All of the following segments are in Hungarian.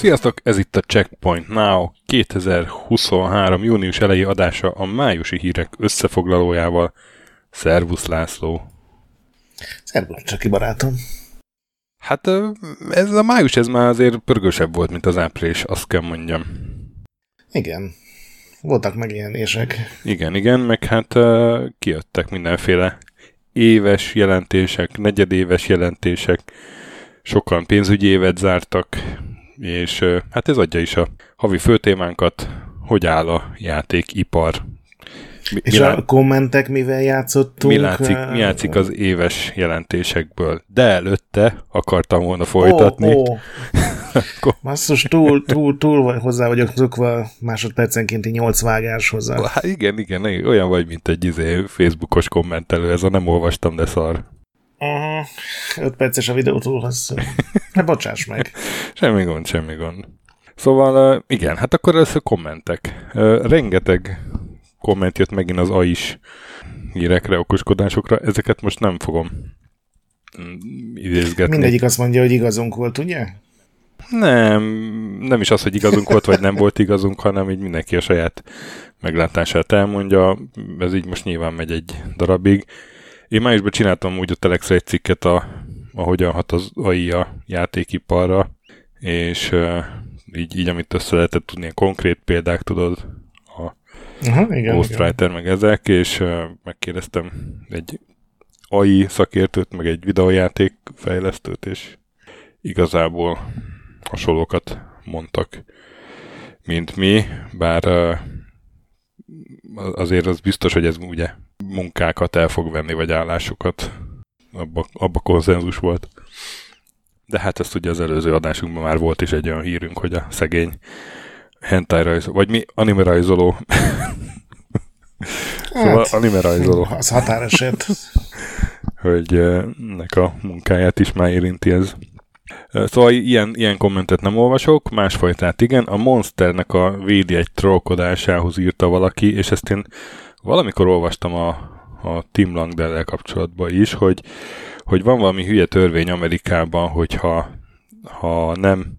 Sziasztok, ez itt a Checkpoint Now 2023. június elejé adása a májusi hírek összefoglalójával. Szervusz László! Szervusz Csaki barátom! Hát ez a május ez már azért pörgősebb volt, mint az április, azt kell mondjam. Igen, voltak megjelenések. Igen, igen, meg hát kijöttek mindenféle éves jelentések, negyedéves jelentések, sokan pénzügyi évet zártak, és hát ez adja is a havi főtémánkat, hogy áll a játékipar. Mi, és mi a lá... kommentek mivel játszottunk? Mi látszik, mi látszik az éves jelentésekből? De előtte akartam volna folytatni. Oh, oh. Masszus, túl, túl, túl hozzá vagyok zokva másodpercenkénti nyolc vágáshoz. Hát igen, igen, olyan vagy, mint egy izé, Facebookos kommentelő, ez a nem olvastam, de szar. Uh-huh. 5 perces a videó túl hosszú. Ne bocsáss meg. semmi gond, semmi gond. Szóval igen, hát akkor először kommentek. Rengeteg komment jött megint az AIS hírekre, okoskodásokra. Ezeket most nem fogom idézgetni. Mindegyik azt mondja, hogy igazunk volt, ugye? Nem, nem is az, hogy igazunk volt, vagy nem volt igazunk, hanem így mindenki a saját meglátását elmondja. Ez így most nyilván megy egy darabig. Én májusban csináltam úgy a Telexre egy cikket, a, ahogyan hat az AI a játékiparra, és uh, így, így, amit össze lehetett tudni, konkrét példák, tudod, a Aha, igen, Ghostwriter, meg ezek, és megkérdeztem egy AI szakértőt, meg egy videójáték fejlesztőt, és igazából hasonlókat mondtak, mint mi, bár azért az biztos, hogy ez ugye munkákat el fog venni, vagy állásokat. Abba, abba konszenzus volt. De hát ezt ugye az előző adásunkban már volt is egy olyan hírünk, hogy a szegény hentai rajzoló, vagy mi anime rajzoló. szóval hát, anime rajzoló. Az határeset. hogy nek a munkáját is már érinti ez. Szóval ilyen, ilyen kommentet nem olvasok, másfajtát igen. A Monsternek a védi egy trollkodásához írta valaki, és ezt én valamikor olvastam a, a Tim Langdell kapcsolatban is, hogy, hogy van valami hülye törvény Amerikában, hogyha ha nem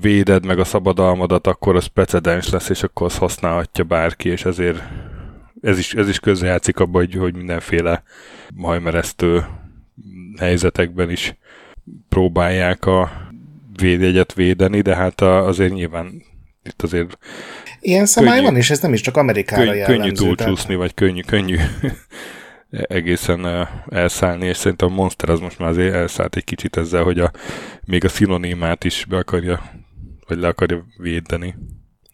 véded meg a szabadalmadat, akkor az precedens lesz, és akkor azt használhatja bárki, és ezért ez is, ez is közrejátszik abba, hogy, hogy mindenféle majmeresztő helyzetekben is próbálják a védjegyet védeni, de hát azért nyilván itt azért Ilyen szabály könnyű, van, és ez nem is csak Amerikára könny, jellemző. Könnyű túlcsúszni, tehát... vagy könnyű, könnyű egészen elszállni, és szerintem a Monster az most már azért elszállt egy kicsit ezzel, hogy a, még a szinonimát is be akarja, vagy le akarja védeni,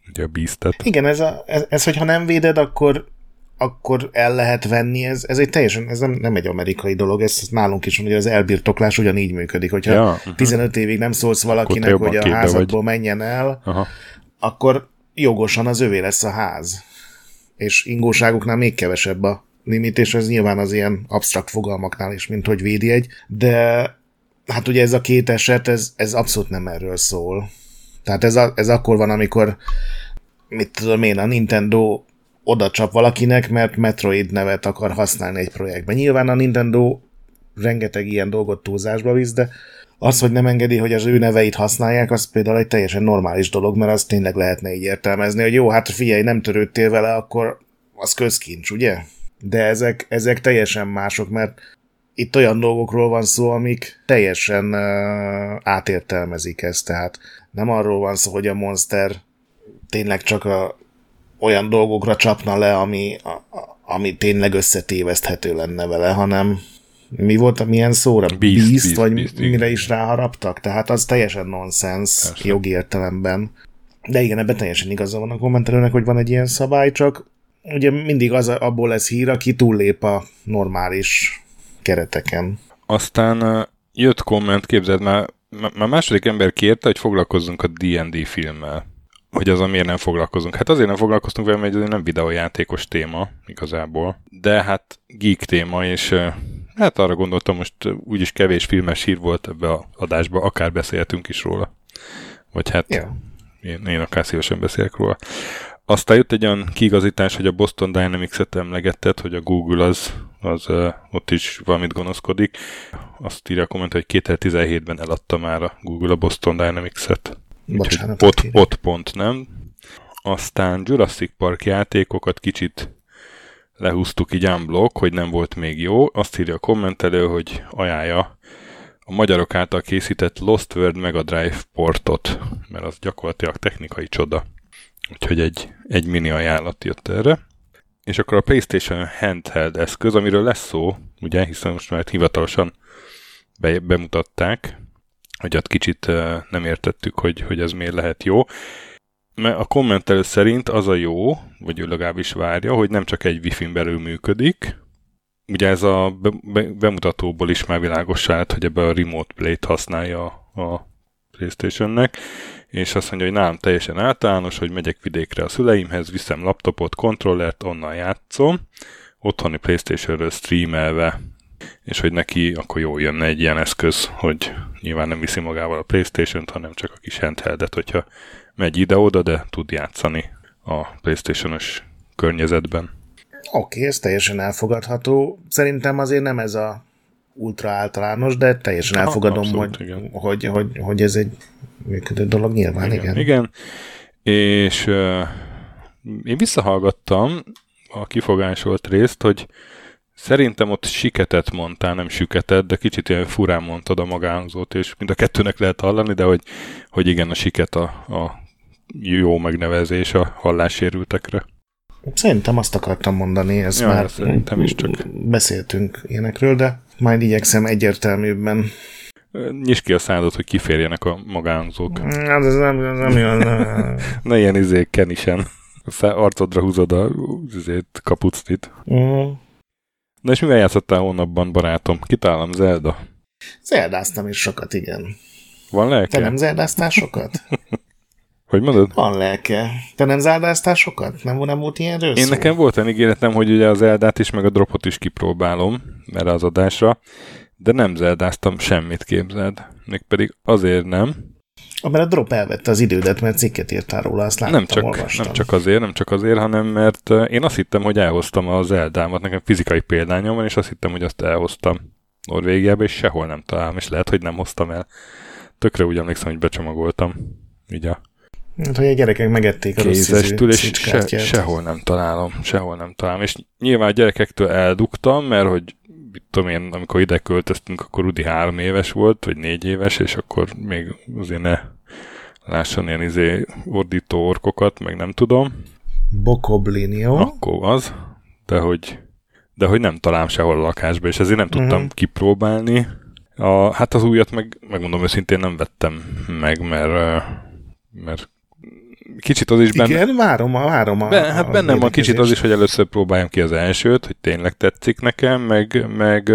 ugye a beastet. Igen, ez, a, ez, ez, hogyha nem véded, akkor akkor el lehet venni, ez, ez egy teljesen, ez nem, nem egy amerikai dolog, ez, ez nálunk is van, hogy az elbirtoklás ugyanígy működik, hogyha ja, uh-huh. 15 évig nem szólsz valakinek, hogy a házadból vagy. menjen el, Aha. akkor jogosan az övé lesz a ház. És ingóságuknál még kevesebb a limit, és ez nyilván az ilyen absztrakt fogalmaknál is, mint hogy védi egy, de hát ugye ez a két eset, ez, ez abszolút nem erről szól. Tehát ez, a, ez akkor van, amikor mit tudom én, a Nintendo oda csap valakinek, mert Metroid nevet akar használni egy projektben. Nyilván a Nintendo rengeteg ilyen dolgot túlzásba visz, de az, hogy nem engedi, hogy az ő neveit használják, az például egy teljesen normális dolog, mert az tényleg lehetne így értelmezni, hogy jó, hát figyelj, nem törődtél vele, akkor az közkincs, ugye? De ezek, ezek teljesen mások, mert itt olyan dolgokról van szó, amik teljesen uh, átértelmezik ezt, tehát nem arról van szó, hogy a monster tényleg csak a, olyan dolgokra csapna le, ami, a, a, ami tényleg összetéveszthető lenne vele, hanem mi volt, milyen szóra? Beast, Beast, Beast vagy Beast, mire is ráharaptak? Tehát az teljesen nonsens jogi értelemben. De igen, ebben teljesen igaza van a kommentelőnek, hogy van egy ilyen szabály, csak ugye mindig az abból lesz hír, aki túllép a normális kereteken. Aztán jött komment, képzeld már, már második ember kérte, hogy foglalkozzunk a D&D filmmel. hogy az miért nem foglalkozunk. Hát azért nem foglalkoztunk vele, mert ez nem videójátékos téma igazából, de hát geek téma, és hát arra gondoltam, most úgyis kevés filmes hír volt ebbe a adásba, akár beszéltünk is róla. Vagy hát yeah. én, én akár szívesen beszélek róla. Aztán jött egy olyan kiigazítás, hogy a Boston Dynamics-et emlegetted, hogy a Google az, az ott is valamit gonoszkodik. Azt írja a komment, hogy 2017-ben eladta már a Google a Boston Dynamics-et. Bocsánat. Ott, ott pont nem. Aztán Jurassic Park játékokat kicsit lehúztuk így unblock, hogy nem volt még jó. Azt írja a kommentelő, hogy ajánlja a magyarok által készített Lost World Mega Drive portot, mert az gyakorlatilag technikai csoda. Úgyhogy egy, egy mini ajánlat jött erre. És akkor a PlayStation handheld eszköz, amiről lesz szó, ugye, hiszen most már hivatalosan be, bemutatták, hogy ott kicsit nem értettük, hogy, hogy ez miért lehet jó. Mert a kommentelő szerint az a jó, vagy ő legalábbis várja, hogy nem csak egy Wi-Fi-n belül működik, ugye ez a be, be, bemutatóból is már világos lett, hogy ebbe a Remote Play-t használja a Playstation-nek, és azt mondja, hogy nálam teljesen általános, hogy megyek vidékre a szüleimhez, viszem laptopot, kontrollert, onnan játszom, otthoni Playstation-ről streamelve, és hogy neki akkor jól jönne egy ilyen eszköz, hogy nyilván nem viszi magával a Playstation-t, hanem csak a kis handheldet, hogyha megy ide-oda, de tud játszani a Playstation-os környezetben. Oké, okay, ez teljesen elfogadható. Szerintem azért nem ez a ultra általános, de teljesen elfogadom, Abszolút, hogy, hogy, hogy, hogy ez egy működő dolog nyilván, igen. Igen, igen. és uh, én visszahallgattam a kifogásolt részt, hogy szerintem ott siketet mondtál, nem süketet, de kicsit ilyen furán mondtad a magánzót, és mind a kettőnek lehet hallani, de hogy, hogy igen, a siket a, a jó megnevezés a hallássérültekre. Szerintem azt akartam mondani, ez ja, már szerintem is csak. beszéltünk ilyenekről, de majd igyekszem egyértelműbben. Nyisd ki a szádot, hogy kiférjenek a magánzók. Hát ez nem, ez nem jön. ne ilyen izé kenisen. Arcodra húzod a izét, kapucnit. Uh-huh. Na és mivel játszottál hónapban, barátom? Kitállam Zelda. Zeldáztam is sokat, igen. Van lelke? Te nem zeldáztál sokat? Hogy mondod? Van lelke. Te nem zeldáztál sokat? Nem, nem volt ilyen Én szó? nekem volt egy ígéretem, hogy ugye az Eldát is, meg a dropot is kipróbálom erre az adásra, de nem zeldáztam semmit, képzeld. Mégpedig azért nem. Mert a drop elvette az idődet, mert cikket írtál róla, azt láttam, nem csak, olvastam. nem csak azért, nem csak azért, hanem mert én azt hittem, hogy elhoztam az Eldámat, nekem fizikai példányom van, és azt hittem, hogy azt elhoztam Norvégiába, és sehol nem találom, és lehet, hogy nem hoztam el. Tökre úgy emlékszem, hogy becsomagoltam. Így a Hát, hogy a gyerekek megették a kézestül, és se, sehol nem találom, sehol nem találom. És nyilván a gyerekektől eldugtam, mert hogy mit tudom én, amikor ide költöztünk, akkor Rudi három éves volt, vagy négy éves, és akkor még azért ne lásson ilyen izé ordító orkokat, meg nem tudom. Bokoblinió. Akkor az, de hogy, de hogy nem találom sehol a lakásba, és ezért nem tudtam uh-huh. kipróbálni. A, hát az újat meg, megmondom őszintén nem vettem meg, mert, mert kicsit az is benne... Igen, várom, a, várom a, ben, Hát bennem van kicsit az is, hogy először próbáljam ki az elsőt, hogy tényleg tetszik nekem, meg, meg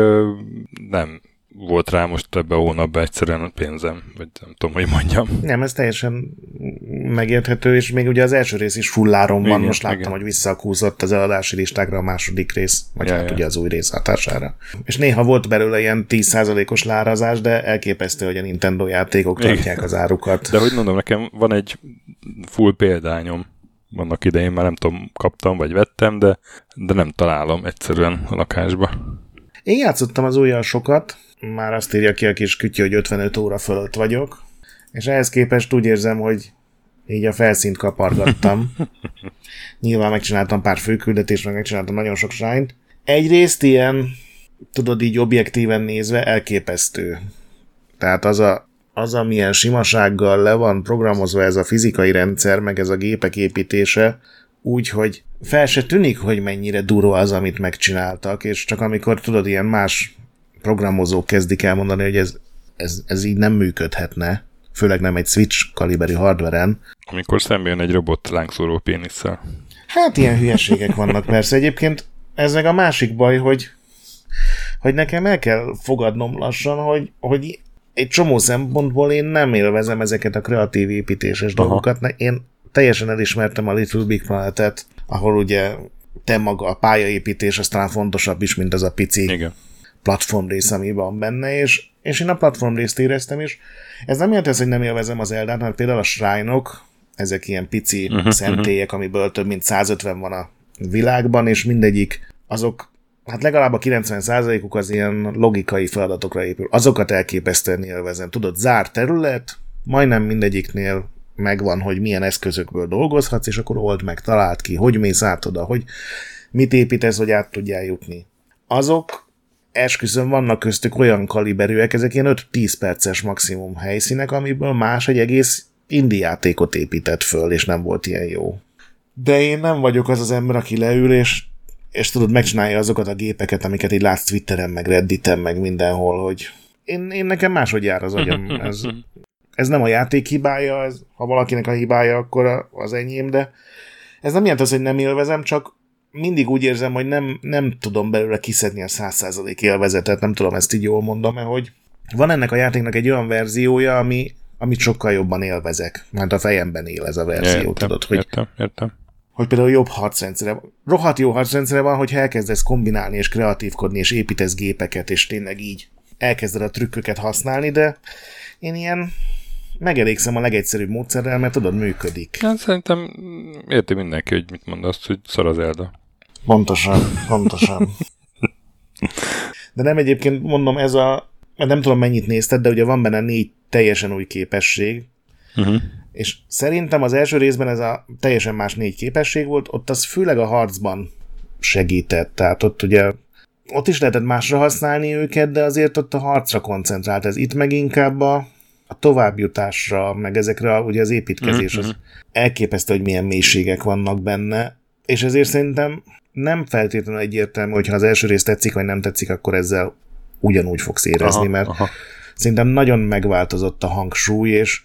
nem volt rá most ebbe a hónapban egyszerűen pénzem, vagy nem tudom, hogy mondjam. Nem, ez teljesen megérthető, és még ugye az első rész is fulláron van, igen, most láttam, igen. hogy visszakúzott az eladási listákra a második rész, vagy ja, hát ja. ugye az új rész hatására. És néha volt belőle ilyen 10%-os lárazás, de elképesztő, hogy a Nintendo játékok tartják az árukat. De hogy mondom, nekem van egy full példányom, vannak idején már nem tudom, kaptam vagy vettem, de, de nem találom egyszerűen a lakásba. Én játszottam az újjal sokat, már azt írja ki a kis kütyű, hogy 55 óra fölött vagyok, és ehhez képest úgy érzem, hogy így a felszínt kapargattam. Nyilván megcsináltam pár főküldetést, meg megcsináltam nagyon sok sájnt. Egyrészt ilyen, tudod így objektíven nézve elképesztő. Tehát az a, az, amilyen simasággal le van programozva ez a fizikai rendszer, meg ez a gépek építése, úgy, hogy fel se tűnik, hogy mennyire durva az, amit megcsináltak, és csak amikor tudod, ilyen más programozók kezdik el mondani, hogy ez, ez, ez így nem működhetne, főleg nem egy Switch kaliberi hardveren. Amikor szembe jön egy robot lángszóró pénisszel. Hát ilyen hülyeségek vannak persze. Egyébként ez meg a másik baj, hogy, hogy nekem el kell fogadnom lassan, hogy, hogy egy csomó szempontból én nem élvezem ezeket a kreatív építéses Aha. dolgokat. Én teljesen elismertem a Little Big Planet-et, ahol ugye te maga a pályaépítés az talán fontosabb is, mint az a pici Igen. Platform rész, ami van benne, és, és én a platform részt éreztem, és ez nem jelenti hogy nem élvezem az Eldát, mert például a shrine ezek ilyen pici uh-huh, szentélyek, amiből több mint 150 van a világban, és mindegyik azok hát legalább a 90%-uk az ilyen logikai feladatokra épül. Azokat elképesztően élvezem. Tudod, zárt terület, majdnem mindegyiknél megvan, hogy milyen eszközökből dolgozhatsz, és akkor old meg, talált ki, hogy mész át oda, hogy mit építesz, hogy át tudjál jutni. Azok, esküszöm, vannak köztük olyan kaliberűek, ezek ilyen 5-10 perces maximum helyszínek, amiből más egy egész indi játékot épített föl, és nem volt ilyen jó. De én nem vagyok az az ember, aki leül, és és tudod, megcsinálja azokat a gépeket, amiket így látsz Twitteren, meg Redditen, meg mindenhol, hogy én, én nekem máshogy jár az agyam. Ez, ez nem a játék hibája, ez, ha valakinek a hibája, akkor az enyém, de ez nem jelent az, hogy nem élvezem, csak mindig úgy érzem, hogy nem, nem tudom belőle kiszedni a 100% élvezetet, nem tudom ezt így jól mondom, mert hogy van ennek a játéknak egy olyan verziója, ami, amit sokkal jobban élvezek, mert a fejemben él ez a verzió, értem, tudod, hogy értem, értem hogy például jobb harcrendszere, rohadt jó harcrendszere van, hogyha elkezdesz kombinálni és kreatívkodni, és építesz gépeket, és tényleg így elkezded a trükköket használni, de én ilyen megelégszem a legegyszerűbb módszerrel, mert tudod, működik. Hát szerintem érti mindenki, hogy mit mondasz, hogy szar az Elda. Pontosan, pontosan. De nem egyébként mondom, ez a, nem tudom mennyit nézted, de ugye van benne négy teljesen új képesség, uh-huh. És szerintem az első részben ez a teljesen más négy képesség volt, ott az főleg a harcban segített, tehát ott ugye ott is lehetett másra használni őket, de azért ott a harcra koncentrált ez. Itt meg inkább a, a továbbjutásra, meg ezekre a, ugye az építkezés, az mhm. elképesztő, hogy milyen mélységek vannak benne, és ezért szerintem nem feltétlenül egyértelmű, hogy ha az első rész tetszik, vagy nem tetszik, akkor ezzel ugyanúgy fogsz érezni, aha, mert aha. szerintem nagyon megváltozott a hangsúly, és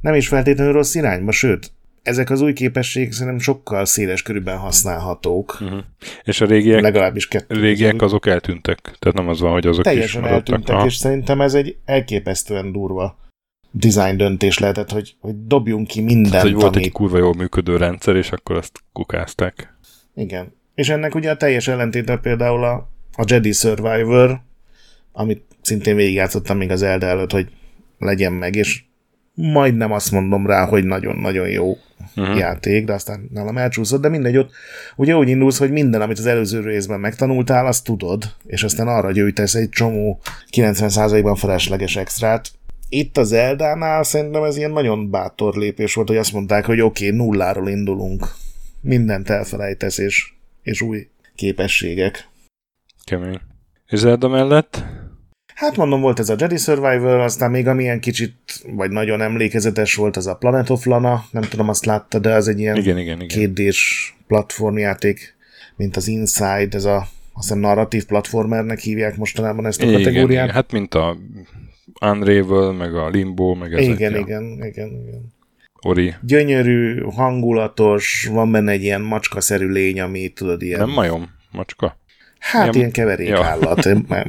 nem is feltétlenül rossz irányba, sőt, ezek az új képességek szerintem sokkal széles körülben használhatók. Uh-huh. És a régiek, legalábbis kettő régiek azok eltűntek. Tehát nem az van, hogy azok Teljesen is eltűntek, ha. és szerintem ez egy elképesztően durva design döntés lehetett, hogy, hogy dobjunk ki mindent, Tehát, hogy volt amit... egy kurva jól működő rendszer, és akkor azt kukázták. Igen. És ennek ugye a teljes ellentéte például a, a Jedi Survivor, amit szintén végigjátszottam még az Elde előtt, hogy legyen meg, és majdnem azt mondom rá, hogy nagyon-nagyon jó uh-huh. játék, de aztán nálam elcsúszott, de mindegy, ott ugye úgy indulsz, hogy minden, amit az előző részben megtanultál, azt tudod, és aztán arra gyűjtesz egy csomó 90%-ban felesleges extrát. Itt az Eldánál szerintem ez ilyen nagyon bátor lépés volt, hogy azt mondták, hogy oké, okay, nulláról indulunk. Mindent elfelejtesz, és, és új képességek. Kemény. És Zelda mellett? Hát mondom, volt ez a Jedi Survivor, aztán még amilyen kicsit, vagy nagyon emlékezetes volt, az a Planet of Lana, nem tudom, azt látta, de az egy ilyen igen, igen, igen. platformjáték, mint az Inside, ez a azt hiszem narratív platformernek hívják mostanában ezt a igen, kategóriát. Igen, hát mint a Unravel, meg a Limbo, meg ezek. Igen, ja. igen, igen, igen. Ori. Gyönyörű, hangulatos, van benne egy ilyen macskaszerű lény, ami tudod ilyen... Nem majom, macska? Hát ilyen, ilyen keverékállat. Ja.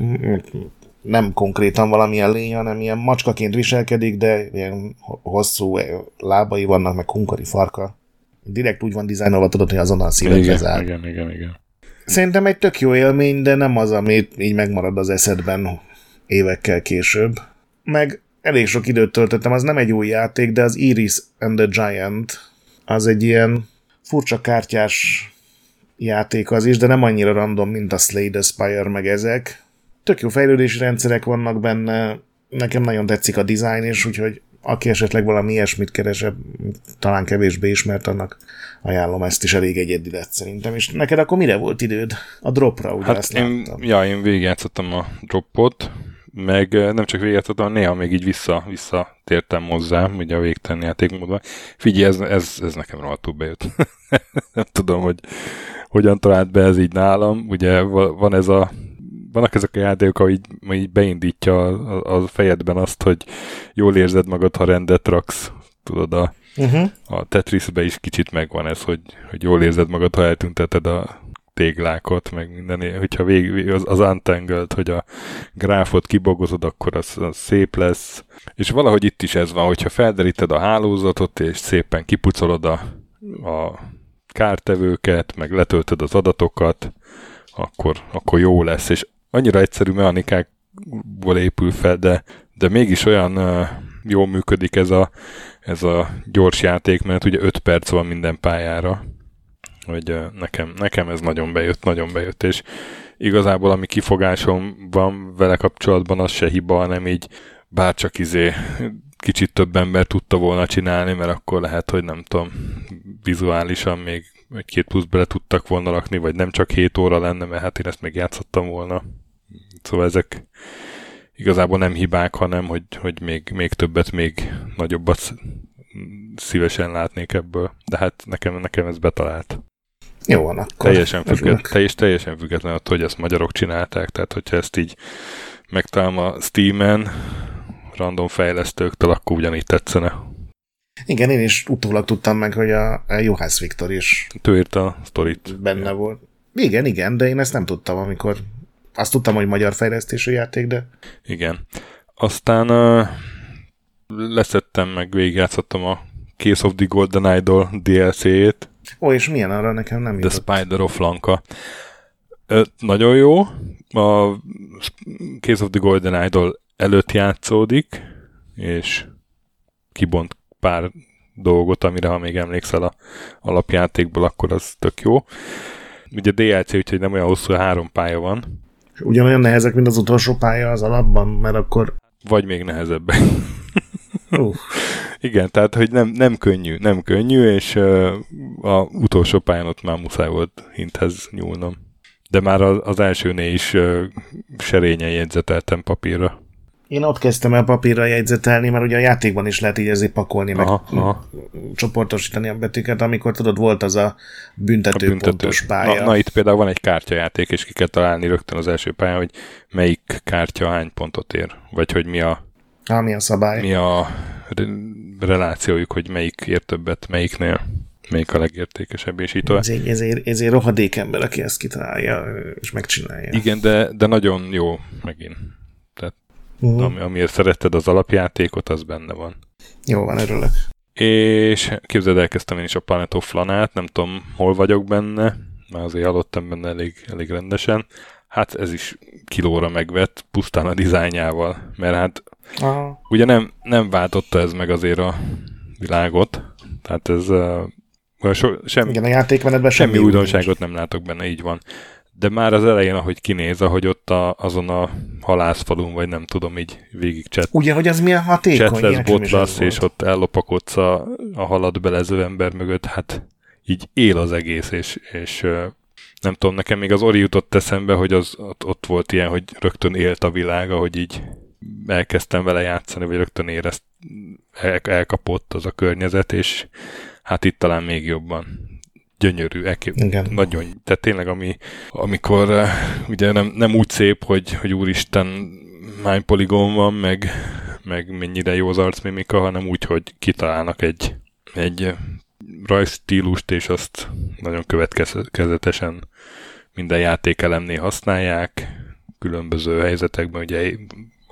nem konkrétan valamilyen lény, hanem ilyen macskaként viselkedik, de ilyen hosszú lábai vannak, meg kunkari farka. Direkt úgy van dizájnolva, tudod, hogy azonnal szívet igen, lezár. Igen, igen, igen. Szerintem egy tök jó élmény, de nem az, amit így megmarad az eszedben évekkel később. Meg elég sok időt töltöttem, az nem egy új játék, de az Iris and the Giant az egy ilyen furcsa kártyás játék az is, de nem annyira random, mint a Slay the Spire, meg ezek tök jó fejlődési rendszerek vannak benne, nekem nagyon tetszik a design is, úgyhogy aki esetleg valami ilyesmit keresebb, talán kevésbé ismert, annak ajánlom ezt is elég egyedi lett szerintem. És neked akkor mire volt időd? A dropra, ugye hát ezt én, láttam. Ja, én végigjátszottam a dropot, meg nem csak végigjátszottam, néha még így vissza, visszatértem hozzá, ugye a végtelen játékmódban. Figyelj, ez, ez, ez nekem rohadtul bejött. nem tudom, hogy hogyan talált be ez így nálam. Ugye van ez a vannak ezek a játékok, ahogy így beindítja a, a fejedben azt, hogy jól érzed magad, ha rendet raksz. Tudod, a, uh-huh. a Tetrisbe is kicsit megvan ez, hogy, hogy jól érzed magad, ha eltünteted a téglákat, meg minden, hogyha vég, az, az untangled, hogy a gráfot kibogozod, akkor az, az szép lesz. És valahogy itt is ez van, hogyha felderíted a hálózatot, és szépen kipucolod a a kártevőket, meg letöltöd az adatokat, akkor, akkor jó lesz, és annyira egyszerű mechanikákból épül fel, de, de mégis olyan uh, jól működik ez a, ez a gyors játék, mert ugye 5 perc van minden pályára, hogy nekem, nekem ez nagyon bejött, nagyon bejött, és igazából ami kifogásom van vele kapcsolatban, az se hiba, hanem így bárcsak izé kicsit több ember tudta volna csinálni, mert akkor lehet, hogy nem tudom, vizuálisan még egy-két plusz bele tudtak volna lakni, vagy nem csak 7 óra lenne, mert hát én ezt még játszottam volna. Szóval ezek igazából nem hibák, hanem hogy, hogy még, még többet, még nagyobbat szívesen látnék ebből. De hát nekem, nekem ez betalált. Jó van, akkor. Teljesen, függet, teljes, teljesen független attól, hogy ezt magyarok csinálták, tehát hogyha ezt így megtalálom a Steam-en, random fejlesztőktől, akkor ugyanígy tetszene. Igen, én is utólag tudtam meg, hogy a, a Juhász Viktor is ő írta a sztorit. Benne ja. volt. Igen, igen, de én ezt nem tudtam, amikor azt tudtam, hogy magyar fejlesztésű játék, de... Igen. Aztán uh, leszettem meg, végigjátszottam a Case of the Golden Idol DLC-ét. Ó, és milyen arra nekem nem jutott. The Spider of Lanka. Ö, nagyon jó. A Case of the Golden Idol előtt játszódik, és kibont pár dolgot, amire ha még emlékszel a alapjátékból, akkor az tök jó. Ugye DLC, úgyhogy nem olyan hosszú, három pálya van. Ugyanolyan nehezek, mint az utolsó pálya az alapban, mert akkor... Vagy még nehezebbek. Uh. Igen, tehát, hogy nem, nem könnyű, nem könnyű, és uh, a utolsó pályán ott már muszáj volt hinthez nyúlnom. De már az, az elsőnél is uh, serényen jegyzeteltem papírra. Én ott kezdtem el papírra jegyzetelni, mert ugye a játékban is lehet így ezért pakolni, meg aha, aha. csoportosítani a betűket, amikor tudod, volt az a büntető, a büntető. pontos pálya. Na, na, itt például van egy kártyajáték, és ki kell találni rögtön az első pályán, hogy melyik kártya hány pontot ér, vagy hogy mi a, Há, mi a szabály. Mi a relációjuk, hogy melyik ér többet, melyiknél melyik a legértékesebb, és így tovább. Ezért, ezért, ezért rohadék ember, aki ezt kitalálja, és megcsinálja. Igen, de, de nagyon jó megint uh-huh. ami, amiért szeretted az alapjátékot, az benne van. Jó van, örülök. És képzeld, elkezdtem én is a Planet of Lanát, nem tudom, hol vagyok benne, már azért hallottam benne elég, elég rendesen. Hát ez is kilóra megvett, pusztán a dizájnjával, mert hát Aha. ugye nem, nem váltotta ez meg azért a világot, tehát ez uh, so, sem, Igen, a játékmenetben semmi, semmi újdonságot nem látok benne, így van de már az elején, ahogy kinéz, ahogy ott a, azon a halászfalun, vagy nem tudom, így végig cset. Ugye, hogy az milyen hatékony? Cset lesz, bot lesz, és ott ellopakodsz a, a halat belező ember mögött, hát így él az egész, és, és nem tudom, nekem még az Ori jutott eszembe, hogy az ott, ott volt ilyen, hogy rögtön élt a világ, hogy így elkezdtem vele játszani, vagy rögtön érezt, el, elkapott az a környezet, és hát itt talán még jobban gyönyörű, elkép, Igen. nagyon, tehát tényleg ami, amikor uh, ugye nem, nem úgy szép, hogy, hogy úristen hány poligon van, meg, meg mennyire jó az arcmimika, hanem úgy, hogy kitalálnak egy, egy rajzstílust, és azt nagyon következetesen minden játékelemnél használják, különböző helyzetekben, ugye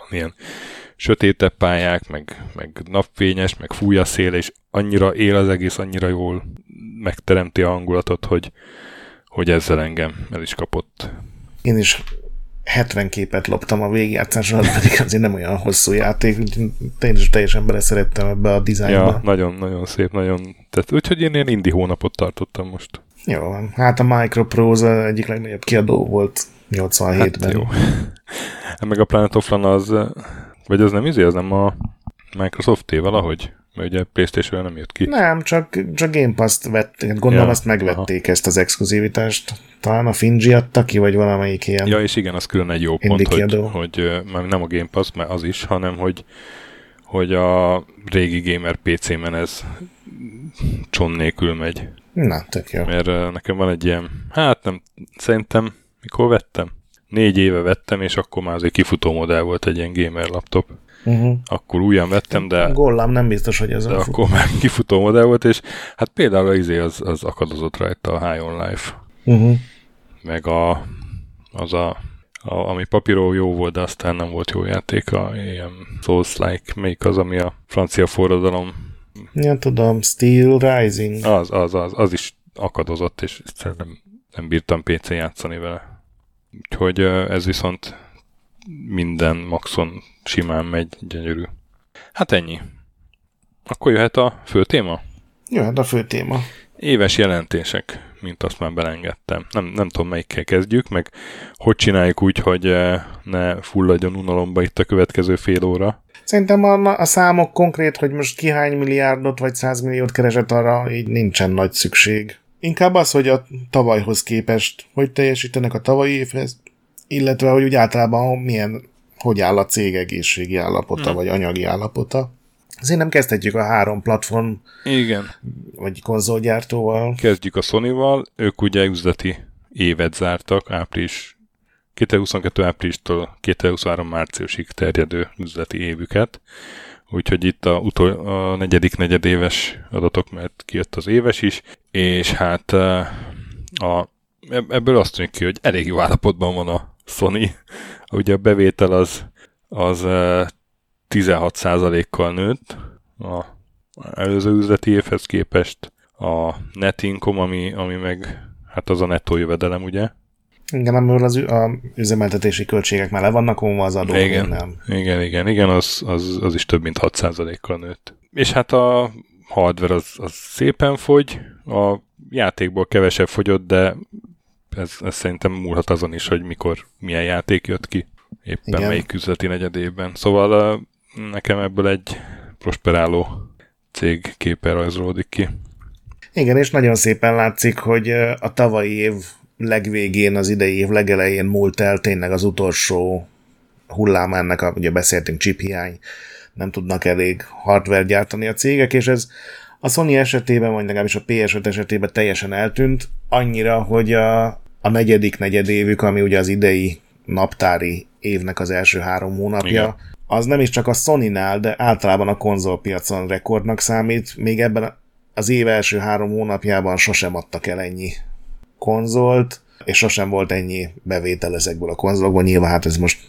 van ilyen sötétebb pályák, meg, meg napfényes, meg fúj a szél, és annyira él az egész, annyira jól megteremti a hangulatot, hogy, hogy ezzel engem el is kapott. Én is 70 képet loptam a végigjátszás alatt, pedig azért nem olyan hosszú játék, úgyhogy én is teljesen beleszerettem ebbe a dizájnba. Ja, nagyon, nagyon szép, nagyon. Tehát, úgyhogy én ilyen indie hónapot tartottam most. Jó, hát a Microprose egyik legnagyobb kiadó volt 87-ben. Hát jó. Meg a Planet of Lana az, vagy az nem izé, az nem a Microsoft-é valahogy? Mert ugye playstation nem jött ki. Nem, csak, csak Game Pass-t vették. Gondolom ja, azt megvették aha. ezt az exkluzivitást. Talán a Finji adta ki, vagy valamelyik ilyen. Ja, és igen, az külön egy jó pont, hogy, hogy már nem a Game Pass, mert az is, hanem hogy, hogy a régi gamer PC-men ez cson nélkül megy. Na, tök jó. Mert nekem van egy ilyen, hát nem, szerintem mikor vettem? Négy éve vettem, és akkor már azért kifutó modell volt egy ilyen gamer laptop uh-huh. akkor újan vettem, de... Gollam nem biztos, hogy ez De akkor már kifutó modell volt, és hát például az izé az, az akadozott rajta a High on Life. Uh-huh. Meg a, az a, a, ami papíról jó volt, de aztán nem volt jó játék, a ilyen Souls-like, melyik az, ami a francia forradalom Ja, tudom, Steel Rising. Az, az, az, az is akadozott, és szerintem nem bírtam PC játszani vele. Úgyhogy ez viszont minden maxon simán megy, gyönyörű. Hát ennyi. Akkor jöhet a fő téma? Jöhet a fő téma. Éves jelentések, mint azt már belengedtem. Nem, nem tudom, melyikkel kezdjük, meg hogy csináljuk úgy, hogy ne fulladjon unalomba itt a következő fél óra. Szerintem a, a számok konkrét, hogy most ki hány milliárdot vagy százmilliót keresett arra, így nincsen nagy szükség. Inkább az, hogy a tavalyhoz képest, hogy teljesítenek a tavalyi évhez, illetve hogy úgy általában milyen, hogy áll a cég egészségi állapota, hmm. vagy anyagi állapota. Azért nem kezdhetjük a három platform Igen. vagy konzolgyártóval. Kezdjük a Sony-val, ők ugye üzleti évet zártak, április 2022. áprilistól 2023. márciusig terjedő üzleti évüket. Úgyhogy itt a, utol, a negyedik negyedéves adatok, mert kijött az éves is, és hát a, ebből azt tűnik ki, hogy elég jó állapotban van a Sony. Ugye a bevétel az, az 16%-kal nőtt a előző üzleti évhez képest. A net income, ami, ami meg hát az a nettó jövedelem, ugye? Igen, amiből az a üzemeltetési költségek már le vannak vonva az adó. Igen, nem. igen, igen, igen, az, az, az is több mint 6%-kal nőtt. És hát a hardware az, az szépen fogy, a játékból kevesebb fogyott, de ez, ez szerintem múlhat azon is, hogy mikor milyen játék jött ki, éppen Igen. melyik üzleti negyedében. Szóval nekem ebből egy prosperáló cég képe rajzolódik ki. Igen, és nagyon szépen látszik, hogy a tavalyi év legvégén, az idei év legelején múlt el tényleg az utolsó hullám ennek, a, ugye beszéltünk chip hiány, nem tudnak elég hardware gyártani a cégek, és ez a Sony esetében, vagy legalábbis a PS5 esetében teljesen eltűnt, annyira, hogy a, a negyedik negyedévük, ami ugye az idei naptári évnek az első három hónapja, Igen. az nem is csak a Sony-nál, de általában a konzolpiacon rekordnak számít, még ebben az év első három hónapjában sosem adtak el ennyi konzolt, és sosem volt ennyi bevétel ezekből a konzolokból. Nyilván hát ez most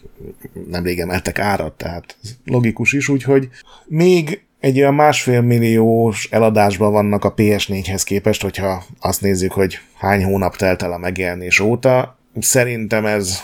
nemrég emeltek árat, tehát logikus is, úgyhogy még egy olyan másfél milliós eladásban vannak a PS4-hez képest, hogyha azt nézzük, hogy hány hónap telt el a megjelenés óta. Szerintem ez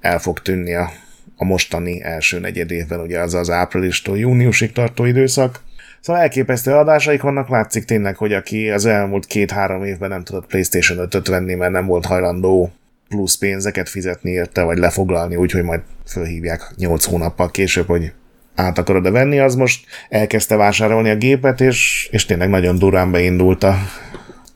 el fog tűnni a, a mostani első negyed évben, ugye az az áprilistól júniusig tartó időszak. Szóval elképesztő adásaik vannak, látszik tényleg, hogy aki az elmúlt két-három évben nem tudott PlayStation 5-öt venni, mert nem volt hajlandó plusz pénzeket fizetni érte, vagy lefoglalni, úgyhogy majd fölhívják 8 hónappal később, hogy át akarod-e venni, az most elkezdte vásárolni a gépet, és, és tényleg nagyon durán beindult a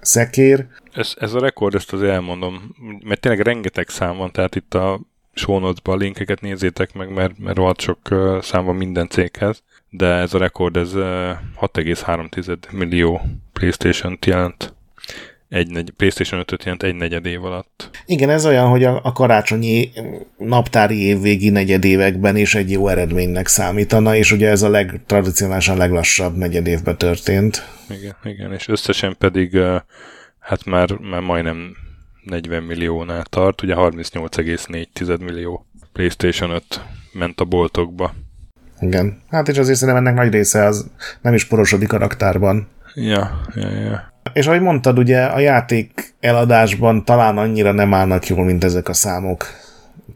szekér. Ez, ez a rekord, ezt azért elmondom, mert tényleg rengeteg szám van, tehát itt a show a linkeket nézzétek meg, mert, mert rohadt sok szám van minden céghez, de ez a rekord, ez 6,3 millió Playstation-t jelent egy negy, PlayStation 5-öt jelent egy negyed év alatt. Igen, ez olyan, hogy a, a karácsonyi naptári évvégi negyedévekben is egy jó eredménynek számítana, és ugye ez a legtradicionálisan leglassabb negyedévben történt. Igen, igen, és összesen pedig hát már, már majdnem 40 milliónál tart, ugye 38,4 millió PlayStation 5 ment a boltokba. Igen, hát és azért szerintem ennek nagy része az nem is porosodik a raktárban. Ja, ja, ja. És ahogy mondtad, ugye a játék eladásban talán annyira nem állnak jól, mint ezek a számok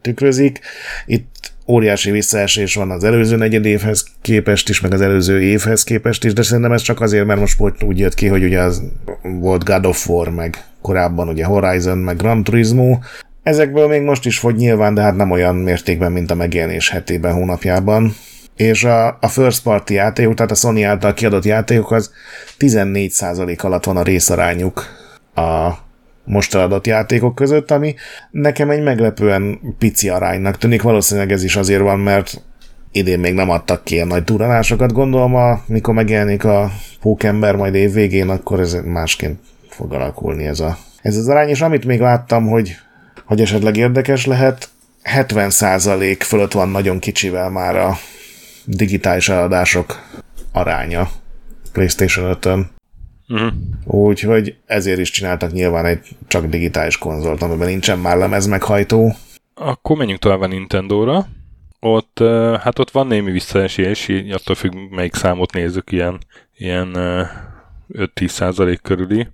tükrözik. Itt óriási visszaesés van az előző negyed évhez képest is, meg az előző évhez képest is, de szerintem ez csak azért, mert most úgy jött ki, hogy ugye az volt God of War, meg korábban ugye Horizon, meg Gran Turismo. Ezekből még most is fogy nyilván, de hát nem olyan mértékben, mint a megjelenés hetében, hónapjában és a, a first party játékok, tehát a Sony által kiadott játékok az 14% alatt van a részarányuk a most eladott játékok között, ami nekem egy meglepően pici aránynak tűnik. Valószínűleg ez is azért van, mert idén még nem adtak ki ilyen nagy duranásokat. Gondolom, a, mikor megjelenik a Pókember majd év végén, akkor ez másként fog alakulni ez, a, ez az arány. És amit még láttam, hogy, hogy esetleg érdekes lehet, 70% fölött van nagyon kicsivel már a digitális eladások aránya PlayStation 5-ön. Uh-huh. Úgyhogy ezért is csináltak nyilván egy csak digitális konzolt, amiben nincsen már lemez meghajtó. Akkor menjünk tovább a Nintendo-ra. ott, hát ott van némi visszaesés, attól függ, melyik számot nézzük, ilyen, ilyen 5-10 százalék körüli,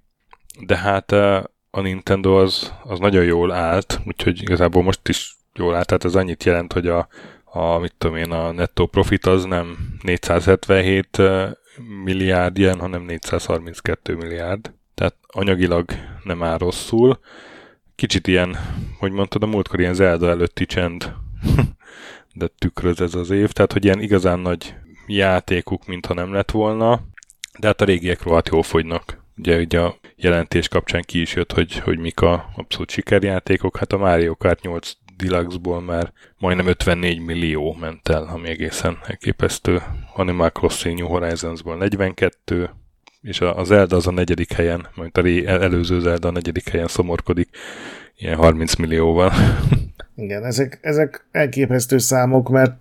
de hát a Nintendo az, az nagyon jól állt, úgyhogy igazából most is jól állt, tehát ez annyit jelent, hogy a, a mit tudom én, a netto profit az nem 477 milliárd ilyen, hanem 432 milliárd. Tehát anyagilag nem áll rosszul. Kicsit ilyen, hogy mondtad, a múltkor ilyen Zelda előtti csend, de tükröz ez az év, tehát hogy ilyen igazán nagy játékuk, mintha nem lett volna, de hát a régiek rohadt jól fogynak. Ugye, ugye a jelentés kapcsán ki is jött, hogy, hogy mik a abszolút sikerjátékok. Hát a Mario Kart 8 Deluxe-ból már majdnem 54 millió ment el, ami egészen elképesztő. Animal Crossing New Horizons-ból 42, és a Zelda az a negyedik helyen, majd a ré, előző Zelda a negyedik helyen szomorkodik, ilyen 30 millióval. Igen, ezek, ezek elképesztő számok, mert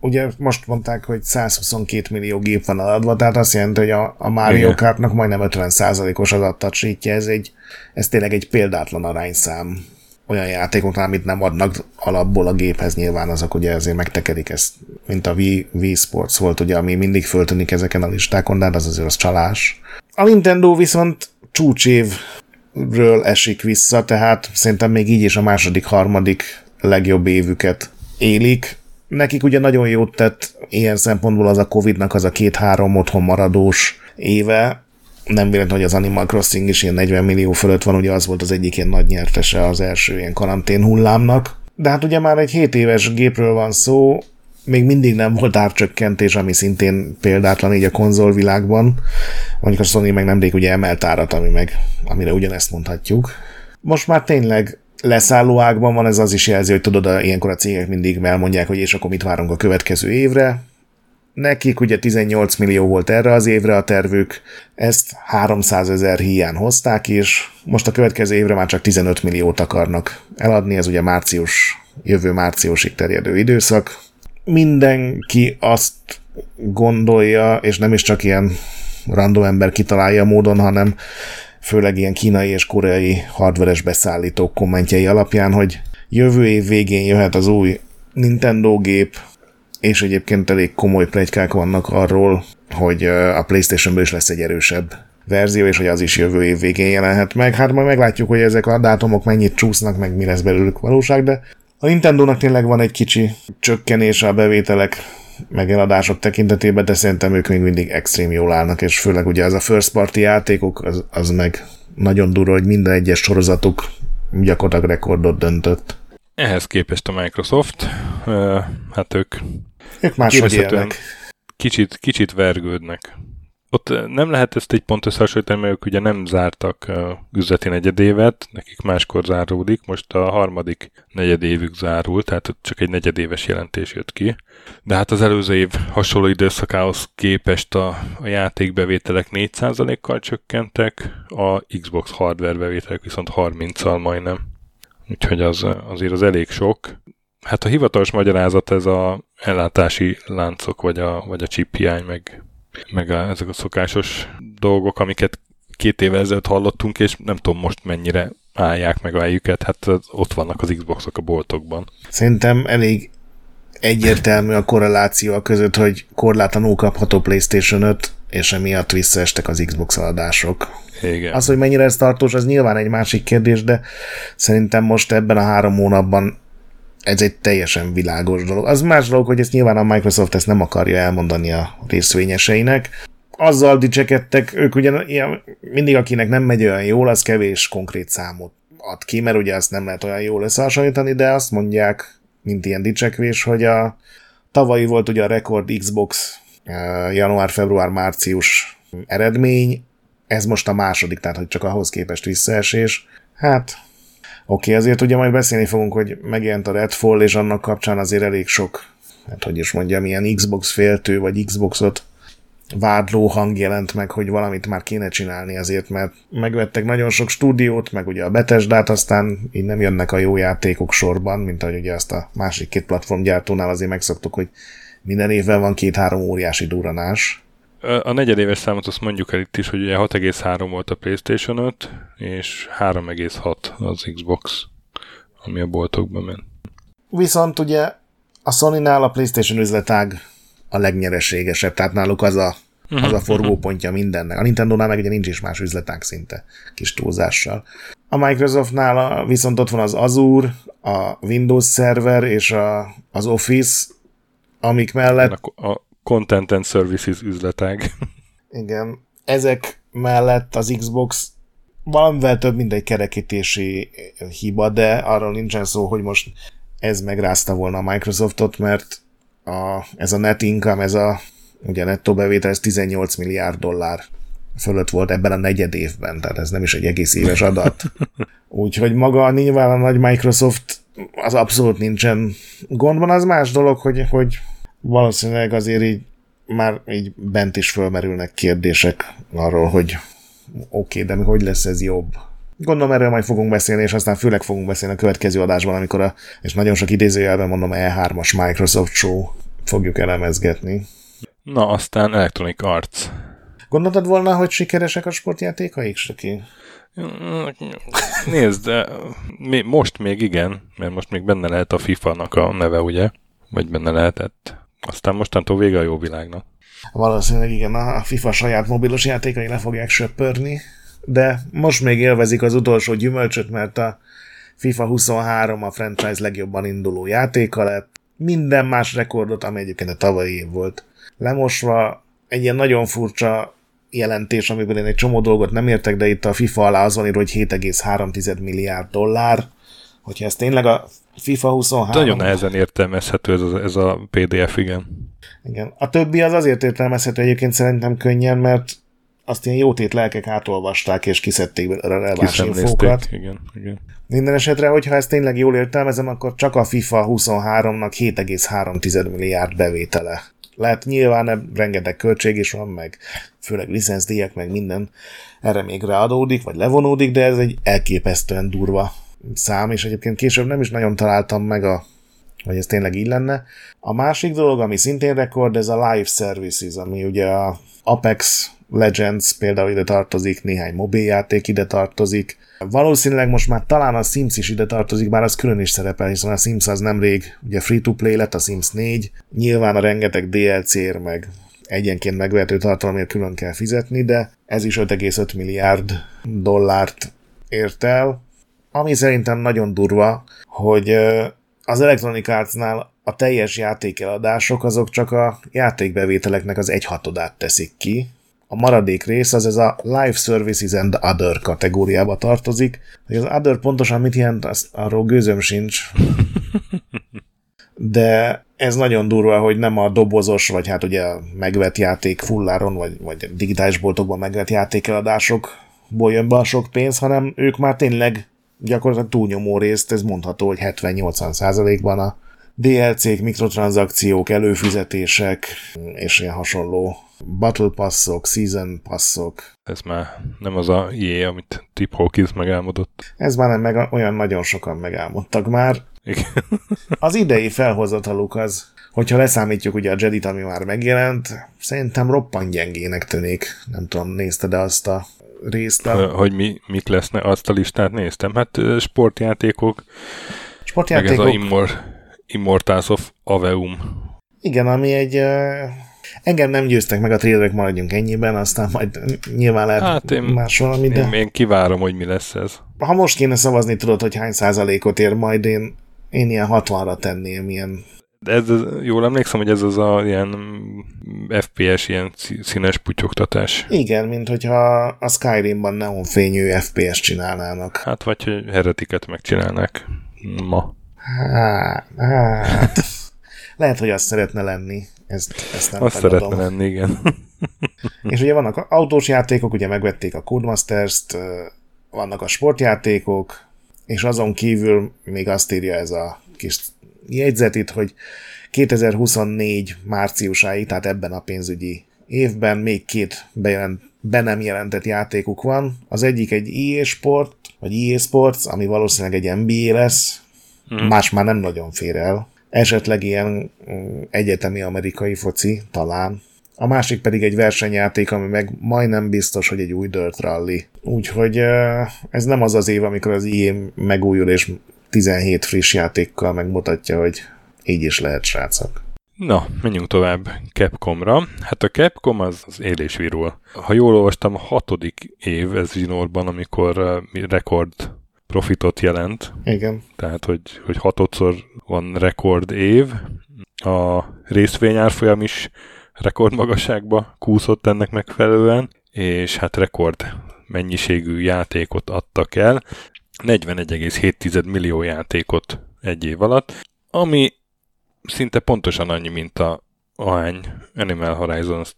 ugye most mondták, hogy 122 millió gép van adva, tehát azt jelenti, hogy a, a Mario Kartnak majdnem 50%-os adattatsítja, ez, egy, ez tényleg egy példátlan arányszám olyan játékoknál, amit nem adnak alapból a géphez, nyilván azok ugye azért megtekerik ezt, mint a Wii, Wii Sports volt, ugye, ami mindig föltűnik ezeken a listákon, de hát az azért az csalás. A Nintendo viszont csúcsévről esik vissza, tehát szerintem még így is a második, harmadik legjobb évüket élik. Nekik ugye nagyon jót tett ilyen szempontból az a Covid-nak az a két-három otthon maradós éve, nem véletlen, hogy az Animal Crossing is ilyen 40 millió fölött van, ugye az volt az egyik ilyen nagy nyertese az első ilyen karantén hullámnak. De hát ugye már egy 7 éves gépről van szó, még mindig nem volt árcsökkentés, ami szintén példátlan így a konzolvilágban. Mondjuk a Sony meg nemrég ugye emelt árat, ami meg, amire ugyanezt mondhatjuk. Most már tényleg leszálló ágban van, ez az is jelzi, hogy tudod, ilyenkor a cégek mindig elmondják, hogy és akkor mit várunk a következő évre. Nekik ugye 18 millió volt erre az évre a tervük, ezt 300 ezer hiány hozták, és most a következő évre már csak 15 milliót akarnak eladni, ez ugye március, jövő márciusig terjedő időszak. Mindenki azt gondolja, és nem is csak ilyen random ember kitalálja a módon, hanem főleg ilyen kínai és koreai hardveres beszállítók kommentjei alapján, hogy jövő év végén jöhet az új Nintendo gép, és egyébként elég komoly plegykák vannak arról, hogy a Playstation-ből is lesz egy erősebb verzió, és hogy az is jövő év végén jelenhet meg. Hát majd meglátjuk, hogy ezek a dátumok mennyit csúsznak, meg mi lesz belőlük valóság, de a Nintendo-nak tényleg van egy kicsi csökkenése a bevételek meg eladások tekintetében, de szerintem ők még mindig extrém jól állnak, és főleg ugye az a first party játékok, az, az meg nagyon durva, hogy minden egyes sorozatuk gyakorlatilag rekordot döntött. Ehhez képest a Microsoft, hát ők ők máshogy élnek. Kicsit, kicsit vergődnek. Ott nem lehet ezt egy pont összehasonlítani, mert ők ugye nem zártak üzleti negyedévet, nekik máskor záródik, most a harmadik negyedévük zárul, tehát csak egy negyedéves jelentés jött ki. De hát az előző év hasonló időszakához képest a, a játékbevételek 4%-kal csökkentek, a Xbox hardware bevételek viszont 30-al majdnem. Úgyhogy az, azért az elég sok. Hát a hivatalos magyarázat ez a ellátási láncok, vagy a, vagy a chip hiány, meg, meg a, ezek a szokásos dolgok, amiket két évvel ezelőtt hallottunk, és nem tudom most mennyire állják meg a helyüket, hát ott vannak az Xboxok a boltokban. Szerintem elég egyértelmű a korreláció a között, hogy korlátlanul kapható PlayStation 5, és emiatt visszaestek az Xbox adások. Igen. Az, hogy mennyire ez tartós, az nyilván egy másik kérdés, de szerintem most ebben a három hónapban ez egy teljesen világos dolog. Az más dolog, hogy ezt nyilván a Microsoft ezt nem akarja elmondani a részvényeseinek. Azzal dicsekedtek, ők ugye ilyen, mindig akinek nem megy olyan jól, az kevés konkrét számot ad ki, mert ugye azt nem lehet olyan jól összehasonlítani, de azt mondják, mint ilyen dicsekvés, hogy a tavalyi volt ugye a rekord Xbox eh, január, február, március eredmény, ez most a második, tehát hogy csak ahhoz képest visszaesés. Hát Oké, okay, azért ugye majd beszélni fogunk, hogy megjelent a Redfall, és annak kapcsán azért elég sok, hát hogy is mondjam, ilyen Xbox féltő, vagy Xboxot vádló hang jelent meg, hogy valamit már kéne csinálni azért, mert megvettek nagyon sok stúdiót, meg ugye a Bethesda-t, aztán így nem jönnek a jó játékok sorban, mint ahogy ugye azt a másik két platformgyártónál azért megszoktuk, hogy minden évben van két-három óriási duranás. A negyedéves számot azt mondjuk el itt is, hogy ugye 6,3 volt a PlayStation 5, és 3,6 az Xbox, ami a boltokban ment. Viszont ugye A Sony-nál a PlayStation üzletág a legnyereségesebb, tehát náluk az a, az a forgópontja mindennek. A Nintendo-nál meg ugye nincs is más üzletág szinte, kis túlzással. A Microsoftnál viszont ott van az Azure, a Windows Server és a, az Office, amik mellett... A, a Content and Services üzletág. Igen. Ezek mellett az Xbox valamivel több, mint egy kerekítési hiba, de arról nincsen szó, hogy most ez megrázta volna a Microsoftot, mert a, ez a net income, ez a ugye nettó bevétel, ez 18 milliárd dollár fölött volt ebben a negyed évben, tehát ez nem is egy egész éves adat. Úgyhogy maga nyilván a nagy Microsoft az abszolút nincsen gondban, az más dolog, hogy, hogy valószínűleg azért így már így bent is fölmerülnek kérdések arról, hogy oké, okay, de hogy lesz ez jobb? Gondolom erről majd fogunk beszélni, és aztán főleg fogunk beszélni a következő adásban, amikor a, és nagyon sok idézőjelben mondom, E3-as Microsoft show fogjuk elemezgetni. Na, aztán Electronic Arts. Gondoltad volna, hogy sikeresek a sportjátékaik, Stöki? Nézd, de most még igen, mert most még benne lehet a FIFA-nak a neve, ugye? Vagy benne lehetett. Aztán mostantól vége a jó világnak. Valószínűleg igen, a FIFA saját mobilos játékai le fogják söpörni, de most még élvezik az utolsó gyümölcsöt, mert a FIFA 23 a franchise legjobban induló játéka lett. Minden más rekordot, ami egyébként a tavalyi év volt. Lemosva egy ilyen nagyon furcsa jelentés, amiben én egy csomó dolgot nem értek, de itt a FIFA alá az van írva, hogy 7,3 milliárd dollár. Hogyha ez tényleg a FIFA 23... Nagyon nehezen értelmezhető ez a, ez a PDF, igen. Igen. A többi az azért értelmezhető egyébként szerintem könnyen, mert azt ilyen jótét lelkek átolvasták, és kiszedték a releváns infókat. Igen, igen. Minden esetre, hogyha ezt tényleg jól értelmezem, akkor csak a FIFA 23-nak 7,3 milliárd bevétele. Lehet nyilván rengeteg költség is van, meg főleg licenszdíjak, meg minden erre még ráadódik, vagy levonódik, de ez egy elképesztően durva szám, és egyébként később nem is nagyon találtam meg a hogy ez tényleg így lenne. A másik dolog, ami szintén rekord, ez a live services, ami ugye a Apex Legends például ide tartozik, néhány mobiljáték ide tartozik. Valószínűleg most már talán a Sims is ide tartozik, bár az külön is szerepel, hiszen a Sims az nemrég ugye free-to-play lett, a Sims 4. Nyilván a rengeteg DLC-ért meg egyenként megvehető tartalomért külön kell fizetni, de ez is 5,5 milliárd dollárt ért el, ami szerintem nagyon durva, hogy az Electronic Arts-nál a teljes játékeladások azok csak a játékbevételeknek az egyhatodát teszik ki. A maradék rész az ez a Live Services and Other kategóriába tartozik. Hogy az Other pontosan mit jelent, az, arról gőzöm sincs. De ez nagyon durva, hogy nem a dobozos, vagy hát ugye megvett játék fulláron, vagy, vagy digitális boltokban megvett játékeladásokból jön be a sok pénz, hanem ők már tényleg gyakorlatilag túlnyomó részt, ez mondható, hogy 70-80 százalékban a DLC-k, mikrotranszakciók, előfizetések és ilyen hasonló Battle Passok, Season Passok. Ez már nem az a jé, amit Tip Hawkins megálmodott. Ez már nem, meg olyan nagyon sokan megálmodtak már. Igen. az idei felhozataluk az, hogyha leszámítjuk ugye a Jedi, ami már megjelent, szerintem roppant gyengének tűnik. Nem tudom, nézted de azt a részt. Hogy mi, mik lesznek, azt a listát néztem. Hát sportjátékok, sportjátékok. meg ez a Immor, Immortals of Aveum. Igen, ami egy... Engem nem győztek meg a trailerek, maradjunk ennyiben, aztán majd nyilván lehet hát én, más valami, de... Én, én kivárom, hogy mi lesz ez. Ha most kéne szavazni, tudod, hogy hány százalékot ér, majd én, én ilyen 60-ra tenném, ilyen ez, jól emlékszem, hogy ez az a ilyen FPS, ilyen színes putyogtatás. Igen, mint hogyha a Skyrimban neonfényű FPS csinálnának. Hát, vagy hogy heretiket megcsinálnák ma. Hát, hát. Lehet, hogy azt szeretne lenni. Ezt, ezt nem azt tagadom. szeretne lenni, igen. És ugye vannak autós játékok, ugye megvették a Codemasters-t, vannak a sportjátékok, és azon kívül még azt írja ez a kis jegyzet itt, hogy 2024 márciusáig, tehát ebben a pénzügyi évben még két bejelent, be nem jelentett játékuk van. Az egyik egy EA Sport, vagy EA Sports, ami valószínűleg egy NBA lesz, hmm. más már nem nagyon fér el. Esetleg ilyen mm, egyetemi amerikai foci, talán. A másik pedig egy versenyjáték, ami meg majdnem biztos, hogy egy új Dirt Rally. Úgyhogy ez nem az az év, amikor az EA megújul és 17 friss játékkal megmutatja, hogy így is lehet, srácok. Na, menjünk tovább Capcomra. Hát a Capcom az, az élésvirul. Ha jól olvastam, a hatodik év ez zsinórban, amikor uh, rekord profitot jelent. Igen. Tehát, hogy, hogy hatodszor van rekord év. A részvényárfolyam is rekordmagasságba kúszott ennek megfelelően, és hát rekord mennyiségű játékot adtak el. 41,7 millió játékot egy év alatt, ami szinte pontosan annyi, mint a ahány Animal Horizons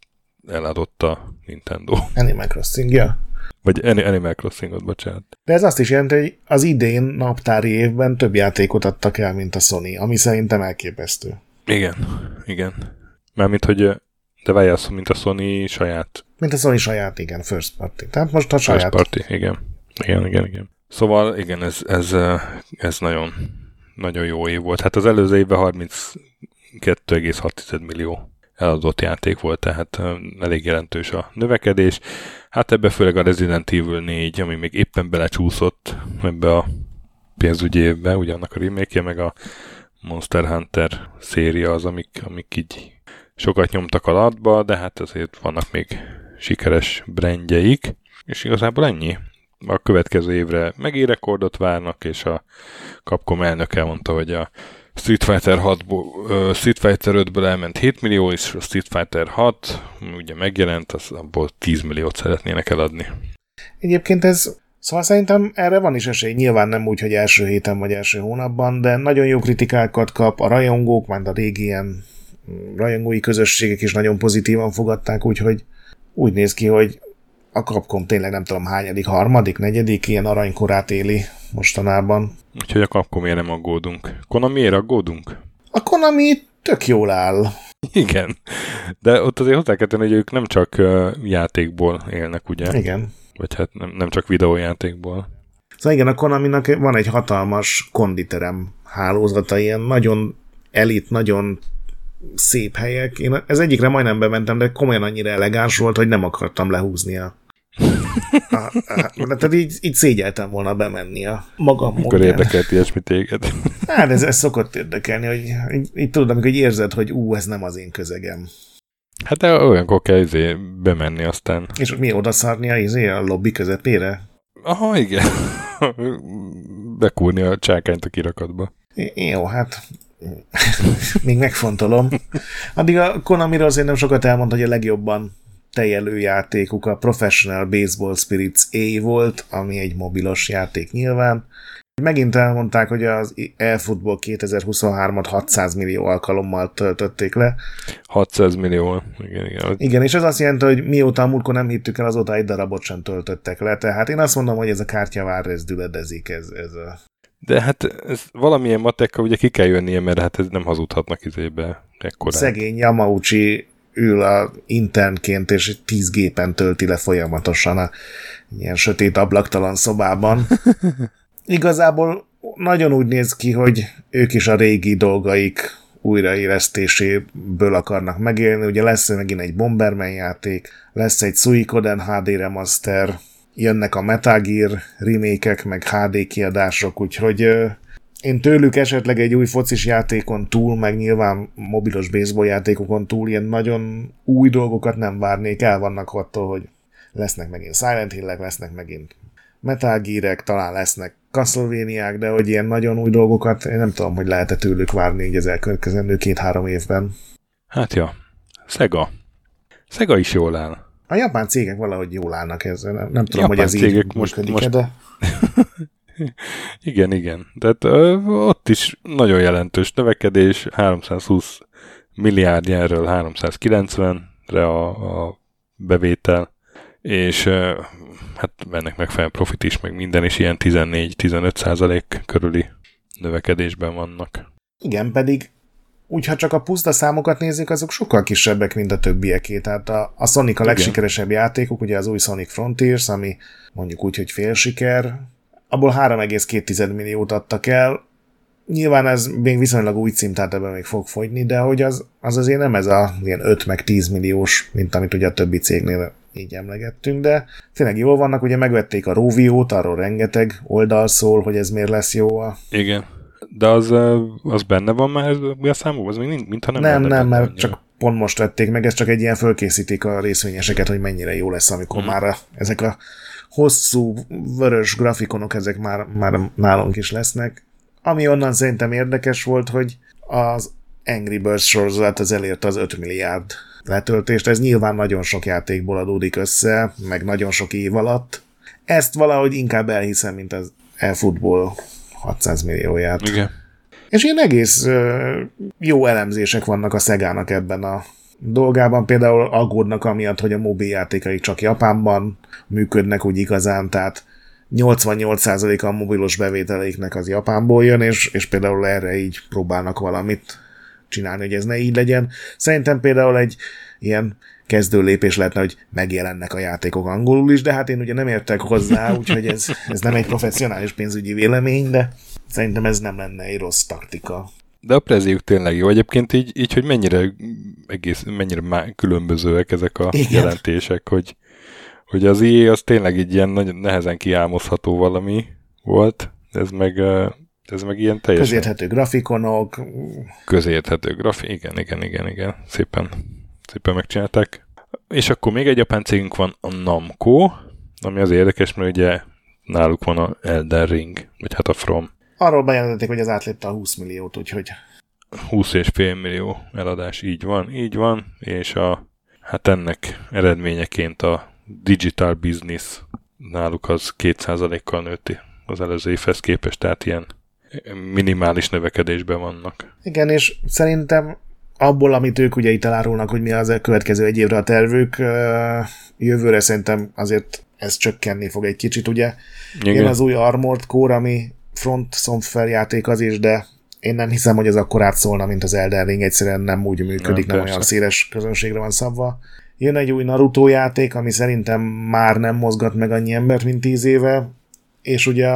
eladott a Nintendo. Animal Crossing, ja. Vagy Animal Crossingot, bocsánat. De ez azt is jelenti, hogy az idén naptári évben több játékot adtak el, mint a Sony, ami szerintem elképesztő. Igen, igen. Mármint, hogy de várjál mint a Sony saját. Mint a Sony saját, igen, first party. Tehát most a saját. First party, igen. Igen, igen, igen. Szóval igen, ez, ez, ez nagyon, nagyon jó év volt. Hát az előző évben 32,6 millió eladott játék volt, tehát elég jelentős a növekedés. Hát ebbe főleg a Resident Evil 4, ami még éppen belecsúszott ebbe a pénzügyi évbe, ugye annak a remake meg a Monster Hunter széria az, amik, amik így sokat nyomtak a latba, de hát azért vannak még sikeres brandjeik, és igazából ennyi. A következő évre megint rekordot várnak, és a Capcom elnöke mondta, hogy a Street Fighter 6 uh, Street Fighter 5-ből elment 7 millió, és a Street Fighter 6 ugye megjelent, az abból 10 milliót szeretnének eladni. Egyébként ez Szóval szerintem erre van is esély, nyilván nem úgy, hogy első héten vagy első hónapban, de nagyon jó kritikákat kap, a rajongók, majd a régi ilyen rajongói közösségek is nagyon pozitívan fogadták, úgyhogy úgy néz ki, hogy a Capcom tényleg nem tudom hányadik, harmadik, negyedik ilyen aranykorát éli mostanában. Úgyhogy a Capcomért nem aggódunk. Konamiért aggódunk? A Konami tök jól áll. Igen, de ott azért hozzá kell tenni, hogy ők nem csak játékból élnek, ugye? Igen. Vagy hát nem, nem csak videójátékból. Szóval igen, a Konaminak van egy hatalmas konditerem hálózata, ilyen nagyon elit, nagyon szép helyek. Én ez egyikre majdnem bementem, de komolyan annyira elegáns volt, hogy nem akartam lehúzni a, tehát így, így szégyeltem volna bemenni a magam Mikor érdekelt ilyesmi téged? Hát ez, ez szokott érdekelni, hogy így, így tudod, amikor így érzed, hogy ú, ez nem az én közegem. Hát de olyankor kell izé bemenni aztán. És mi odaszarni a, izé, a lobby közepére? Aha, igen. Bekúrni a csákányt a kirakatba. I- jó, hát még megfontolom. Addig a konami azért nem sokat elmond, hogy a legjobban tejelő játékuk a Professional Baseball Spirits A volt, ami egy mobilos játék nyilván. Megint elmondták, hogy az eFootball 2023-at 600 millió alkalommal töltötték le. 600 millió, igen, igen. Igen, és ez azt jelenti, hogy mióta a múltkor nem hittük el, azóta egy darabot sem töltöttek le. Tehát én azt mondom, hogy ez a kártyavár, ez düledezik, ez, ez a de hát ez valamilyen matekka ugye ki kell jönnie, mert hát ez nem hazudhatnak izébe ekkorán. Szegény Yamauchi ül a internként, és tíz gépen tölti le folyamatosan a ilyen sötét ablaktalan szobában. Igazából nagyon úgy néz ki, hogy ők is a régi dolgaik újraélesztéséből akarnak megélni. Ugye lesz megint egy Bomberman játék, lesz egy Suikoden HD remaster, jönnek a Metal Gear remake meg HD kiadások, úgyhogy én tőlük esetleg egy új focis játékon túl, meg nyilván mobilos baseball játékokon túl ilyen nagyon új dolgokat nem várnék, el vannak attól, hogy lesznek megint Silent hill lesznek megint Metal Gear-ek, talán lesznek castlevania de hogy ilyen nagyon új dolgokat, én nem tudom, hogy lehet-e tőlük várni így az elkövetkezendő két-három évben. Hát ja, Sega. Sega is jól áll. A japán cégek valahogy jól állnak ezzel. Nem, nem tudom, japán hogy ez így most, működik most... de... igen, igen. Tehát ö, ott is nagyon jelentős növekedés, 320 milliárd ilyenről 390-re a, a bevétel, és ö, hát ennek megfelelően profit is, meg minden is ilyen 14-15 százalék körüli növekedésben vannak. Igen, pedig úgy, ha csak a puszta számokat nézzük, azok sokkal kisebbek, mint a többieké. Tehát a, a Sonic a legsikeresebb Igen. játékuk, ugye az új Sonic Frontiers, ami mondjuk úgy, hogy fél siker, abból 3,2 milliót adtak el. Nyilván ez még viszonylag új cím, tehát ebben még fog fogyni, de hogy az, az azért nem ez a ilyen 5 meg 10 milliós, mint amit ugye a többi cégnél így emlegettünk, de tényleg jól vannak, ugye megvették a Rovio-t, arról rengeteg oldal szól, hogy ez miért lesz jó a Igen De az, az benne van már a számú? Az még mintha nem Nem, nem, mert annyira. csak pont most vették meg, ez csak egy ilyen fölkészítik a részvényeseket, hogy mennyire jó lesz, amikor hmm. már a, ezek a hosszú, vörös grafikonok, ezek már, már nálunk is lesznek. Ami onnan szerintem érdekes volt, hogy az Angry Birds sorozat az elérte az 5 milliárd letöltést. Ez nyilván nagyon sok játékból adódik össze, meg nagyon sok év alatt. Ezt valahogy inkább elhiszem, mint az e-football 600 millióját. Igen. És ilyen egész jó elemzések vannak a Szegának ebben a dolgában. Például aggódnak amiatt, hogy a mobil játékai csak Japánban működnek úgy igazán, tehát 88% a mobilos bevételéknek az Japánból jön, és, és például erre így próbálnak valamit csinálni, hogy ez ne így legyen. Szerintem például egy ilyen kezdő lépés lehetne, hogy megjelennek a játékok angolul is, de hát én ugye nem értek hozzá, úgyhogy ez, ez nem egy professzionális pénzügyi vélemény, de szerintem ez nem lenne egy rossz taktika. De a preziuk tényleg jó. Egyébként így, így hogy mennyire egész, mennyire má, különbözőek ezek a Igen. jelentések, hogy, hogy az IE az tényleg így ilyen nagyon nehezen kiálmozható valami volt, ez meg, ez meg ilyen teljesen... Közérthető grafikonok. Közérthető grafik, igen, igen, igen, igen. Szépen, szépen megcsinálták. És akkor még egy japán cégünk van, a Namco, ami az érdekes, mert ugye náluk van a Elden Ring, vagy hát a From. Arról bejelentették, hogy az átlépte a 20 milliót, úgyhogy... 20 és fél millió eladás, így van, így van, és a, hát ennek eredményeként a digital business náluk az 2%-kal nőtti az előző évhez képest, tehát ilyen minimális növekedésben vannak. Igen, és szerintem abból, amit ők ugye itt elárulnak, hogy mi az a következő egy évre a tervük, jövőre szerintem azért ez csökkenni fog egy kicsit, ugye. Igen. Jön az új Armored Core, ami front software játék az is, de én nem hiszem, hogy ez akkor átszólna, mint az Elden Ring, egyszerűen nem úgy működik, nem, nem olyan széles közönségre van szabva. Jön egy új Naruto játék, ami szerintem már nem mozgat meg annyi embert, mint tíz éve, és ugye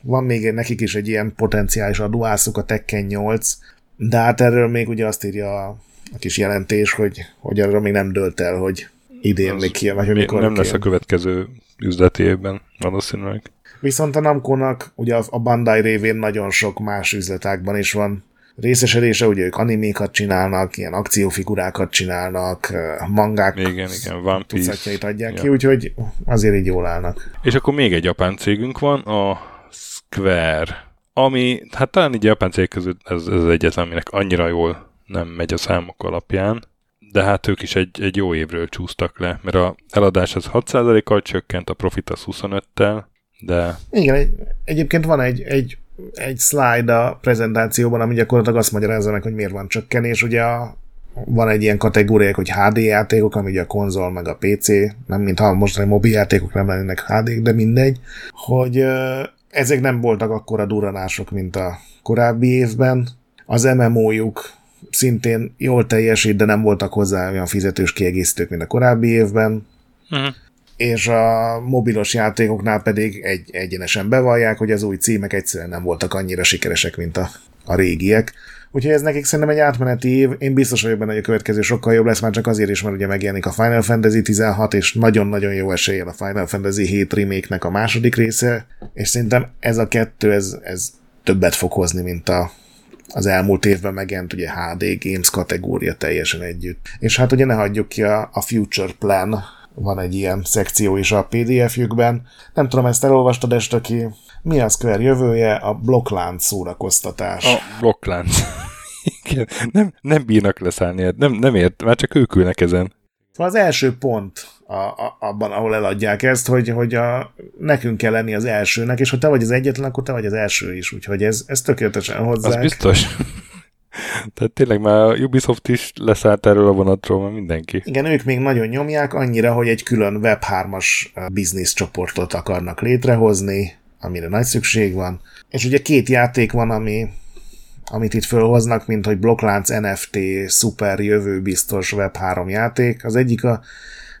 van még nekik is egy ilyen potenciális adóászuk, a Tekken 8, de hát erről még ugye azt írja a, a kis jelentés, hogy, hogy erről még nem dölt el, hogy idén még ki, vagy hogy mikor Nem lesz a következő üzleti évben valószínűleg. Viszont a Namco-nak ugye a Bandai révén nagyon sok más üzletákban is van részesedése, ugye ők animékat csinálnak, ilyen akciófigurákat csinálnak, mangák igen, igen, One Piece. adják ja. ki, úgyhogy azért így jól állnak. És akkor még egy japán cégünk van, a Square, ami, hát talán így japán cég között ez, ez egyetlen, aminek annyira jól nem megy a számok alapján, de hát ők is egy, egy jó évről csúsztak le, mert a eladás az 6%-kal csökkent, a profit az 25-tel, de... Igen, egy, egyébként van egy, egy, egy slide a prezentációban, ami gyakorlatilag azt magyarázza meg, hogy miért van csökkenés. Ugye a, van egy ilyen kategóriák, hogy HD játékok, ami ugye a konzol meg a PC, nem mintha mostani mobil játékok nem lennének hd de mindegy, hogy ezek nem voltak akkora duranások, mint a korábbi évben. Az MMO-juk szintén jól teljesít, de nem voltak hozzá olyan fizetős kiegészítők, mint a korábbi évben. Uh-huh. És a mobilos játékoknál pedig egy, egyenesen bevallják, hogy az új címek egyszerűen nem voltak annyira sikeresek, mint a, a régiek. Úgyhogy ez nekik szerintem egy átmeneti év. Én biztos vagyok benne, hogy a következő sokkal jobb lesz, már csak azért is, mert ugye megjelenik a Final Fantasy 16, és nagyon-nagyon jó eséllyel a Final Fantasy 7 remake a második része, és szerintem ez a kettő, ez, ez többet fog hozni, mint a, az elmúlt évben megjelent ugye HD Games kategória teljesen együtt. És hát ugye ne hagyjuk ki a, a Future Plan, van egy ilyen szekció is a PDF-jükben. Nem tudom, ezt elolvastad este ki. Mi a Square jövője? A blokklánc szórakoztatás. A blokklánc. Igen, nem, nem bírnak leszállni, nem, nem ért, már csak ők ülnek ezen. Szóval az első pont a, a, abban, ahol eladják ezt, hogy, hogy a, nekünk kell lenni az elsőnek, és ha te vagy az egyetlen, akkor te vagy az első is, úgyhogy ez, ez tökéletesen hozzá. Az biztos. Tehát tényleg már a Ubisoft is leszállt erről a vonatról, már mindenki. Igen, ők még nagyon nyomják, annyira, hogy egy külön Web3-as business csoportot akarnak létrehozni, amire nagy szükség van. És ugye két játék van, ami, amit itt fölhoznak, mint hogy blokklánc NFT, szuper jövőbiztos Web3 játék. Az egyik a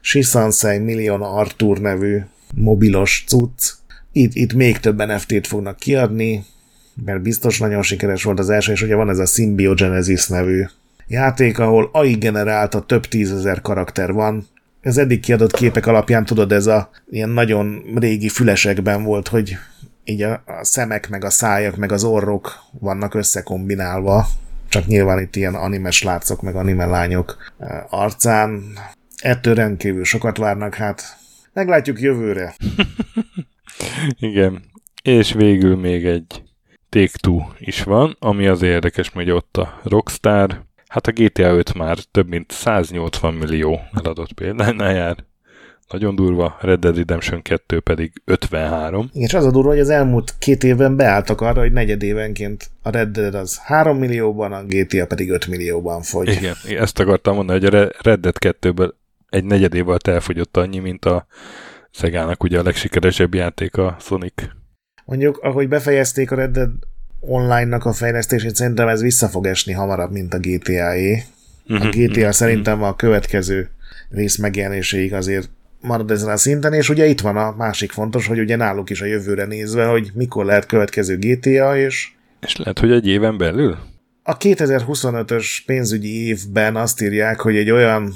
Shisansei Million Arthur nevű mobilos cucc. Itt, itt még több NFT-t fognak kiadni, mert biztos nagyon sikeres volt az első, és ugye van ez a Symbiogenesis nevű játék, ahol AI generálta több tízezer karakter van. Ez eddig kiadott képek alapján, tudod, ez a ilyen nagyon régi fülesekben volt, hogy így a, a szemek, meg a szájak, meg az orrok vannak összekombinálva, csak nyilván itt ilyen animes látszok, meg anime lányok arcán. Ettől rendkívül sokat várnak, hát meglátjuk jövőre. Igen. És végül még egy Take-Two is van, ami az érdekes, hogy ott a Rockstar, hát a GTA 5 már több mint 180 millió eladott példánál jár. Nagyon durva, Red Dead Redemption 2 pedig 53. Igen, és az a durva, hogy az elmúlt két évben beálltak arra, hogy negyedévenként a Red Dead az 3 millióban, a GTA pedig 5 millióban fogy. Igen, ezt akartam mondani, hogy a Red Dead 2-ből egy negyedével elfogyott annyi, mint a Szegának ugye a legsikeresebb játék a Sonic. Mondjuk, ahogy befejezték a Red Dead online-nak a fejlesztését, szerintem ez vissza fog esni hamarabb, mint a GTA-é. A mhm, GTA mhm, szerintem a következő rész megjelenéséig azért marad ezen a szinten, és ugye itt van a másik fontos, hogy ugye náluk is a jövőre nézve, hogy mikor lehet következő GTA, és... És lehet, hogy egy éven belül? A 2025-ös pénzügyi évben azt írják, hogy egy olyan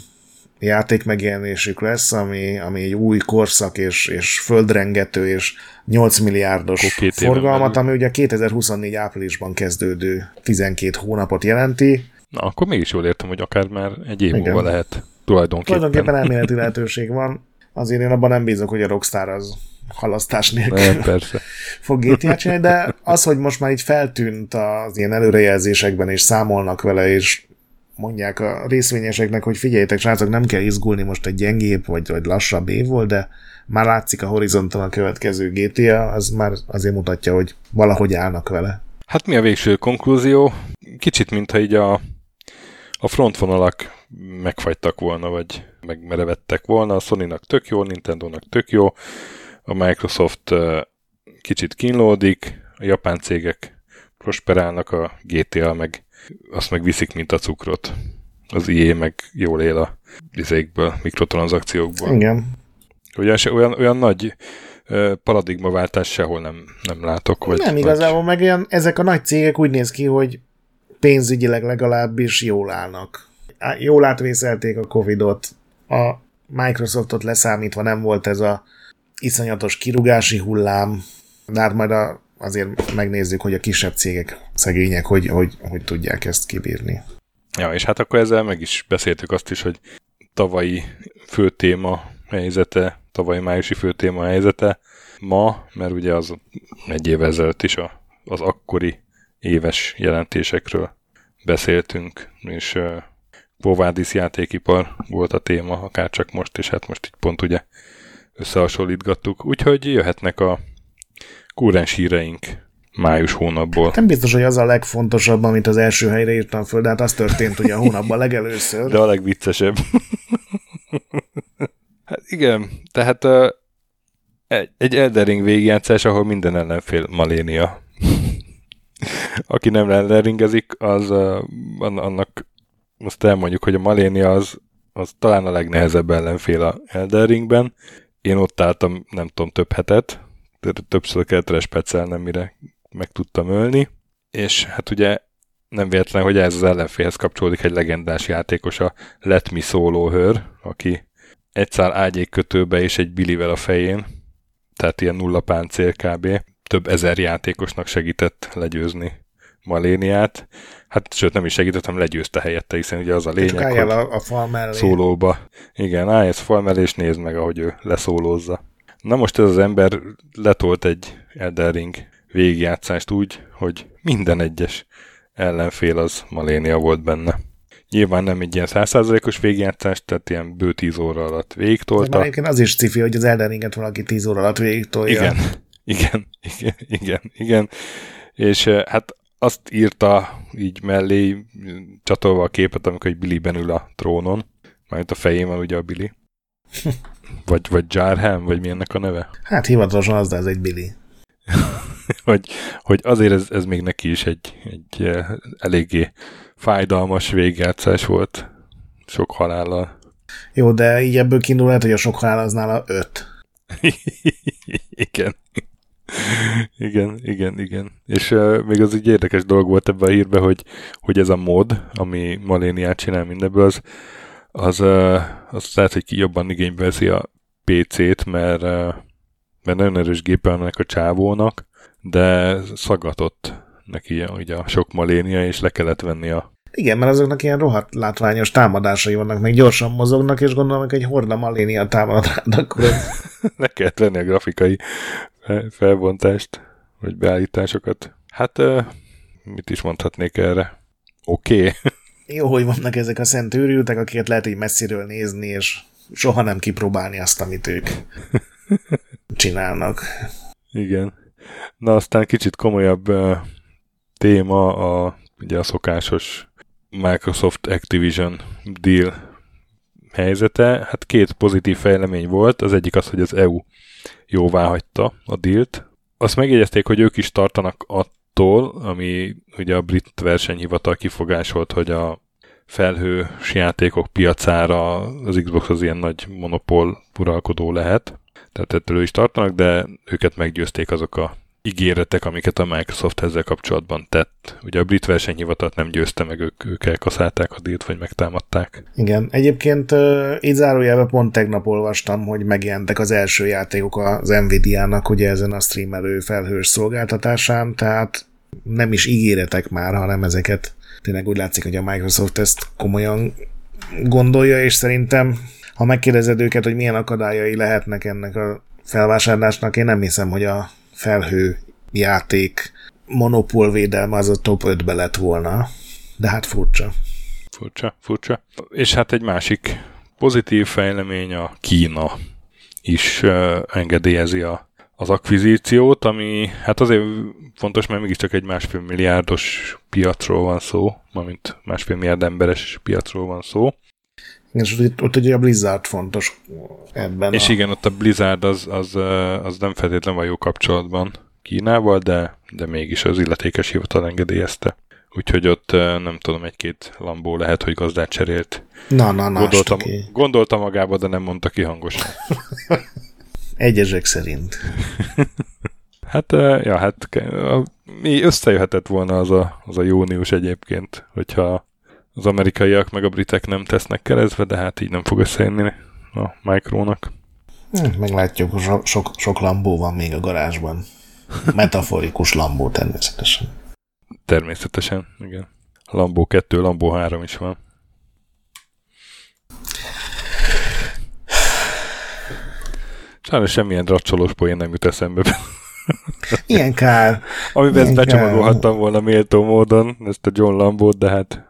játék megjelenésük lesz, ami, ami egy új korszak és, és földrengető és 8 milliárdos forgalmat, ami ugye 2024 áprilisban kezdődő 12 hónapot jelenti. Na, akkor mégis jól értem, hogy akár már egy év múlva lehet tulajdonképpen. Tulajdonképpen elméleti lehetőség van. Azért én abban nem bízok, hogy a Rockstar az halasztás nélkül nem, persze. fog GTA csinálni, de az, hogy most már így feltűnt az ilyen előrejelzésekben, és számolnak vele, és mondják a részvényeseknek, hogy figyeljétek, srácok, nem kell izgulni most egy gyengébb vagy, vagy lassabb év volt, de már látszik a horizonton a következő GTA, az már azért mutatja, hogy valahogy állnak vele. Hát mi a végső konklúzió? Kicsit, mintha így a, a frontvonalak megfagytak volna, vagy megmerevettek volna. A Sony-nak tök jó, Nintendo-nak tök jó, a Microsoft kicsit kínlódik, a japán cégek prosperálnak, a GTA meg azt meg viszik, mint a cukrot. Az IE meg jól él a izékből, mikrotranszakciókból. Igen. Ugye olyan, olyan nagy paradigmaváltás sehol nem, nem látok. Vagy, nem igazából, vagy... meg ilyen, ezek a nagy cégek úgy néz ki, hogy pénzügyileg legalábbis jól állnak. Jól átvészelték a Covidot, a Microsoftot leszámítva nem volt ez a iszonyatos kirugási hullám, de hát majd a azért megnézzük, hogy a kisebb cégek, szegények, hogy, hogy, hogy tudják ezt kibírni. Ja, és hát akkor ezzel meg is beszéltük azt is, hogy tavalyi főtéma helyzete, tavalyi májusi főtéma helyzete ma, mert ugye az egy év ezelőtt is a, az akkori éves jelentésekről beszéltünk, és uh, Vovádis játékipar volt a téma, akár csak most, és hát most így pont ugye összehasonlítgattuk. Úgyhogy jöhetnek a kúrens híreink május hónapból. Nem biztos, hogy az a legfontosabb, amit az első helyre írtam föl, de hát az történt ugye a hónapban legelőször. De a legviccesebb. hát igen, tehát uh, egy, egy Eldering végigjátszás, ahol minden ellenfél malénia. Aki nem elderingezik, az uh, annak azt elmondjuk, hogy a malénia az, az talán a legnehezebb ellenfél a Elderingben. Én ott álltam, nem tudom, több hetet, többször kellett respecelnem, mire meg tudtam ölni, és hát ugye nem véletlen, hogy ez az ellenféhez kapcsolódik egy legendás játékos, a Let Me Solo Her, aki egy szál ágyékkötőbe és egy bilivel a fején, tehát ilyen nulla páncél kb. Több ezer játékosnak segített legyőzni Maléniát. Hát sőt, nem is segítettem, legyőzte helyette, hiszen ugye az a lényeg, hogy a, a fal mellé. szólóba. Igen, állj ez fal mellé, és nézd meg, ahogy ő leszólózza. Na most ez az ember letolt egy Elden Ring végigjátszást úgy, hogy minden egyes ellenfél az Malénia volt benne. Nyilván nem egy ilyen százszázalékos végigjátszás, tehát ilyen bő 10 óra alatt végigtolta. De az is cifi, hogy az Elden Ringet valaki 10 óra alatt végigtolja. Igen, igen, igen, igen, igen. És eh, hát azt írta így mellé, csatolva a képet, amikor egy Billy ül a trónon, majd a fején van ugye a Billy. Vagy, vagy Jarham, vagy mi ennek a neve? Hát hivatalosan az, de ez egy Billy. hogy, hogy azért ez, ez még neki is egy, egy eh, eléggé fájdalmas végjátszás volt. Sok halállal. Jó, de így ebből kiindul lehet, hogy a sok halál az nála öt. igen. igen, igen, igen. És uh, még az egy érdekes dolog volt ebben a hírben, hogy, hogy ez a mod, ami Maléniát csinál mindebből, az az, az lehet, hogy ki jobban igénybe veszi a PC-t, mert, mert nagyon erős gépe ennek a csávónak, de szagatott neki ugye a sok malénia, és le kellett venni a igen, mert azoknak ilyen rohadt látványos támadásai vannak, meg gyorsan mozognak, és gondolom, hogy egy horda malénia támad rád, akkor... Le kellett venni a grafikai felbontást, vagy beállításokat. Hát, mit is mondhatnék erre? Oké. Okay. Jó, hogy vannak ezek a szent őrültek, akiket lehet így messziről nézni, és soha nem kipróbálni azt, amit ők csinálnak. Igen. Na aztán kicsit komolyabb uh, téma a, ugye a szokásos Microsoft Activision deal helyzete. Hát két pozitív fejlemény volt. Az egyik az, hogy az EU jóvá hagyta a dílt. Azt megjegyezték, hogy ők is tartanak attól, ami ugye a brit versenyhivatal kifogásolt, hogy a felhős játékok piacára az Xbox az ilyen nagy monopól uralkodó lehet. Tehát ettől is tartanak, de őket meggyőzték azok a ígéretek, amiket a Microsoft ezzel kapcsolatban tett. Ugye a brit versenyhivatat nem győzte meg, ők, ők elkaszálták a dílt, vagy megtámadták. Igen, egyébként így zárójelben pont tegnap olvastam, hogy megjelentek az első játékok az Nvidia-nak ugye ezen a streamelő felhős szolgáltatásán, tehát nem is ígéretek már, hanem ezeket tényleg úgy látszik, hogy a Microsoft ezt komolyan gondolja, és szerintem ha megkérdezed őket, hogy milyen akadályai lehetnek ennek a felvásárlásnak, én nem hiszem, hogy a felhő játék monopól védelme az a top 5-be lett volna. De hát furcsa. Furcsa, furcsa. És hát egy másik pozitív fejlemény a Kína is engedélyezi a, az akvizíciót, ami hát azért fontos, mert mégiscsak egy másfél milliárdos piacról van szó, mint másfél milliárd emberes piacról van szó. És ott, ott ugye a Blizzard fontos ebben. És a... igen, ott a Blizzard az, az, az nem feltétlenül van jó kapcsolatban Kínával, de, de mégis az illetékes hivatal engedélyezte. Úgyhogy ott nem tudom, egy-két lambó lehet, hogy gazdát cserélt. Na, na, na, gondolta, gondolta magába, de nem mondta ki hangosan. Egyesek szerint. hát, ja, hát mi összejöhetett volna az a, az a június egyébként, hogyha az amerikaiak meg a britek nem tesznek keresztbe, de hát így nem fog összejönni a Micronak. Hm, meglátjuk, so, sok, sok lambó van még a garázsban. Metaforikus lambó természetesen. Természetesen, igen. Lambó 2, Lambó 3 is van. Sajnos semmilyen dracsolós poén nem jut eszembe. Ilyen kár. Amiben ezt becsomagolhattam volna méltó módon, ezt a John Lambót, de hát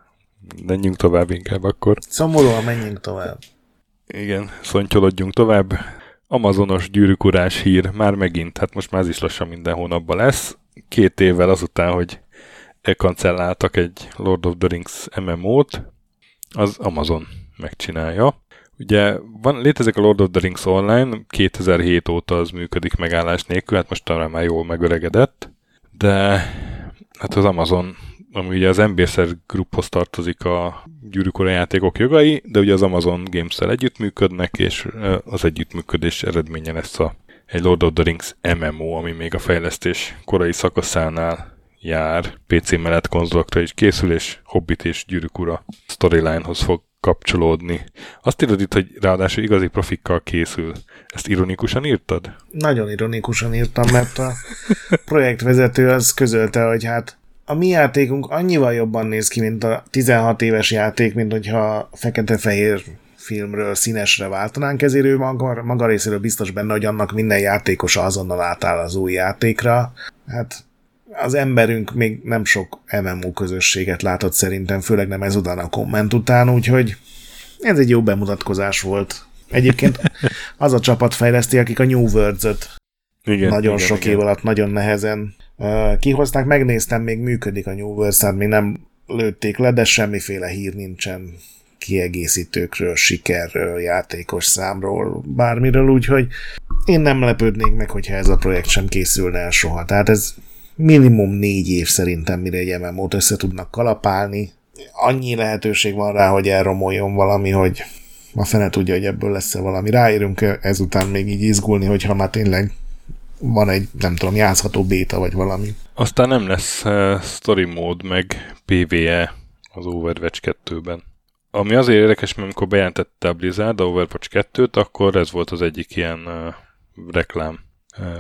menjünk tovább inkább akkor. Szomorúan menjünk tovább. Igen, szontyolodjunk tovább. Amazonos gyűrűkurás hír már megint, hát most már ez is lassan minden hónapban lesz. Két évvel azután, hogy elkancelláltak egy Lord of the Rings MMO-t, az Amazon megcsinálja. Ugye van, létezik a Lord of the Rings Online, 2007 óta az működik megállás nélkül, hát most talán már jól megöregedett, de hát az Amazon ami ugye az Embracer Grouphoz tartozik a gyűrűkora játékok jogai, de ugye az Amazon Games-tel együttműködnek, és az együttműködés eredménye lesz a, egy Lord of the Rings MMO, ami még a fejlesztés korai szakaszánál jár, PC mellett konzolokra is készül, és Hobbit és gyűrűkura storylinehoz fog kapcsolódni. Azt írod itt, hogy ráadásul igazi profikkal készül. Ezt ironikusan írtad? Nagyon ironikusan írtam, mert a projektvezető az közölte, hogy hát a mi játékunk annyival jobban néz ki, mint a 16 éves játék, mint hogyha fekete-fehér filmről színesre váltanánk, ezért ő maga, maga részéről biztos benne, hogy annak minden játékosa azonnal átáll az új játékra. Hát az emberünk még nem sok MMO közösséget látott szerintem, főleg nem ezután a komment után, úgyhogy ez egy jó bemutatkozás volt. Egyébként az a csapat fejleszti, akik a New Words-öt igen, nagyon igen, sok igen. év alatt nagyon nehezen kihozták, megnéztem, még működik a New World, még nem lőtték le, de semmiféle hír nincsen kiegészítőkről, sikerről, játékos számról, bármiről, úgyhogy én nem lepődnék meg, hogyha ez a projekt sem készülne el soha. Tehát ez minimum négy év szerintem, mire egy MMO-t össze tudnak kalapálni. Annyi lehetőség van rá, hogy elromoljon valami, hogy a fene tudja, hogy ebből lesz-e valami. Ráérünk ezután még így izgulni, hogyha már tényleg van egy, nem tudom, játszható béta vagy valami. Aztán nem lesz uh, story mód meg PvE az Overwatch 2-ben. Ami azért érdekes, mert amikor bejelentette a Blizzard a Overwatch 2-t, akkor ez volt az egyik ilyen uh, reklám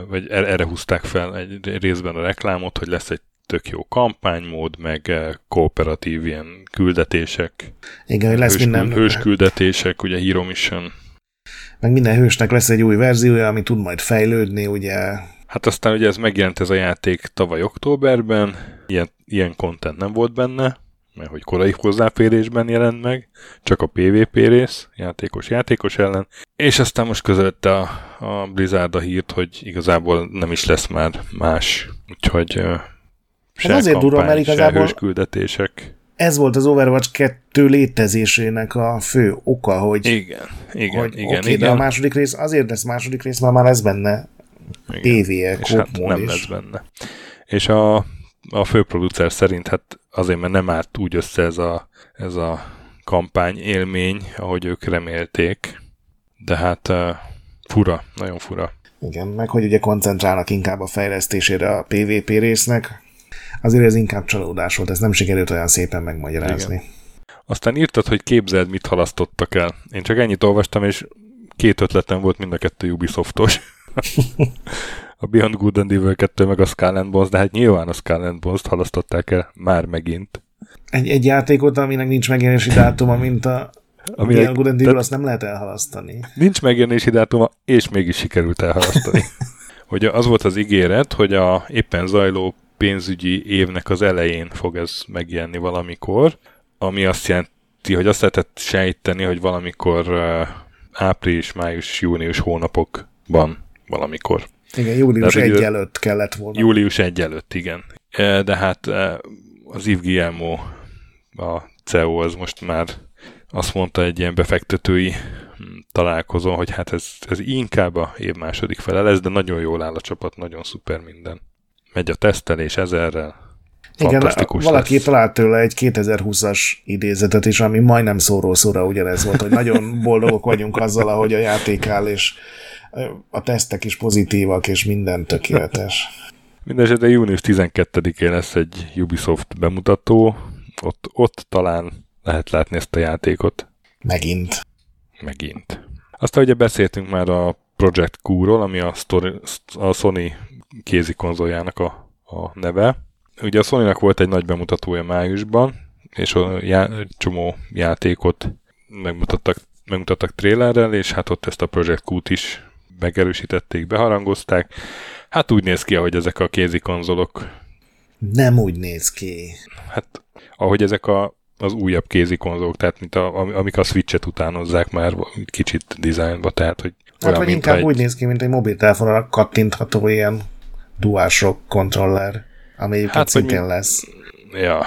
vagy er-, erre húzták fel egy részben a reklámot, hogy lesz egy tök jó kampánymód, meg kooperatív ilyen küldetések. Igen, lesz hős, minden... Hős küldetések, ugye Hero Mission. Meg minden hősnek lesz egy új verziója, ami tud majd fejlődni, ugye. Hát aztán ugye ez megjelent ez a játék tavaly októberben, ilyen, ilyen content nem volt benne, mert hogy korai hozzáférésben jelent meg, csak a PvP rész, játékos-játékos ellen, és aztán most közölte a, a Blizzard a hírt, hogy igazából nem is lesz már más, úgyhogy uh, se azért kampány, durva, mert igazából küldetések. Ez volt az Overwatch 2 létezésének a fő oka, hogy igen, igen, hogy, igen, okay, igen. de a második rész azért lesz második rész, mert már lesz benne PvE, hát nem is. lesz benne. És a, a főproducer szerint hát azért, mert nem állt úgy össze ez a, ez a kampány élmény, ahogy ők remélték, de hát uh, fura, nagyon fura. Igen, meg hogy ugye koncentrálnak inkább a fejlesztésére a PvP résznek, azért ez inkább csalódás volt, ez nem sikerült olyan szépen megmagyarázni. Igen. Aztán írtad, hogy képzeld, mit halasztottak el. Én csak ennyit olvastam, és két ötletem volt mind a kettő Ubisoftos. a Beyond Good and Evil 2 meg a Skull and Bones, de hát nyilván a Skull and Bones-t halasztották el már megint. Egy, egy játékot, aminek nincs megjelenési dátuma, mint a ami Beyond Good and Evil, azt nem lehet elhalasztani. Nincs megjelenési dátuma, és mégis sikerült elhalasztani. hogy az volt az ígéret, hogy a éppen zajló pénzügyi évnek az elején fog ez megjelenni valamikor, ami azt jelenti, hogy azt lehetett sejteni, hogy valamikor április, május, június hónapokban valamikor. Igen, július De, 1 előtt kellett volna. Július 1 előtt, igen. E, de hát e, az Yves Guillermo, a CEO az most már azt mondta egy ilyen befektetői hm, találkozón, hogy hát ez, ez inkább a év második fele lesz, de nagyon jól áll a csapat, nagyon szuper minden. Megy a tesztelés ezerrel. Igen, valaki lesz. talált tőle egy 2020-as idézetet is, ami majdnem szóról szóra ugyanez volt, hogy nagyon boldogok vagyunk azzal, ahogy a játék áll, és a tesztek is pozitívak, és minden tökéletes. Mindenesetre június 12-én lesz egy Ubisoft bemutató, ott, ott talán lehet látni ezt a játékot. Megint. Megint. Aztán ugye beszéltünk már a Project Q-ról, ami a, story, a Sony kézi konzoljának a, a neve. Ugye a sony volt egy nagy bemutatója májusban, és a já, csomó játékot megmutattak, megmutattak trailerrel, és hát ott ezt a Project Q-t is megerősítették, beharangozták. Hát úgy néz ki, ahogy ezek a kézi konzolok. Nem úgy néz ki. Hát ahogy ezek a, az újabb kézi konzolok, tehát mint a, amik a Switch-et utánozzák már kicsit dizájnba, tehát hogy Hát vagy inkább egy... úgy néz ki, mint egy mobiltelefonra kattintható ilyen DualShock kontroller, ami hát, szintén mi... lesz. Ja,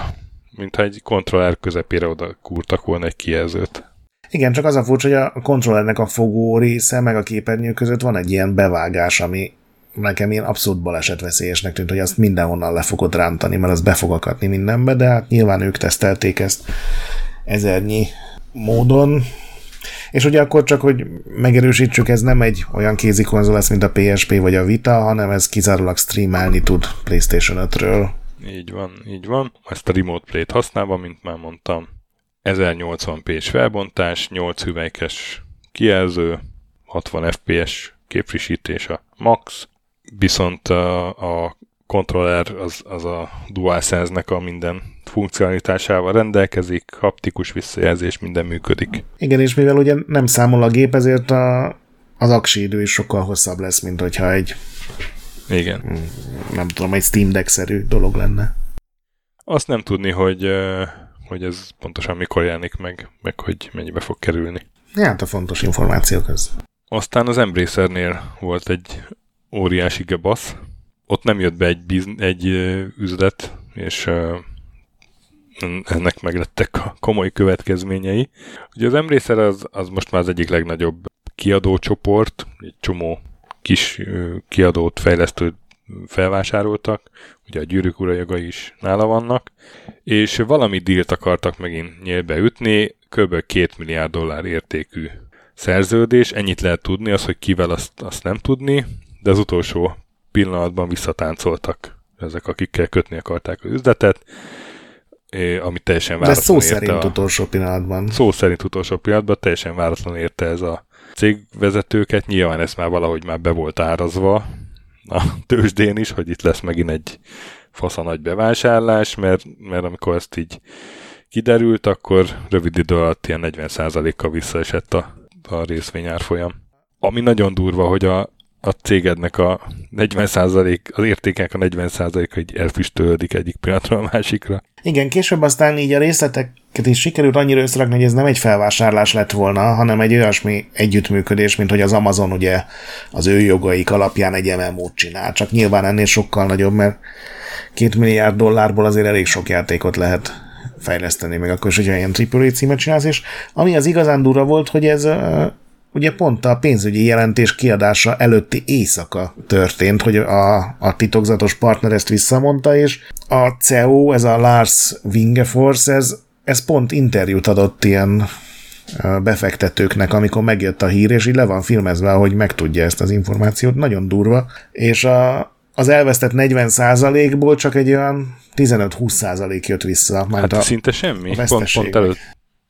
mintha egy kontroller közepére oda kúrtak volna egy kijelzőt. Igen, csak az a furcsa, hogy a kontrollernek a fogó része meg a képernyő között van egy ilyen bevágás, ami nekem ilyen abszolút balesetveszélyesnek tűnt, hogy azt mindenhonnan le fogod rántani, mert az be fog akadni mindenbe, de hát nyilván ők tesztelték ezt ezernyi módon, és ugye akkor csak, hogy megerősítsük, ez nem egy olyan kézi konzol lesz, mint a PSP vagy a Vita, hanem ez kizárólag streamelni tud PlayStation 5-ről. Így van, így van. Ezt a Remote Play-t használva, mint már mondtam, 1080p-s felbontás, 8 hüvelykes kijelző, 60 fps képfrissítés a max, viszont a, a kontroller az, az a DualSense-nek a minden funkcionalitásával rendelkezik, haptikus visszajelzés, minden működik. Igen, és mivel ugye nem számol a gép, ezért a, az aksi idő is sokkal hosszabb lesz, mint hogyha egy igen. Nem tudom, egy Steam Deck-szerű dolog lenne. Azt nem tudni, hogy hogy ez pontosan mikor jelenik meg, meg hogy mennyibe fog kerülni. Ja, hát a fontos információk az. Aztán az Embracernél volt egy óriási gebasz. Ott nem jött be egy, bizn- egy üzlet, és ennek meglettek a komoly következményei. Ugye az Embracer az, az most már az egyik legnagyobb kiadócsoport, egy csomó kis kiadót, fejlesztőt felvásároltak, ugye a gyűrűk ura is nála vannak, és valami dílt akartak megint nyílbe ütni, kb. 2 milliárd dollár értékű szerződés, ennyit lehet tudni, az, hogy kivel azt, azt nem tudni, de az utolsó pillanatban visszatáncoltak ezek, akikkel kötni akarták az üzletet, ami teljesen váratlan De szó szerint a, utolsó pillanatban. Szó szerint utolsó pillanatban teljesen váratlan érte ez a cégvezetőket, nyilván ez már valahogy már be volt árazva, a tőzsdén is, hogy itt lesz megint egy fasz nagy bevásárlás, mert, mert amikor ezt így kiderült, akkor rövid idő alatt ilyen 40%-kal visszaesett a, a részvényárfolyam. Ami nagyon durva, hogy a, a cégednek a 40%, az értékek a 40%-a így elfüstölődik egyik pillanatra a másikra. Igen, később aztán így a részleteket is sikerült annyira összerakni, hogy ez nem egy felvásárlás lett volna, hanem egy olyasmi együttműködés, mint hogy az Amazon ugye az ő jogaik alapján egy MMO-t csinál. Csak nyilván ennél sokkal nagyobb, mert két milliárd dollárból azért elég sok játékot lehet fejleszteni, meg akkor is, hogy ilyen AAA címet csinálsz, és ami az igazán durva volt, hogy ez ugye pont a pénzügyi jelentés kiadása előtti éjszaka történt, hogy a, a titokzatos partner ezt visszamondta, és a CEO, ez a Lars Wingefors, ez, ez pont interjút adott ilyen befektetőknek, amikor megjött a hír, és így le van filmezve, hogy megtudja ezt az információt, nagyon durva, és a, az elvesztett 40%-ból csak egy olyan 15-20% jött vissza. Hát a, szinte semmi. Pont, pont, előtt,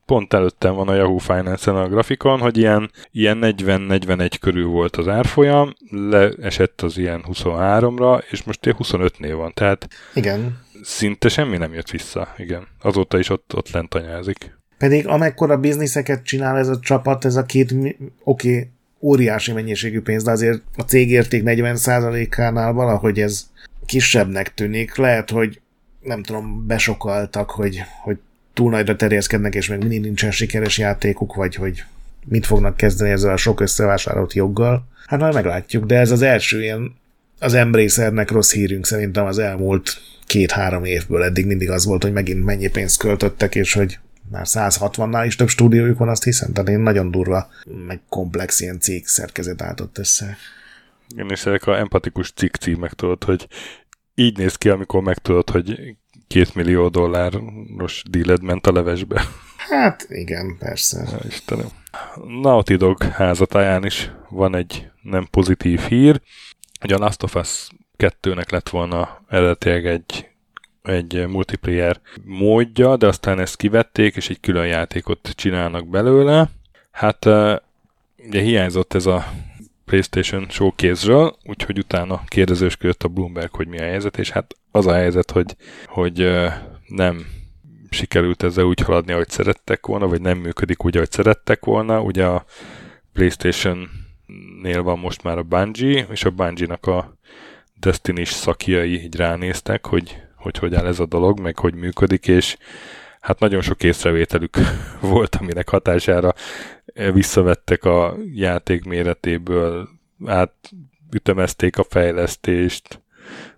pont előttem van a Yahoo Finance-en a grafikon, hogy ilyen, ilyen 40-41 körül volt az árfolyam, leesett az ilyen 23-ra, és most 25-nél van, tehát igen. szinte semmi nem jött vissza, igen. Azóta is ott, ott lent anyázik. Pedig amekkora bizniszeket csinál ez a csapat, ez a két, oké, okay, óriási mennyiségű pénz, de azért a cégérték 40%-ánál valahogy ez kisebbnek tűnik. Lehet, hogy nem tudom, besokaltak, hogy, hogy túl nagyra terjeszkednek, és még mindig nincsen sikeres játékuk, vagy hogy mit fognak kezdeni ezzel a sok összevásárolt joggal. Hát majd meglátjuk, de ez az első ilyen az Embracernek rossz hírünk szerintem az elmúlt két-három évből eddig mindig az volt, hogy megint mennyi pénzt költöttek, és hogy már 160-nál is több stúdiójuk van, azt hiszem, tehát én nagyon durva, meg komplex ilyen cég szerkezet álltott össze. Én is ezek a empatikus cikk címek tudod, hogy így néz ki, amikor megtudod, hogy két millió dolláros díled ment a levesbe. Hát igen, persze. Ja, Istenem. Naughty Dog házatáján is van egy nem pozitív hír, hogy a Last of Us 2-nek lett volna eredetileg egy egy multiplayer módja, de aztán ezt kivették, és egy külön játékot csinálnak belőle. Hát ugye hiányzott ez a PlayStation showcase-ről, úgyhogy utána kérdezősködött a Bloomberg, hogy mi a helyzet, és hát az a helyzet, hogy, hogy nem sikerült ezzel úgy haladni, ahogy szerettek volna, vagy nem működik úgy, ahogy szerettek volna. Ugye a PlayStation-nél van most már a Bungie, és a Bungie-nak a Destiny-s szakjai így ránéztek, hogy hogy hogy áll ez a dolog, meg hogy működik, és hát nagyon sok észrevételük volt, aminek hatására visszavettek a játék méretéből, átütemezték a fejlesztést,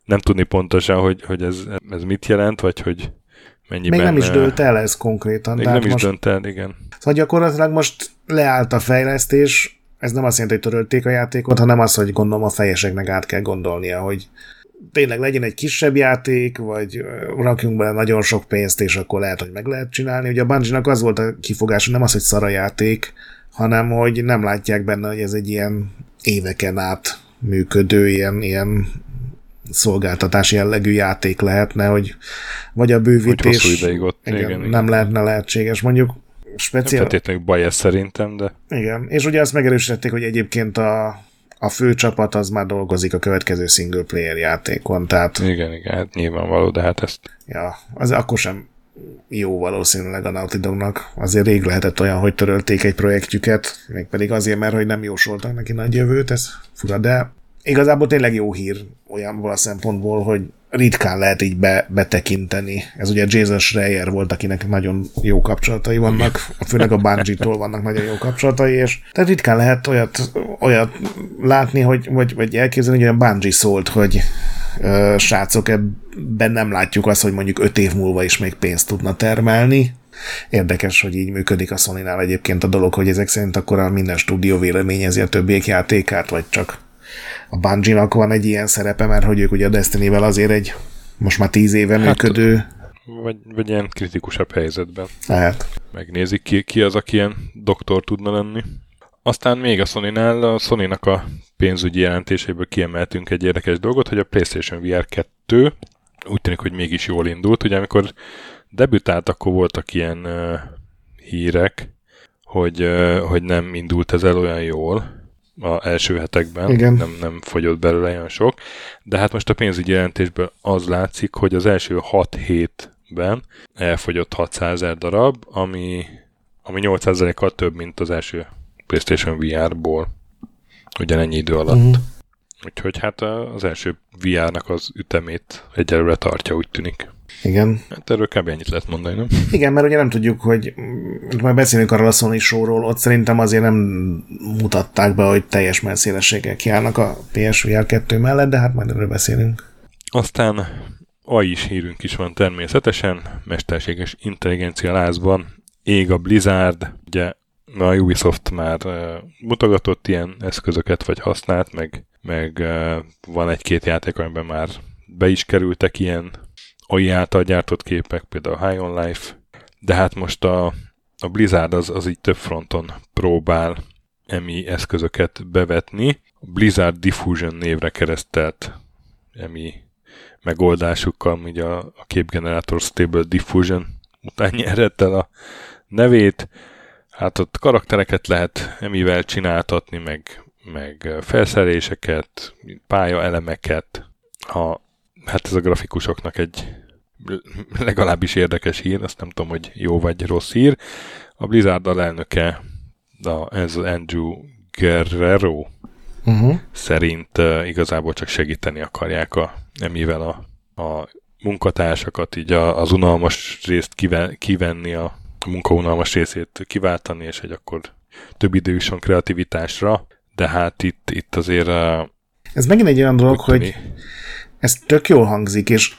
nem tudni pontosan, hogy, hogy ez, ez mit jelent, vagy hogy mennyiben... Még nem is dőlt el ez konkrétan. Még nem is most, dönt el, igen. Szóval gyakorlatilag most leállt a fejlesztés, ez nem azt jelenti, hogy törölték a játékot, hanem az, hogy gondolom a fejeseknek át kell gondolnia, hogy tényleg legyen egy kisebb játék, vagy rakjunk bele nagyon sok pénzt, és akkor lehet, hogy meg lehet csinálni. Ugye a bungie az volt a kifogása, nem az, hogy szara játék, hanem hogy nem látják benne, hogy ez egy ilyen éveken át működő, ilyen, ilyen szolgáltatás jellegű játék lehetne, hogy vagy a bővítés hogy ideig ott, igen, igen, nem igen. lehetne lehetséges. Mondjuk speciál... Nem feltétlenül baj ez szerintem, de... Igen, és ugye azt megerősítették, hogy egyébként a a fő csapat az már dolgozik a következő single player játékon, tehát... Igen, igen, hát nyilvánvaló, de hát ezt... Ja, az akkor sem jó valószínűleg a Naughty Dognak. Azért rég lehetett olyan, hogy törölték egy projektjüket, mégpedig azért, mert hogy nem jósoltak neki nagy jövőt, ez fura, de igazából tényleg jó hír olyan a szempontból, hogy ritkán lehet így be, betekinteni. Ez ugye Jason Schreier volt, akinek nagyon jó kapcsolatai vannak, főleg a Bungie-tól vannak nagyon jó kapcsolatai, és tehát ritkán lehet olyat, olyat látni, hogy, vagy, vagy elképzelni, hogy olyan Bungie szólt, hogy ö, srácok, ebben nem látjuk azt, hogy mondjuk öt év múlva is még pénzt tudna termelni, Érdekes, hogy így működik a sony egyébként a dolog, hogy ezek szerint akkor a minden stúdió véleményezi a többiek játékát, vagy csak a Bungie-nak van egy ilyen szerepe, mert hogy ők ugye a Destiny-vel azért egy most már tíz éve hát, működő vagy, vagy ilyen kritikusabb helyzetben. Lehet. Megnézik ki, ki az, aki ilyen doktor tudna lenni. Aztán még a Sony-nál, a Sony-nak a pénzügyi jelentéséből kiemeltünk egy érdekes dolgot, hogy a PlayStation VR 2 úgy tűnik, hogy mégis jól indult. Ugye amikor debütált, akkor voltak ilyen uh, hírek, hogy, uh, hogy nem indult ez el olyan jól, a első hetekben, Igen. Nem, nem fogyott belőle olyan sok, de hát most a pénzügyi jelentésből az látszik, hogy az első 6 hétben elfogyott 600 ezer darab, ami, ami 8%-kal több, mint az első PlayStation VR-ból ugyanennyi idő alatt. Uh-huh. Úgyhogy hát az első VR-nak az ütemét egyelőre tartja, úgy tűnik. Igen. Hát erről kb. ennyit lehet mondani, nem? Igen, mert ugye nem tudjuk, hogy majd beszélünk arról a Sony showról, ott szerintem azért nem mutatták be, hogy teljes messzélességgel kiállnak a PSVR 2 mellett, de hát majd erről beszélünk. Aztán AI is hírünk is van természetesen, mesterséges intelligencia lázban, ég a Blizzard, ugye a Ubisoft már mutogatott ilyen eszközöket, vagy használt, meg, meg van egy-két játék, amiben már be is kerültek ilyen AI által gyártott képek, például High on Life, de hát most a, a Blizzard az, az így több fronton próbál emi eszközöket bevetni. A Blizzard Diffusion névre keresztelt emi megoldásukkal, ugye a, a képgenerátor Stable Diffusion után nyerett el a nevét. Hát ott karaktereket lehet emivel csináltatni, meg, meg felszereléseket, pályaelemeket. A, hát ez a grafikusoknak egy legalábbis érdekes hír, azt nem tudom, hogy jó vagy rossz hír. A Blizzard alelnöke, a, ez az Andrew Guerrero uh-huh. szerint uh, igazából csak segíteni akarják a, emivel a, a munkatársakat, így a, az unalmas részt kiven, kivenni, a, a munkaunalmas részét kiváltani, és hogy akkor több idő is van kreativitásra, de hát itt, itt azért... Uh, ez megint egy olyan dolog, hogy ez tök jól hangzik, és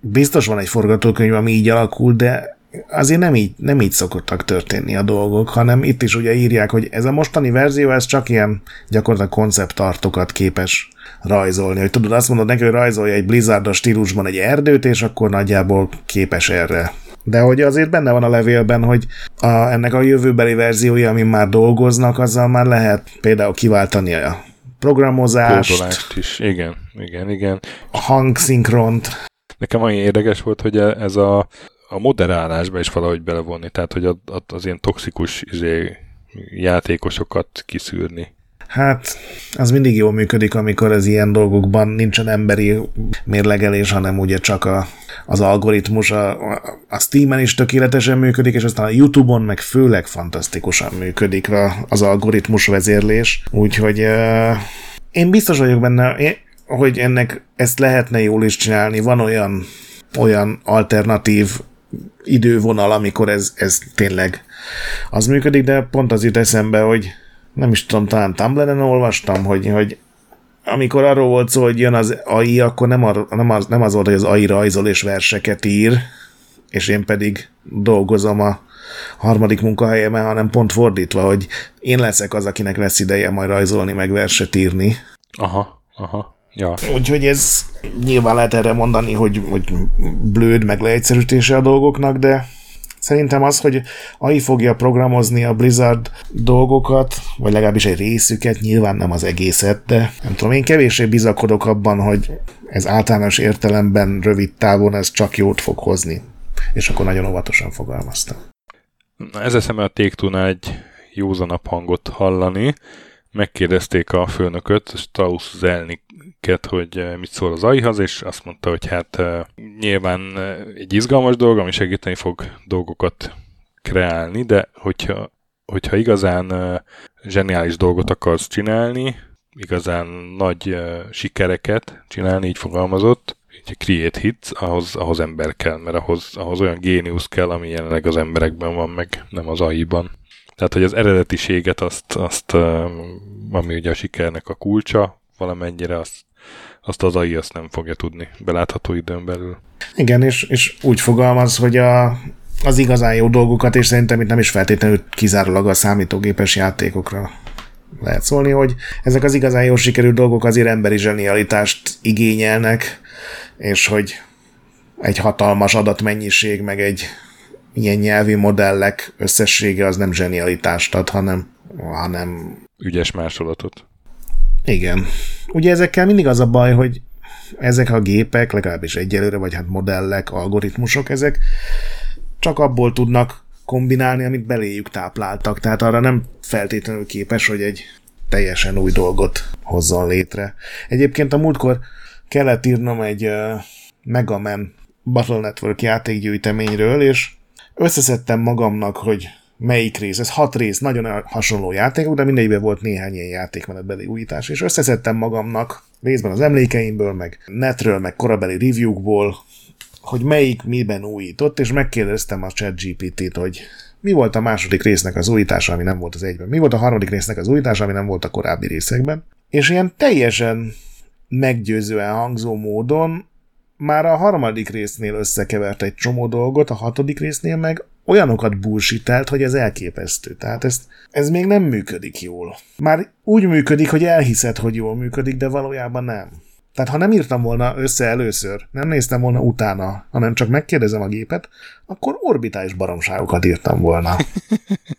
biztos van egy forgatókönyv, ami így alakul, de azért nem így, nem így szokottak történni a dolgok, hanem itt is ugye írják, hogy ez a mostani verzió, ez csak ilyen gyakorlatilag konceptartokat képes rajzolni. Hogy tudod, azt mondod neki, hogy rajzolja egy blizzardos stílusban egy erdőt, és akkor nagyjából képes erre. De hogy azért benne van a levélben, hogy a, ennek a jövőbeli verziója, amin már dolgoznak, azzal már lehet például kiváltani a programozást. Kódolást is, igen, igen, igen. A hangszinkront. Nekem olyan érdekes volt, hogy e- ez a, a moderálásba is valahogy belevonni, tehát hogy az ilyen toxikus izé, játékosokat kiszűrni. Hát, az mindig jól működik, amikor az ilyen dolgokban nincsen emberi mérlegelés, hanem ugye csak a, az algoritmus a, a Steam-en is tökéletesen működik, és aztán a YouTube-on meg főleg fantasztikusan működik az algoritmus vezérlés. Úgyhogy uh, én biztos vagyok benne, hogy ennek ezt lehetne jól is csinálni. Van olyan, olyan alternatív idővonal, amikor ez, ez tényleg az működik, de pont az jut eszembe, hogy nem is tudom, talán Tumblr-en olvastam, hogy, hogy amikor arról volt szó, hogy jön az AI, akkor nem, ar, nem, az, nem az volt, hogy az AI rajzol és verseket ír, és én pedig dolgozom a harmadik munkahelyemen, hanem pont fordítva, hogy én leszek az, akinek lesz ideje majd rajzolni, meg verset írni. Aha, aha. Ja. Úgyhogy ez nyilván lehet erre mondani, hogy, hogy blőd, meg leegyszerűsítése a dolgoknak, de Szerintem az, hogy AI fogja programozni a Blizzard dolgokat, vagy legalábbis egy részüket, nyilván nem az egészet, de nem tudom, én kevéssé bizakodok abban, hogy ez általános értelemben rövid távon ez csak jót fog hozni. És akkor nagyon óvatosan fogalmaztam. Ez eszembe a take egy józanabb hangot hallani. Megkérdezték a főnököt, Strauss Zelnik ket, hogy eh, mit szól az AI-hoz, és azt mondta, hogy hát eh, nyilván eh, egy izgalmas dolog, ami segíteni fog dolgokat kreálni, de hogyha, hogyha igazán zseniális dolgot akarsz csinálni, igazán nagy sikereket csinálni, így fogalmazott, egy create hits, ahhoz, ahhoz ember kell, mert ahhoz, ahhoz olyan géniusz kell, ami jelenleg az emberekben van, meg nem az AI-ban. Tehát, hogy az eredetiséget, azt, azt ami ugye a sikernek a kulcsa, valamennyire azt azt az AI azt nem fogja tudni belátható időn belül. Igen, és, és úgy fogalmaz, hogy a, az igazán jó dolgokat, és szerintem itt nem is feltétlenül kizárólag a számítógépes játékokra lehet szólni, hogy ezek az igazán jó sikerült dolgok azért emberi zsenialitást igényelnek, és hogy egy hatalmas adatmennyiség, meg egy ilyen nyelvi modellek összessége az nem zsenialitást ad, hanem, hanem ügyes másolatot. Igen. Ugye ezekkel mindig az a baj, hogy ezek a gépek, legalábbis egyelőre, vagy hát modellek, algoritmusok, ezek csak abból tudnak kombinálni, amit beléjük tápláltak. Tehát arra nem feltétlenül képes, hogy egy teljesen új dolgot hozzon létre. Egyébként a múltkor kellett írnom egy uh, Mega Man Battle Network játékgyűjteményről, és összeszedtem magamnak, hogy melyik rész, ez hat rész, nagyon hasonló játékok, de mindegyikben volt néhány ilyen játékmenetbeli újítás, és összeszedtem magamnak részben az emlékeimből, meg netről, meg korabeli reviewkból, hogy melyik miben újított, és megkérdeztem a ChatGPT-t, hogy mi volt a második résznek az újítása, ami nem volt az egyben, mi volt a harmadik résznek az újítása, ami nem volt a korábbi részekben, és ilyen teljesen meggyőzően hangzó módon már a harmadik résznél összekevert egy csomó dolgot, a hatodik résznél meg olyanokat bullshitelt, hogy ez elképesztő. Tehát ez, ez még nem működik jól. Már úgy működik, hogy elhiszed, hogy jól működik, de valójában nem. Tehát ha nem írtam volna össze először, nem néztem volna utána, hanem csak megkérdezem a gépet, akkor orbitális baromságokat írtam volna.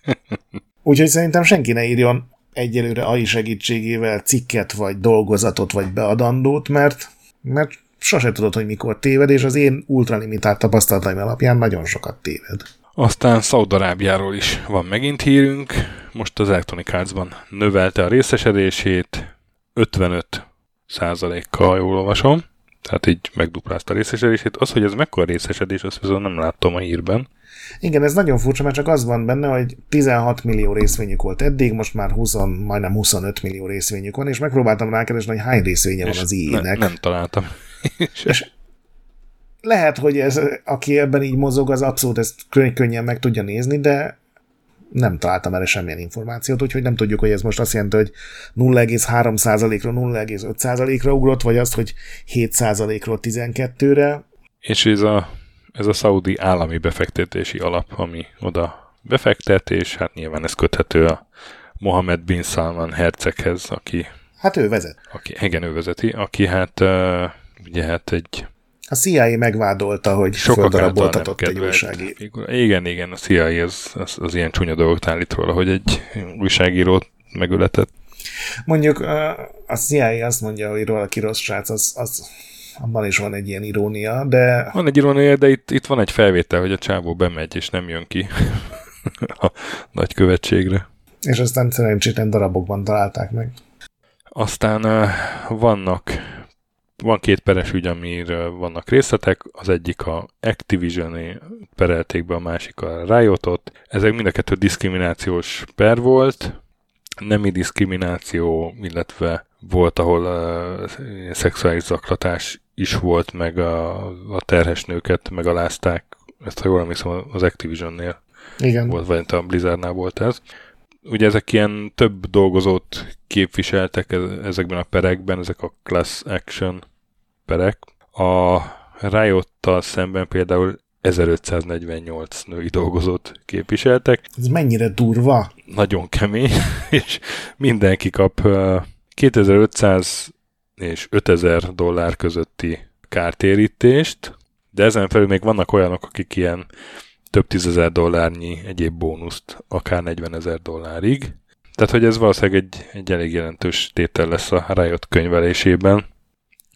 Úgyhogy szerintem senki ne írjon egyelőre AI segítségével cikket, vagy dolgozatot, vagy beadandót, mert, mert sose tudod, hogy mikor téved, és az én ultralimitált tapasztalataim alapján nagyon sokat téved. Aztán Szaudarábiáról is van megint hírünk. Most az Electronic Arts-ban növelte a részesedését 55 százalékkal, jól olvasom. Tehát így megduplázta a részesedését. Az, hogy ez mekkora részesedés, azt viszont nem láttam a hírben. Igen, ez nagyon furcsa, mert csak az van benne, hogy 16 millió részvényük volt eddig, most már 20, majdnem 25 millió részvényük van, és megpróbáltam rákeresni, hogy hány részvénye és van az IE-nek. Ne, nem találtam. és lehet, hogy ez, aki ebben így mozog, az abszolút ezt könnyen meg tudja nézni, de nem találtam erre semmilyen információt, úgyhogy nem tudjuk, hogy ez most azt jelenti, hogy 0,3%-ról 0,5%-ra ugrott, vagy azt, hogy 7%-ról 12-re. És ez a, ez a szaudi állami befektetési alap, ami oda befektet, és hát nyilván ez köthető a Mohamed bin Salman herceghez, aki... Hát ő vezet. Aki, igen, ő vezeti, aki hát ugye hát egy a CIA megvádolta, hogy földaraboltatott egy újságíró. Igen, igen, a CIA az, az, az ilyen csúnya dolgot állít róla, hogy egy újságírót megöletett. Mondjuk a CIA azt mondja, hogy róla ki rossz srác, az, az abban is van egy ilyen irónia, de... Van egy irónia, de itt, itt van egy felvétel, hogy a csávó bemegy, és nem jön ki a nagy követségre. És aztán szerencsétlen darabokban találták meg. Aztán uh, vannak van két peres ügy, amiről vannak részletek, az egyik a activision perelték be, a másik a Riotot. Ezek mind a kettő diszkriminációs per volt, nemi diszkrimináció, illetve volt, ahol a szexuális zaklatás is volt, meg a, a terhes nőket megalázták. Ezt, ha jól emlékszem, az Activision-nél Igen. volt, vagy a Blizzardnál volt ez. Ugye ezek ilyen több dolgozót képviseltek ezekben a perekben, ezek a class action perek. A Riot-tal szemben például 1548 női dolgozót képviseltek. Ez mennyire durva? Nagyon kemény, és mindenki kap 2500 és 5000 dollár közötti kártérítést, de ezen felül még vannak olyanok, akik ilyen több tízezer dollárnyi egyéb bónuszt, akár 40 ezer dollárig. Tehát, hogy ez valószínűleg egy, egy elég jelentős tétel lesz a Riot könyvelésében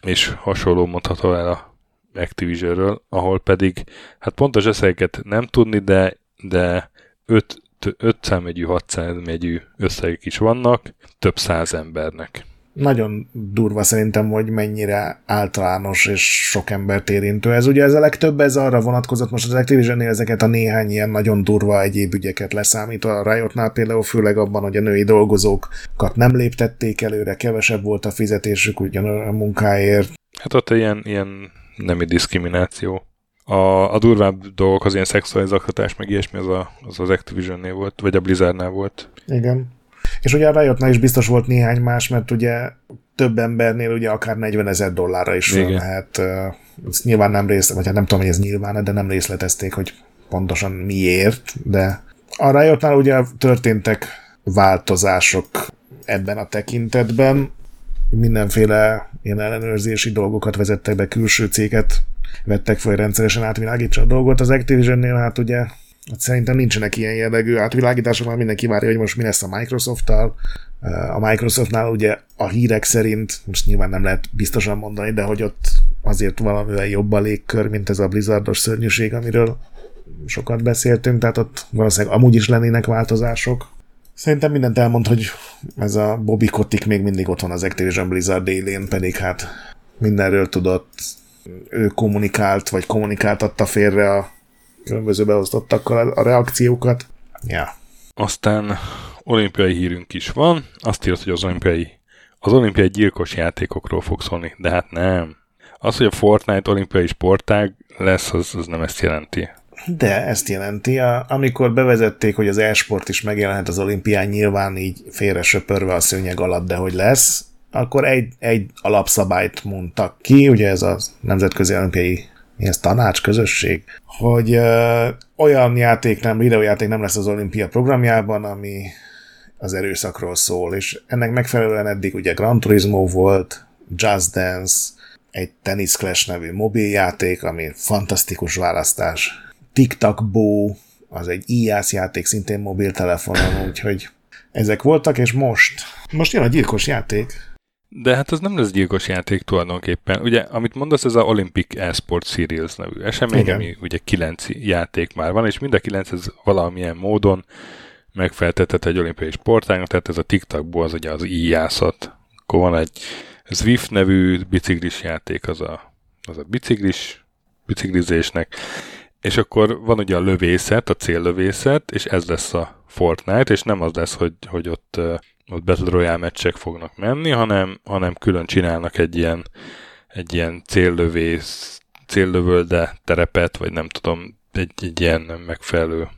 és hasonló mondható el a Activisionről, ahol pedig hát pontos összegeket nem tudni, de, de 5, 5 számjegyű, 6 számjegyű összegek is vannak, több száz embernek. Nagyon durva szerintem, hogy mennyire általános és sok embert érintő. Ez ugye ez a legtöbb, ez arra vonatkozott most az activision ezeket a néhány ilyen nagyon durva egyéb ügyeket leszámítva. A Riotnál például főleg abban, hogy a női dolgozókat nem léptették előre, kevesebb volt a fizetésük ugyan a munkáért. Hát ott ilyen, ilyen nemi diszkrimináció. A, a durvább dolgok, az ilyen szexuális zaklatás, meg ilyesmi, az a, az, az Activision-nél volt, vagy a Blizzardnál volt. Igen. És ugye a Riotnál is biztos volt néhány más, mert ugye több embernél ugye akár 40 ezer dollárra is fel lehet. Ezt nyilván nem részlet, vagy hát nem tudom, hogy ez nyilván, de nem részletezték, hogy pontosan miért, de a Riotnál ugye történtek változások ebben a tekintetben, mindenféle ilyen ellenőrzési dolgokat vezettek be, külső céget vettek fel, rendszeresen átvilágítsa a dolgot. Az Activision-nél hát ugye Hát szerintem nincsenek ilyen jellegű átvilágítások, már mindenki várja, hogy most mi lesz a Microsoft-tal. A Microsoftnál ugye a hírek szerint, most nyilván nem lehet biztosan mondani, de hogy ott azért valamivel jobb a légkör, mint ez a Blizzardos szörnyűség, amiről sokat beszéltünk, tehát ott valószínűleg amúgy is lennének változások. Szerintem mindent elmond, hogy ez a Bobby Kotick még mindig ott van az Activision Blizzard élén, pedig hát mindenről tudott, ő kommunikált, vagy kommunikáltatta félre a különböző beosztottakkal a reakciókat. Ja. Aztán olimpiai hírünk is van. Azt írt, hogy az olimpiai, az olimpiai gyilkos játékokról fog szólni, de hát nem. Az, hogy a Fortnite olimpiai sportág lesz, az, az nem ezt jelenti. De ezt jelenti. A, amikor bevezették, hogy az e-sport is megjelenhet az olimpián, nyilván így félre söpörve a szőnyeg alatt, de hogy lesz, akkor egy, egy alapszabályt mondtak ki, ugye ez a Nemzetközi Olimpiai mi ez tanács, közösség, hogy ö, olyan játék nem, videójáték nem lesz az olimpia programjában, ami az erőszakról szól, és ennek megfelelően eddig ugye Gran Turismo volt, Just Dance, egy Tennis Clash nevű mobiljáték, ami fantasztikus választás. TikTok Bo, az egy ijász játék, szintén mobiltelefonon, úgyhogy ezek voltak, és most, most jön a gyilkos játék. De hát az nem lesz gyilkos játék tulajdonképpen. Ugye, amit mondasz, ez a Olympic Esport Series nevű esemény, Igen. ami ugye kilenc játék már van, és mind a kilenc ez valamilyen módon megfeltetett egy olimpiai sportágnak, tehát ez a TikTokból az ugye az íjászat. Akkor van egy Zwift nevű biciklis játék, az a, az a biciklis, biciklizésnek, és akkor van ugye a lövészet, a céllövészet, és ez lesz a Fortnite, és nem az lesz, hogy, hogy ott ott Battle Royale meccsek fognak menni, hanem, hanem külön csinálnak egy ilyen, egy ilyen céllövész, céllövölde terepet, vagy nem tudom, egy, egy ilyen megfelelő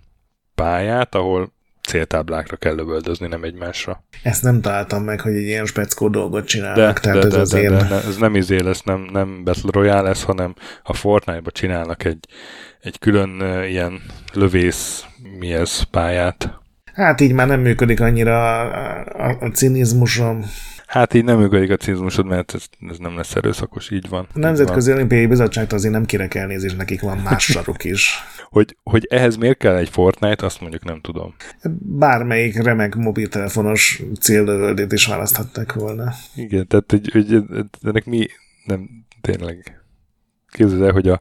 pályát, ahol céltáblákra kell lövöldözni, nem egymásra. Ezt nem találtam meg, hogy egy ilyen speckó dolgot csinálnak. De, tehát de, ez, de, az de, de, ez nem izé lesz, nem, nem Battle Royale lesz, hanem a Fortnite-ba csinálnak egy, egy külön uh, ilyen lövész, mi ez, pályát, Hát így már nem működik annyira a, a, a cinizmusom. Hát így nem működik a cinizmusod, mert ez, ez nem lesz erőszakos, így van. A Nemzetközi Olimpiai Bizottságtól azért nem kérek elnézést, nekik van más sarok is. hogy, hogy ehhez miért kell egy Fortnite, azt mondjuk nem tudom. Bármelyik remek mobiltelefonos céllövöldét is választhatták volna. Igen, tehát hogy, hogy ennek mi nem tényleg képzeld el, hogy a,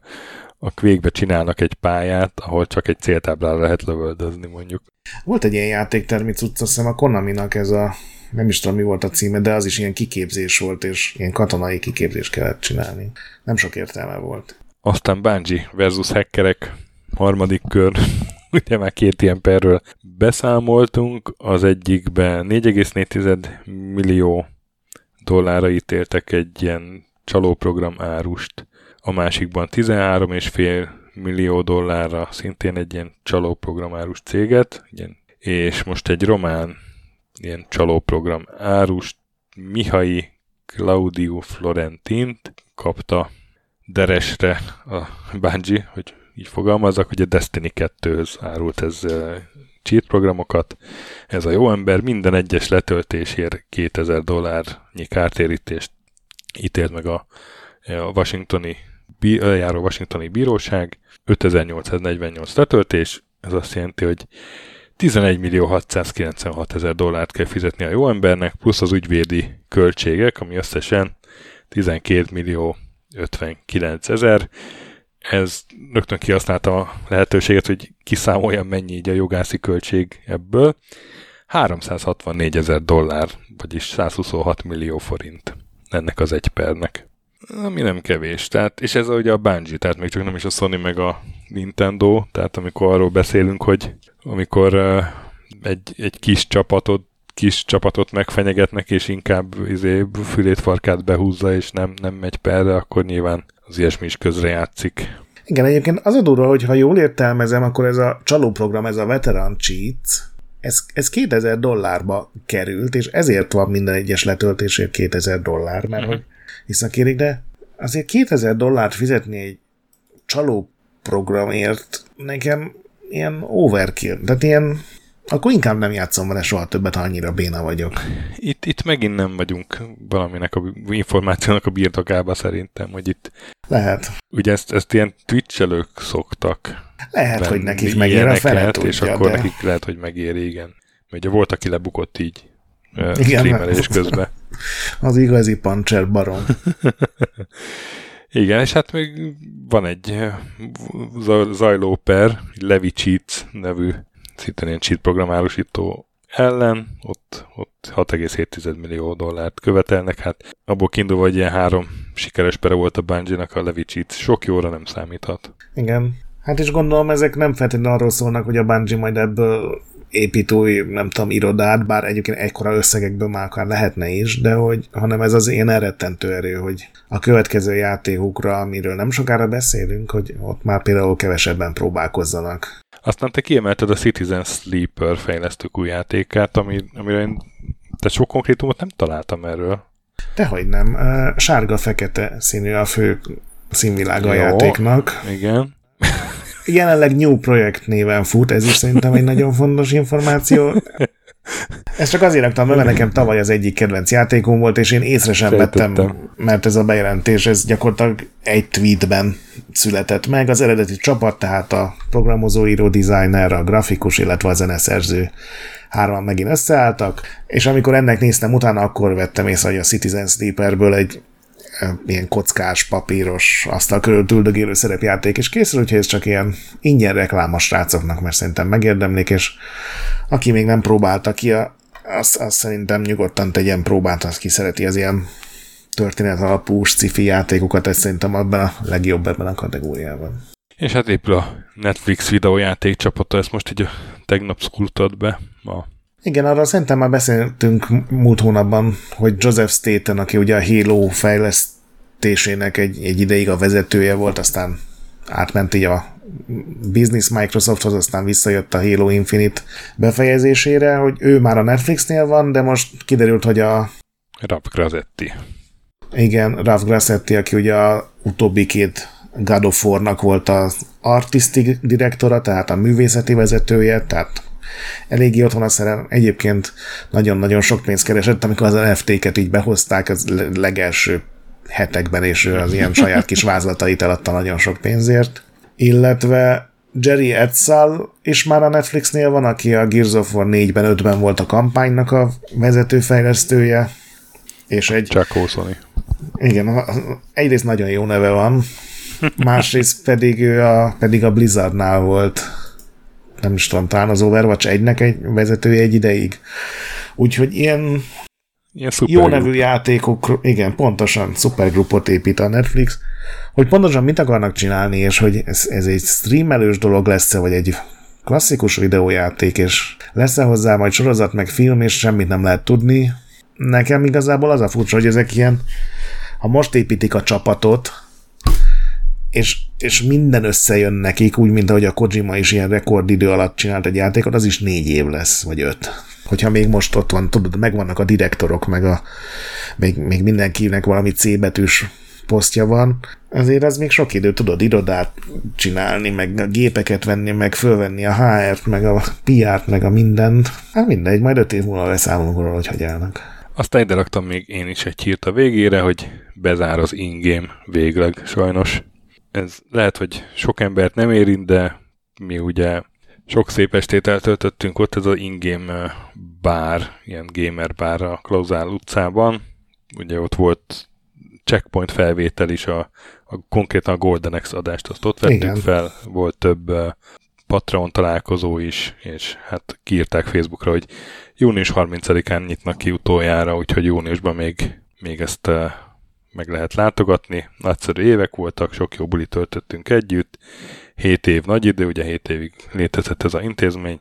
a kvékbe csinálnak egy pályát, ahol csak egy céltáblára lehet lövöldözni, mondjuk. Volt egy ilyen játéktermi cucc, azt hiszem a Konaminak ez a nem is tudom, mi volt a címe, de az is ilyen kiképzés volt, és ilyen katonai kiképzést kellett csinálni. Nem sok értelme volt. Aztán Bungie versus hackerek, harmadik kör. Ugye már két ilyen perről beszámoltunk, az egyikben 4,4 millió dollárra ítéltek egy ilyen csalóprogram árust a másikban 13,5 millió dollárra szintén egy ilyen csalóprogram árus céget, igen, és most egy román ilyen csalóprogram árust Mihai Claudio Florentint kapta deresre a Bungie, hogy így fogalmazzak, hogy a Destiny 2-höz árult ez cheat programokat. Ez a jó ember minden egyes letöltésért 2000 dollárnyi kártérítést ítélt meg a, a washingtoni eljáró Washingtoni Bíróság, 5848 letöltés, ez azt jelenti, hogy 11 millió 696 ezer dollárt kell fizetni a jó embernek, plusz az ügyvédi költségek, ami összesen 12 millió 59 ezer. Ez rögtön kihasználta a lehetőséget, hogy kiszámoljam mennyi így a jogászi költség ebből. 364 ezer dollár, vagyis 126 millió forint ennek az egy pernek ami nem kevés. Tehát, és ez ugye a Bungie, tehát még csak nem is a Sony meg a Nintendo, tehát amikor arról beszélünk, hogy amikor uh, egy, egy kis csapatot kis csapatot megfenyegetnek, és inkább izé, fülét farkát behúzza, és nem, nem megy perre, akkor nyilván az ilyesmi is közre játszik. Igen, egyébként az a durva, hogy ha jól értelmezem, akkor ez a csalóprogram, ez a Veteran Cheats, ez, ez 2000 dollárba került, és ezért van minden egyes letöltésért 2000 dollár, mert uh-huh. hogy visszakérik, de azért 2000 dollárt fizetni egy csaló programért nekem ilyen overkill, tehát ilyen akkor inkább nem játszom vele soha többet, ha annyira béna vagyok. Itt, itt megint nem vagyunk valaminek a információnak a birtokába szerintem, hogy itt... Lehet. Ugye ezt, ezt ilyen twitchelők szoktak. Lehet, hogy nekik megér a fele tudja, És akkor de... nekik lehet, hogy megér, igen. Ugye volt, aki lebukott így igen, streamelés közben. Az igazi pancser barom. Igen, és hát még van egy zajló per, Levi Cheats nevű, szintén ilyen cheat programárusító ellen, ott, ott 6,7 millió dollárt követelnek, hát abból kiindulva, hogy ilyen három sikeres pere volt a bungie a Levicsit, sok jóra nem számíthat. Igen. Hát is gondolom, ezek nem feltétlenül arról szólnak, hogy a Bungie majd ebből épít új, nem tudom, irodát, bár egyébként ekkora összegekből már akár lehetne is, de hogy, hanem ez az én elrettentő erő, hogy a következő játékukra, amiről nem sokára beszélünk, hogy ott már például kevesebben próbálkozzanak. Aztán te kiemelted a Citizen Sleeper fejlesztők új játékát, ami, amiről én te sok konkrétumot nem találtam erről. Dehogy nem. Sárga-fekete színű a fő színvilága a játéknak. Igen. Jelenleg New Project néven fut, ez is szerintem egy nagyon fontos információ. Ezt csak azért raktam mert nekem tavaly az egyik kedvenc játékom volt, és én észre sem vettem, mert ez a bejelentés, ez gyakorlatilag egy tweetben született meg. Az eredeti csapat, tehát a programozóíró, designer, a grafikus, illetve a zeneszerző hárman megint összeálltak, és amikor ennek néztem utána, akkor vettem észre, hogy a Citizen Sleeperből egy ilyen kockás, papíros, asztal körül tüldögélő szerepjáték is készül, úgyhogy ez csak ilyen ingyen reklám a srácoknak, mert szerintem megérdemlik, és aki még nem próbálta ki, azt, azt szerintem nyugodtan tegyen próbát, az ki szereti az ilyen történet alapú sci játékokat, ez szerintem abban a legjobb ebben a kategóriában. És hát épül a Netflix videójáték csapata, ezt most így tegnap szkultad be a igen, arra szerintem már beszéltünk múlt hónapban, hogy Joseph Staten, aki ugye a Halo fejlesztésének egy, egy ideig a vezetője volt, aztán átment így a Business Microsofthoz, aztán visszajött a Halo Infinite befejezésére, hogy ő már a Netflixnél van, de most kiderült, hogy a... Ralph Grassetti. Igen, Ralph Grassetti, aki ugye a utóbbi két God of War-nak volt az artistic direktora, tehát a művészeti vezetője, tehát eléggé otthon a szerem. Egyébként nagyon-nagyon sok pénzt keresett, amikor az NFT-ket így behozták az legelső hetekben, és ő az ilyen saját kis vázlatait eladta nagyon sok pénzért. Illetve Jerry Edsall is már a Netflixnél van, aki a Gears of War 4-ben, 5-ben volt a kampánynak a vezetőfejlesztője. És egy... Chuck Olsoni. Igen, egyrészt nagyon jó neve van, másrészt pedig ő a, pedig a Blizzardnál volt nem is tudom, talán az Overwatch egynek egy vezetője egy ideig. Úgyhogy ilyen, ilyen jó nevű játékok, igen, pontosan szupergrupot épít a Netflix, hogy pontosan mit akarnak csinálni, és hogy ez, ez egy streamelős dolog lesz vagy egy klasszikus videójáték, és lesz-e hozzá majd sorozat, meg film, és semmit nem lehet tudni. Nekem igazából az a furcsa, hogy ezek ilyen, ha most építik a csapatot, és, és minden összejön nekik, úgy, mint ahogy a Kojima is ilyen rekordidő alatt csinált egy játékot, az is négy év lesz, vagy öt. Hogyha még most ott van, tudod, megvannak a direktorok, meg a, még, még mindenkinek valami C betűs posztja van, azért az még sok idő, tudod, irodát csinálni, meg a gépeket venni, meg fölvenni a HR-t, meg a PR-t, meg a mindent. Hát mindegy, majd öt év múlva leszámolunk róla, hogy állnak. Aztán ide raktam még én is egy hírt a végére, hogy bezár az ingame végleg, sajnos ez lehet, hogy sok embert nem érint, de mi ugye sok szép estét eltöltöttünk ott, ez az ingame bár, ilyen gamer bár a Klauzál utcában. Ugye ott volt checkpoint felvétel is, a, a konkrétan a Golden X adást azt ott vettük Igen. fel, volt több uh, Patreon találkozó is, és hát kiírták Facebookra, hogy június 30-án nyitnak ki utoljára, úgyhogy júniusban még, még ezt uh, meg lehet látogatni. Nagyszerű évek voltak, sok jó buli töltöttünk együtt. 7 év nagy idő, ugye 7 évig létezett ez az intézmény.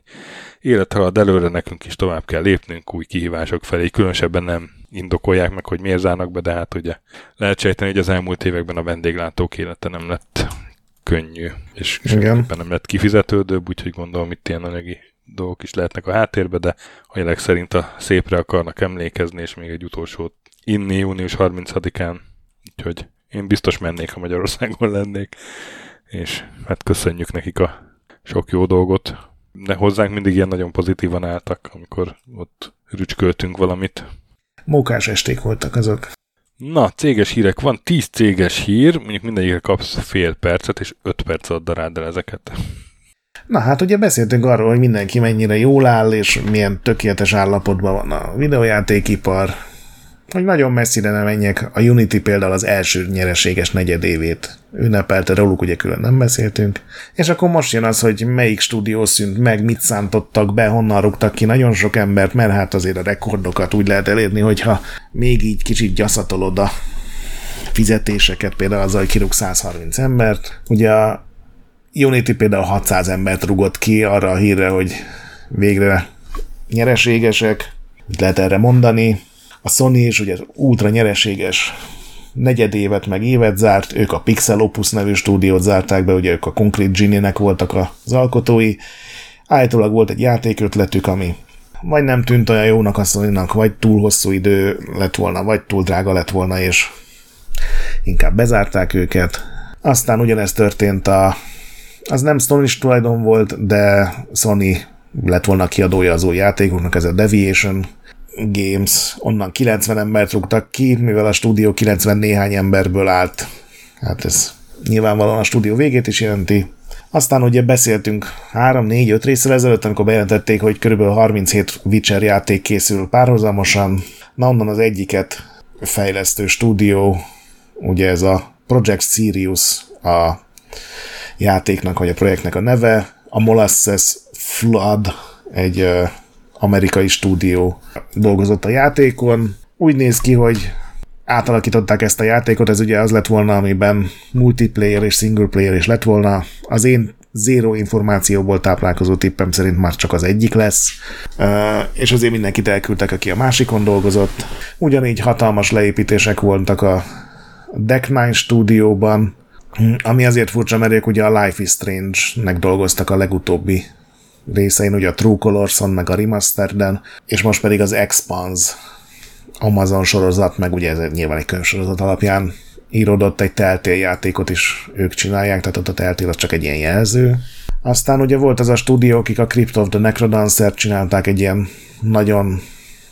Élet halad előre, nekünk is tovább kell lépnünk új kihívások felé, különösebben nem indokolják meg, hogy miért zárnak be, de hát ugye lehet sejteni, hogy az elmúlt években a vendéglátók élete nem lett könnyű, és semmiképpen nem lett kifizetődőbb, úgyhogy gondolom itt ilyen anyagi dolgok is lehetnek a háttérbe, de a jelek szerint a szépre akarnak emlékezni, és még egy utolsót inni június 30-án, úgyhogy én biztos mennék, ha Magyarországon lennék, és hát köszönjük nekik a sok jó dolgot. De hozzánk mindig ilyen nagyon pozitívan álltak, amikor ott rücsköltünk valamit. Mókás esték voltak azok. Na, céges hírek. Van 10 céges hír, mondjuk mindegyikre kapsz fél percet, és 5 perc ad rád el ezeket. Na hát ugye beszéltünk arról, hogy mindenki mennyire jól áll, és milyen tökéletes állapotban van a videójátékipar, hogy nagyon messzire nem menjek, a Unity például az első nyereséges negyedévét ünnepelte, róluk ugye külön nem beszéltünk. És akkor most jön az, hogy melyik stúdió szűnt meg, mit szántottak be, honnan rúgtak ki nagyon sok embert, mert hát azért a rekordokat úgy lehet elérni, hogyha még így kicsit gyaszatolod a fizetéseket, például azzal, hogy kirúg 130 embert. Ugye a Unity például 600 embert rugott ki arra a hírre, hogy végre nyereségesek, lehet erre mondani. A Sony is ugye ultra nyereséges negyedévet meg évet zárt, ők a Pixel Opus nevű stúdiót zárták be, ugye ők a Concrete Genie-nek voltak az alkotói. Állítólag volt egy játékötletük, ami vagy nem tűnt olyan jónak a sony vagy túl hosszú idő lett volna, vagy túl drága lett volna, és inkább bezárták őket. Aztán ugyanezt történt a az nem sony tulajdon volt, de Sony lett volna kiadója az új játékoknak, ez a Deviation Games, onnan 90 embert rúgtak ki, mivel a stúdió 90 néhány emberből állt. Hát ez nyilvánvalóan a stúdió végét is jelenti. Aztán ugye beszéltünk 3-4-5 részre ezelőtt, amikor bejelentették, hogy kb. 37 Witcher játék készül párhuzamosan. Na onnan az egyiket fejlesztő stúdió, ugye ez a Project Sirius a játéknak vagy a projektnek a neve. A Molasses Flood egy amerikai stúdió dolgozott a játékon. Úgy néz ki, hogy átalakították ezt a játékot, ez ugye az lett volna, amiben multiplayer és single player is lett volna. Az én zéro információból táplálkozó tippem szerint már csak az egyik lesz, és azért mindenkit elküldtek, aki a másikon dolgozott. Ugyanígy hatalmas leépítések voltak a Deck Nine stúdióban, ami azért furcsa, mert ők ugye a Life is Strange-nek dolgoztak a legutóbbi részein, ugye a True Colors-on, meg a Remastered-en, és most pedig az Expans Amazon sorozat, meg ugye ez nyilván egy könyvsorozat alapján íródott egy Telltale játékot is ők csinálják, tehát ott a Telltale az csak egy ilyen jelző. Aztán ugye volt az a stúdió, akik a Crypt of the Necrodancer csinálták egy ilyen nagyon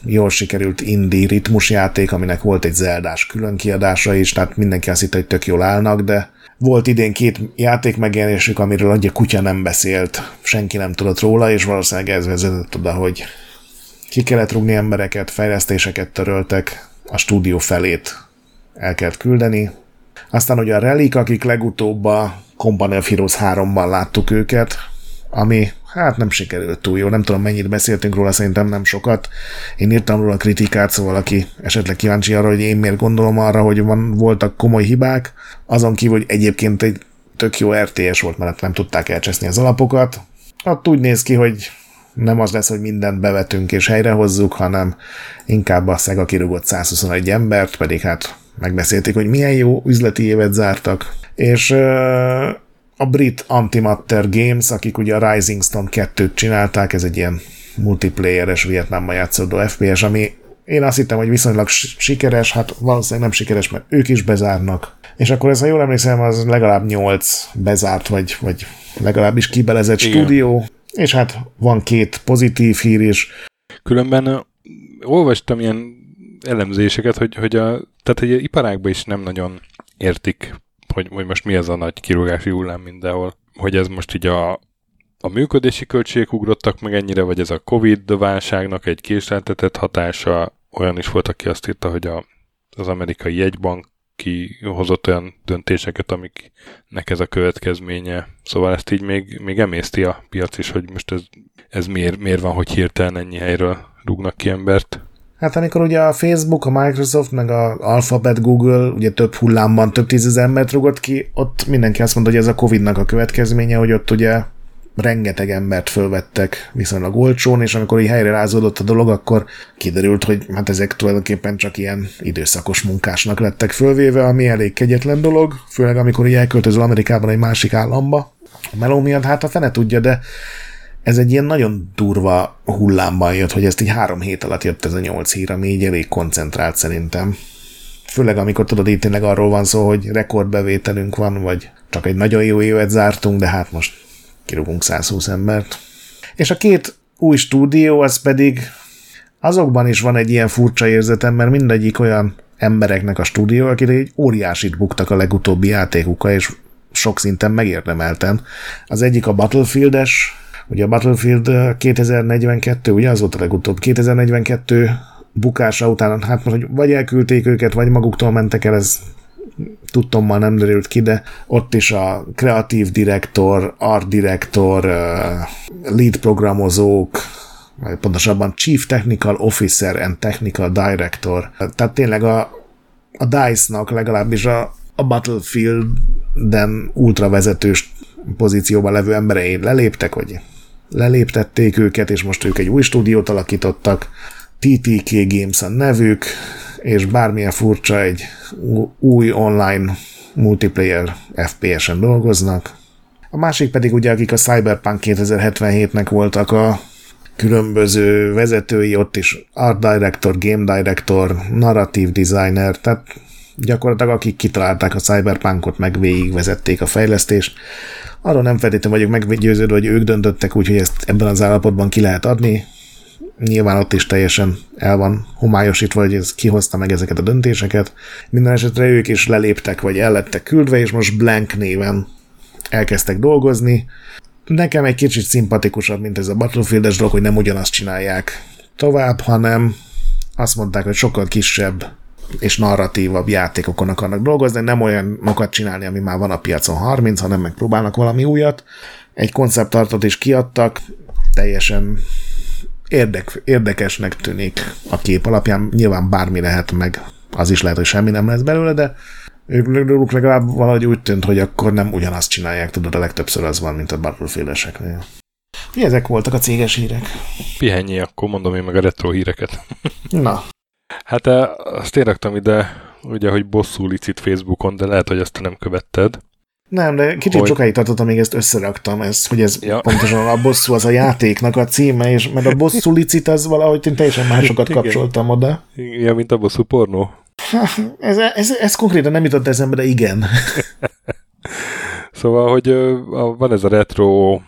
jól sikerült indie ritmusjáték, aminek volt egy zeldás külön kiadása is, tehát mindenki azt hitte, hogy tök jól állnak, de volt idén két játék megjelenésük, amiről egy kutya nem beszélt, senki nem tudott róla, és valószínűleg ez vezetett oda, hogy ki kellett rúgni embereket, fejlesztéseket töröltek, a stúdió felét el kellett küldeni. Aztán ugye a Relic, akik legutóbb a Company of Heroes 3-ban láttuk őket, ami hát nem sikerült túl jó, nem tudom mennyit beszéltünk róla, szerintem nem sokat. Én írtam róla kritikát, szóval aki esetleg kíváncsi arra, hogy én miért gondolom arra, hogy van, voltak komoly hibák, azon kívül, hogy egyébként egy tök jó RTS volt, mert nem tudták elcseszni az alapokat. Ott úgy néz ki, hogy nem az lesz, hogy mindent bevetünk és helyrehozzuk, hanem inkább a Sega kirúgott 121 embert, pedig hát megbeszélték, hogy milyen jó üzleti évet zártak. És a brit Antimatter Games, akik ugye a Rising Stone 2-t csinálták, ez egy ilyen multiplayeres Vietnámban játszódó FPS, ami én azt hittem, hogy viszonylag sikeres, hát valószínűleg nem sikeres, mert ők is bezárnak. És akkor ez, ha jól emlékszem, az legalább 8 bezárt, vagy, vagy legalábbis kibelezett Igen. stúdió, és hát van két pozitív hír is. Különben olvastam ilyen elemzéseket, hogy, hogy a, tehát a iparágban is nem nagyon értik hogy, hogy most mi ez a nagy kirúgási hullám mindenhol. Hogy ez most így a, a működési költségek ugrottak meg ennyire, vagy ez a Covid válságnak egy késleltetett hatása. Olyan is volt, aki azt írta, hogy a, az amerikai jegybank kihozott olyan döntéseket, amiknek ez a következménye. Szóval ezt így még, még emészti a piac is, hogy most ez, ez miért, miért van, hogy hirtelen ennyi helyről rúgnak ki embert. Hát amikor ugye a Facebook, a Microsoft, meg a Alphabet, Google ugye több hullámban több tízezer embert rugott ki, ott mindenki azt mondta, hogy ez a Covid-nak a következménye, hogy ott ugye rengeteg embert fölvettek viszonylag olcsón, és amikor így helyre rázódott a dolog, akkor kiderült, hogy hát ezek tulajdonképpen csak ilyen időszakos munkásnak lettek fölvéve, ami elég kegyetlen dolog, főleg amikor így elköltözöl Amerikában egy másik államba. A meló miatt hát a fene tudja, de ez egy ilyen nagyon durva hullámban jött, hogy ezt így három hét alatt jött ez a nyolc hír, ami így elég koncentrált szerintem. Főleg amikor tudod, itt tényleg arról van szó, hogy rekordbevételünk van, vagy csak egy nagyon jó évet zártunk, de hát most kirúgunk 120 embert. És a két új stúdió, az pedig azokban is van egy ilyen furcsa érzetem, mert mindegyik olyan embereknek a stúdió, akik egy óriásit buktak a legutóbbi játékukkal, és sok szinten megérdemelten. Az egyik a Battlefield-es Ugye a Battlefield 2042, ugye az volt a legutóbb, 2042 bukása után, hát most, hogy vagy elküldték őket, vagy maguktól mentek el, ez tudtommal nem derült ki, de ott is a kreatív direktor, art direktor, lead programozók, vagy pontosabban Chief Technical Officer and Technical Director. Tehát tényleg a, a DICE-nak legalábbis a, a Battlefield-en ultravezetős pozícióban levő emberei leléptek, vagy leléptették őket, és most ők egy új stúdiót alakítottak, TTK Games a nevük, és bármilyen furcsa egy új online multiplayer FPS-en dolgoznak. A másik pedig ugye, akik a Cyberpunk 2077-nek voltak a különböző vezetői, ott is art director, game director, narratív designer, tehát gyakorlatilag akik kitalálták a Cyberpunkot, meg végigvezették a fejlesztést. Arról nem feltétlenül vagyok meggyőződve, hogy ők döntöttek úgy, hogy ezt ebben az állapotban ki lehet adni. Nyilván ott is teljesen el van homályosítva, hogy ez kihozta meg ezeket a döntéseket. Minden esetre ők is leléptek, vagy el lettek küldve, és most Blank néven elkezdtek dolgozni. Nekem egy kicsit szimpatikusabb, mint ez a Battlefield-es dolog, hogy nem ugyanazt csinálják tovább, hanem azt mondták, hogy sokkal kisebb és narratívabb játékokon akarnak dolgozni, nem olyan makat csinálni, ami már van a piacon 30, hanem megpróbálnak valami újat. Egy konceptartot is kiadtak, teljesen érdek, érdekesnek tűnik a kép alapján. Nyilván bármi lehet meg, az is lehet, hogy semmi nem lesz belőle, de ők legalább valahogy úgy tűnt, hogy akkor nem ugyanazt csinálják, tudod, a legtöbbször az van, mint a Battlefield-eseknél. Mi ezek voltak a céges hírek? Pihenjé, akkor mondom én meg a retro híreket. Na. Hát eh, azt én raktam ide, ugye, hogy bosszú licit Facebookon, de lehet, hogy ezt nem követted. Nem, de kicsit hogy... sokáig tartott, amíg ezt összeraktam, ezt, hogy ez ja. pontosan a bosszú az a játéknak a címe, és mert a bosszú licit az valahogy én teljesen másokat kapcsoltam oda. Igen, mint a bosszú pornó. Ez, ez, ez konkrétan nem jutott eszembe, de igen. szóval, hogy van ez a retro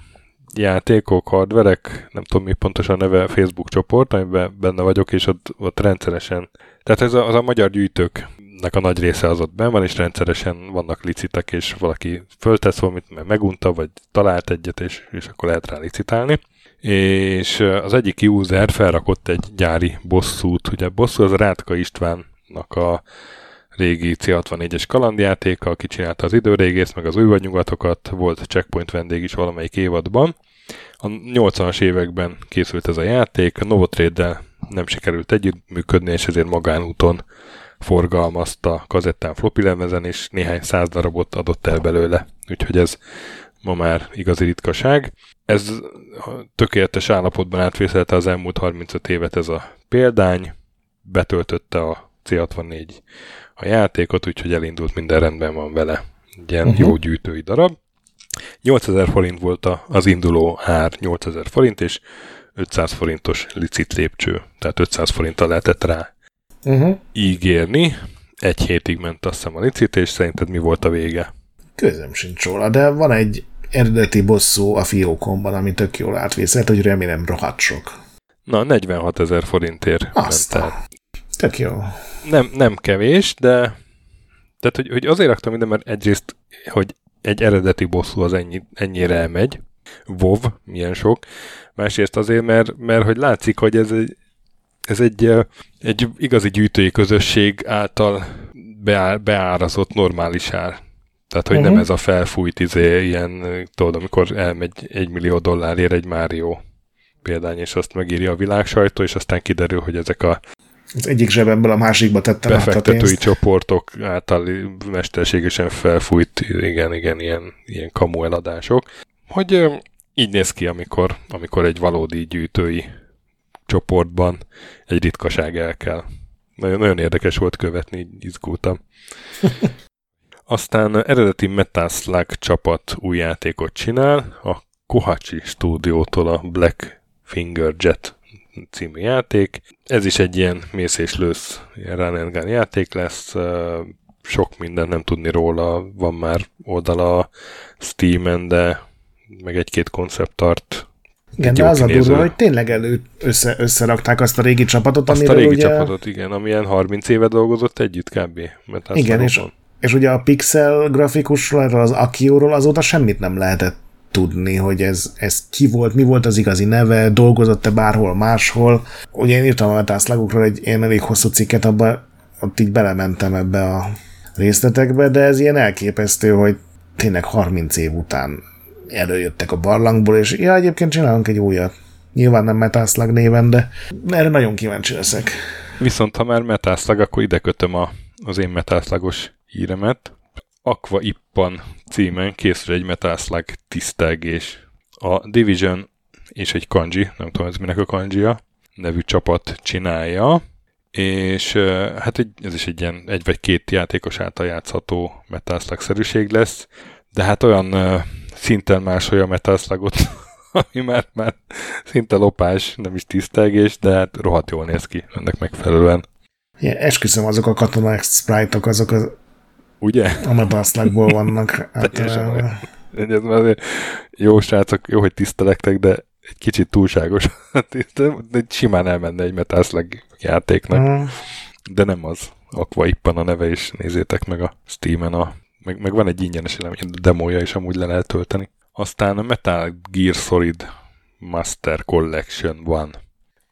játékok, hardverek, nem tudom mi pontosan a neve Facebook csoport, amiben benne vagyok, és ott, ott rendszeresen, tehát ez a, az a magyar gyűjtőknek a nagy része az ott benn van, és rendszeresen vannak licitek, és valaki föltesz valamit, mert megunta, vagy talált egyet, és, és akkor lehet rá licitálni. És az egyik user felrakott egy gyári bosszút, ugye bosszú az Rátka Istvánnak a régi C64-es kalandjátéka, aki csinálta az időrégészt, meg az új nyugatokat, volt checkpoint vendég is valamelyik évadban. A 80-as években készült ez a játék, a Novotrade-del nem sikerült együttműködni, és ezért magánúton forgalmazta kazettán floppy lemezen, és néhány száz darabot adott el belőle. Úgyhogy ez ma már igazi ritkaság. Ez tökéletes állapotban átvészelte az elmúlt 35 évet ez a példány, betöltötte a C64 a játékot, úgyhogy elindult, minden rendben van vele. Egy ilyen uh-huh. jó gyűjtői darab. 8000 forint volt az induló ár, 8000 forint, és 500 forintos licit lépcső, tehát 500 forinttal lehetett rá uh-huh. ígérni. Egy hétig ment azt hiszem a licit, és szerinted mi volt a vége? Közöm sincs róla, de van egy eredeti bosszú a fiókomban, ami tök jól átvészelt, hogy remélem rohadt sok. Na, 46 ezer forintért Azt ment el. Tök jó nem, nem kevés, de tehát, hogy, hogy azért raktam ide, mert egyrészt, hogy egy eredeti bosszú az ennyi, ennyire elmegy, WoW, milyen sok, másrészt azért, mert, mert hogy látszik, hogy ez egy, ez egy, egy igazi gyűjtői közösség által beár, beárazott normális ár. Tehát, hogy uh-huh. nem mhm. ez a felfújt izé, ilyen, tudod, amikor elmegy egy millió dollárért egy Mario példány, és azt megírja a világ sajtó, és aztán kiderül, hogy ezek a az egyik zsebemből a másikba tettem Befektetői csoportok által mesterségesen felfújt, igen, igen, ilyen, ilyen kamu eladások. Hogy így néz ki, amikor, amikor egy valódi gyűjtői csoportban egy ritkaság el kell. Nagyon, nagyon érdekes volt követni, így izgultam. Aztán eredeti Metal Slug csapat új játékot csinál, a Kohachi stúdiótól a Black Finger Jet című játék. Ez is egy ilyen mész és lősz run gun játék lesz. Sok minden nem tudni róla, van már oldala a Steam-en, de meg egy-két konceptart igen, de az a durva, hogy tényleg elő össze, összerakták azt a régi csapatot, Azt a régi ugye... csapatot, igen, amilyen 30 éve dolgozott együtt kb. igen, és, és ugye a pixel grafikusról, erről az Akióról azóta semmit nem lehetett tudni, hogy ez, ez ki volt, mi volt az igazi neve, dolgozott-e bárhol máshol. Ugye én írtam a metászlagokról egy ilyen elég hosszú cikket, abban ott így belementem ebbe a részletekbe, de ez ilyen elképesztő, hogy tényleg 30 év után előjöttek a barlangból, és ja, egyébként csinálunk egy újat. Nyilván nem metászlag néven, de erre nagyon kíváncsi leszek. Viszont ha már metászlag, akkor ide kötöm a, az én metászlagos híremet. Aqua Ippan címen készül egy metászlag tisztelgés. A Division és egy kanji, nem tudom ez minek a kanjia, nevű csapat csinálja, és hát egy, ez is egy ilyen egy vagy két játékos által játszható metászlag-szerűség lesz, de hát olyan szinten másolja a metászlagot, ami már, már szinte lopás, nem is tisztelgés, de hát rohadt jól néz ki ennek megfelelően. Ja, esküszöm, azok a katonák sprite-ok, azok az Ugye? A metászlagból vannak. Hát, ez már jó srácok, jó, hogy tisztelektek, de egy kicsit túlságos. de simán elmenne egy metászlag játéknak. Uh. De nem az. Aqua Ippan a neve, és nézzétek meg a Steam-en a meg, meg van egy ingyenes elem, demója is amúgy le lehet tölteni. Aztán a Metal Gear Solid Master Collection van.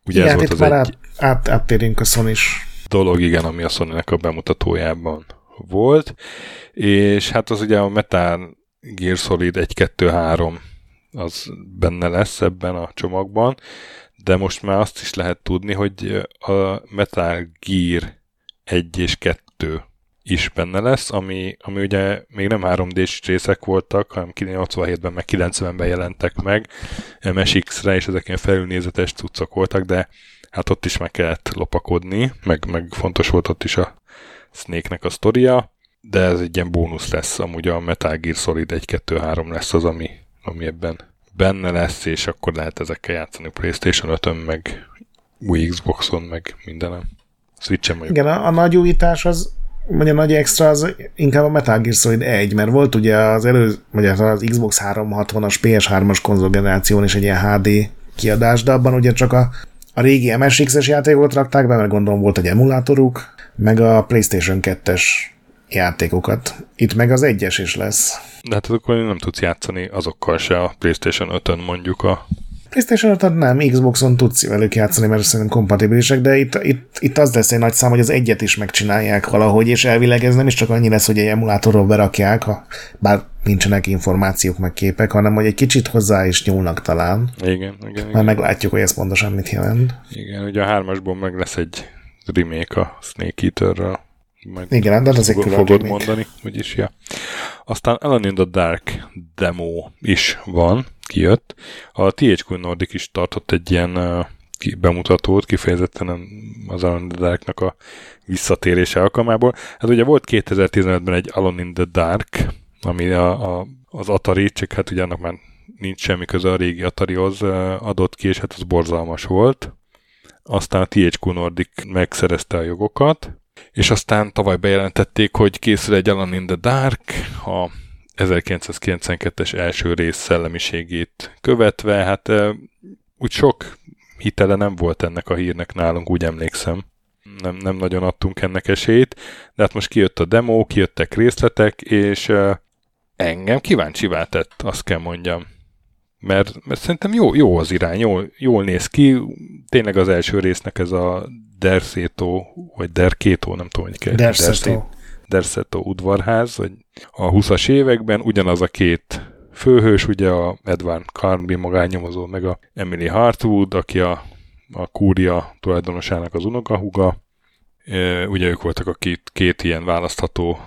Ugye igen, ez volt az már egy... át, áttérünk a sony -s. dolog, igen, ami a sony a bemutatójában volt, és hát az ugye a Metal Gear Solid 1, 2, 3 az benne lesz ebben a csomagban, de most már azt is lehet tudni, hogy a Metal Gear 1 és 2 is benne lesz, ami, ami ugye még nem 3D-s részek voltak, hanem 87-ben meg 90-ben jelentek meg. MSX-re, és ezek ilyen felülnézetes cuccok voltak, de hát ott is meg kellett lopakodni, meg, meg fontos volt ott is a Snake-nek a sztoria, de ez egy ilyen bónusz lesz, amúgy a Metal Gear Solid 1-2-3 lesz az, ami, ami ebben benne lesz, és akkor lehet ezekkel játszani Playstation 5-ön, meg új Xboxon, meg mindenem. Switch-en Igen, a, a nagy újítás az vagy a nagy extra az inkább a Metal Gear Solid 1, mert volt ugye az elő, vagy az Xbox 360-as PS3-as konzolgeneráción is egy ilyen HD kiadás, de abban ugye csak a, a régi MSX-es játékot rakták be, mert gondolom volt egy emulátoruk, meg a PlayStation 2-es játékokat. Itt meg az egyes is lesz. De hát akkor nem tudsz játszani azokkal se a PlayStation 5-ön mondjuk a PlayStation 5 nem, Xboxon tudsz velük játszani, mert szerintem kompatibilisek, de itt, itt, itt az lesz egy nagy szám, hogy az egyet is megcsinálják valahogy, és elvileg ez nem is csak annyi lesz, hogy egy emulátorról berakják, ha, bár nincsenek információk meg képek, hanem hogy egy kicsit hozzá is nyúlnak talán. Igen, igen. Már meglátjuk, hogy ez pontosan mit jelent. Igen, ugye a hármasból meg lesz egy remake a Snake Eaterről. Majd Igen, de az egy külön fogod remake. mondani, úgyis, ja. Aztán Ellen in the Dark demo is van, kijött. A THQ Nordic is tartott egy ilyen uh, bemutatót, kifejezetten az Alone in the Dark-nak a visszatérése alkalmából. Hát ugye volt 2015-ben egy Alone in the Dark, ami a, a, az Atari, csak hát ugye annak már nincs semmi köze a régi Atarihoz adott ki, és hát az borzalmas volt. Aztán a THQ Nordic megszerezte a jogokat, és aztán tavaly bejelentették, hogy készül egy Alone in the Dark, a 1992-es első rész szellemiségét követve, hát úgy sok hitele nem volt ennek a hírnek nálunk, úgy emlékszem. Nem, nem nagyon adtunk ennek esélyt, de hát most kijött a demo, kijöttek részletek, és engem kíváncsi tett, azt kell mondjam. Mert, mert szerintem jó, jó az irány, jól, jól néz ki. Tényleg az első résznek ez a Derszétó, vagy Derkétó, nem tudom, hogy kell. Derszétó. Derszétó udvarház, vagy a 20-as években ugyanaz a két főhős, ugye a Edward Carnby magánnyomozó, meg a Emily Hartwood, aki a, a kúria tulajdonosának az unokahuga. E, ugye ők voltak a két, két ilyen választható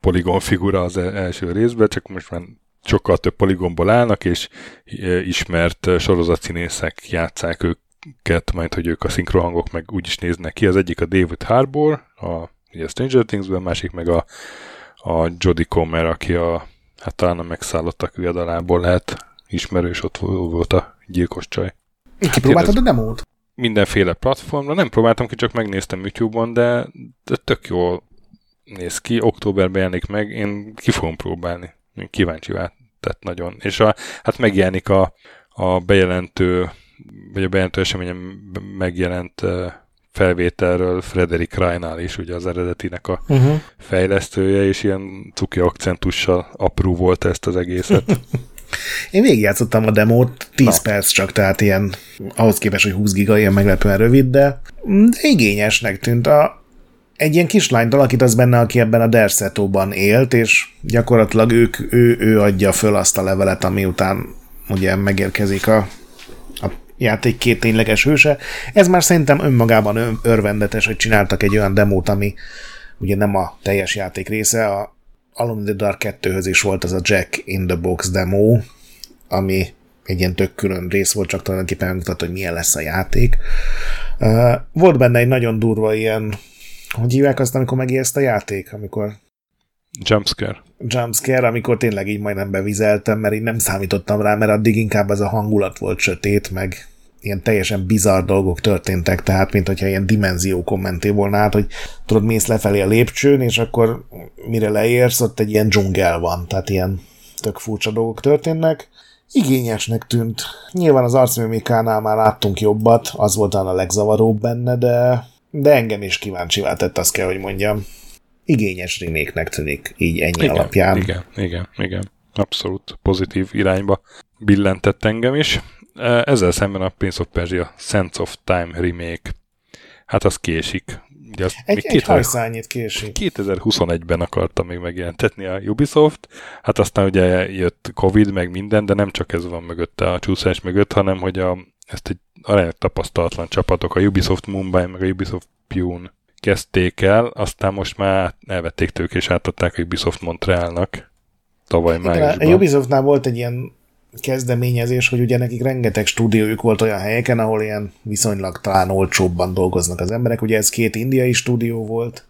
poligon figura az e, első részben, csak most már sokkal több poligonból állnak, és e, ismert sorozatszínészek játszák őket, majd hogy ők a szinkrohangok meg úgy is néznek ki. Az egyik a David Harbour, a ugye Stranger Things-ben, másik meg a, a Jodie Comer, aki a, hát talán a megszállottak viadalából lehet ismerős, ott volt a gyilkos csaj. Kipróbáltad hát a demót? Mindenféle platformra, nem próbáltam ki, csak megnéztem YouTube-on, de, de tök jól néz ki, októberben jelenik meg, én ki fogom próbálni. Én kíváncsi tett nagyon. És a, hát megjelenik a, a bejelentő, vagy a bejelentő eseményen megjelent felvételről Frederik Reinál is, ugye az eredetinek a uh-huh. fejlesztője, és ilyen cuki akcentussal apró volt ezt az egészet. Én végigjátszottam a demót, 10 Na. perc csak, tehát ilyen, ahhoz képest, hogy 20 giga, ilyen meglepően rövid, de, de igényesnek tűnt. A, egy ilyen kislányt alakítasz benne, aki ebben a Dersetóban élt, és gyakorlatilag ők, ő, ő adja föl azt a levelet, ami után ugye megérkezik a, a játék két tényleges hőse. Ez már szerintem önmagában örvendetes, hogy csináltak egy olyan demót, ami ugye nem a teljes játék része, a Alone in the Dark 2-höz is volt az a Jack in the Box demo, ami egy ilyen tök külön rész volt, csak tulajdonképpen megmutat, hogy milyen lesz a játék. Volt benne egy nagyon durva ilyen, hogy hívják azt, amikor megijeszt a játék, amikor Jumpscare. Jumpscare, amikor tényleg így majdnem bevizeltem, mert így nem számítottam rá, mert addig inkább ez a hangulat volt sötét, meg ilyen teljesen bizarr dolgok történtek, tehát mint hogyha ilyen dimenzió kommenté volna át, hogy tudod, mész lefelé a lépcsőn, és akkor mire leérsz, ott egy ilyen dzsungel van, tehát ilyen tök furcsa dolgok történnek. Igényesnek tűnt. Nyilván az arcmimikánál már láttunk jobbat, az volt a legzavaróbb benne, de, de engem is kíváncsi tett, azt kell, hogy mondjam. Igényes reméknek tűnik, így ennyi igen, alapján. Igen, igen, igen. Abszolút pozitív irányba billentett engem is. Ezzel szemben a Prince of Persia Sense of Time remake, hát az késik. Ugye az egy, egy hajszányit késik. 2021-ben akarta még megjelentetni a Ubisoft, hát aztán ugye jött Covid, meg minden, de nem csak ez van mögötte a csúszás mögött, hanem hogy a, ezt egy aránylag tapasztalatlan csapatok, a Ubisoft Mumbai, meg a Ubisoft Pune kezdték el, aztán most már elvették tők és átadták a Ubisoft Montrealnak tavaly májusban. A Ubisoftnál volt egy ilyen kezdeményezés, hogy ugye nekik rengeteg stúdiójuk volt olyan helyeken, ahol ilyen viszonylag talán olcsóbban dolgoznak az emberek. Ugye ez két indiai stúdió volt.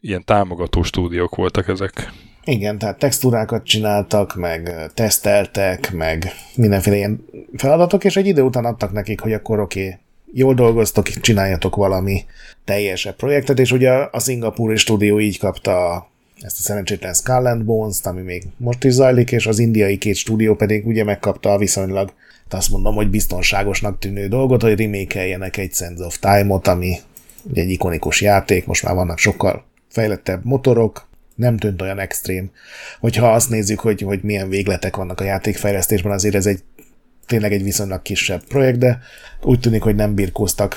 Ilyen támogató stúdiók voltak ezek. Igen, tehát textúrákat csináltak, meg teszteltek, meg mindenféle ilyen feladatok, és egy idő után adtak nekik, hogy akkor oké, okay, jól dolgoztok, csináljatok valami teljesebb projektet, és ugye a szingapúri stúdió így kapta ezt a szerencsétlen Skull and bones ami még most is zajlik, és az indiai két stúdió pedig ugye megkapta a viszonylag, azt mondom, hogy biztonságosnak tűnő dolgot, hogy remékeljenek egy Sense of Time-ot, ami egy ikonikus játék, most már vannak sokkal fejlettebb motorok, nem tűnt olyan extrém. Hogyha azt nézzük, hogy, hogy milyen végletek vannak a játékfejlesztésben, azért ez egy tényleg egy viszonylag kisebb projekt, de úgy tűnik, hogy nem birkóztak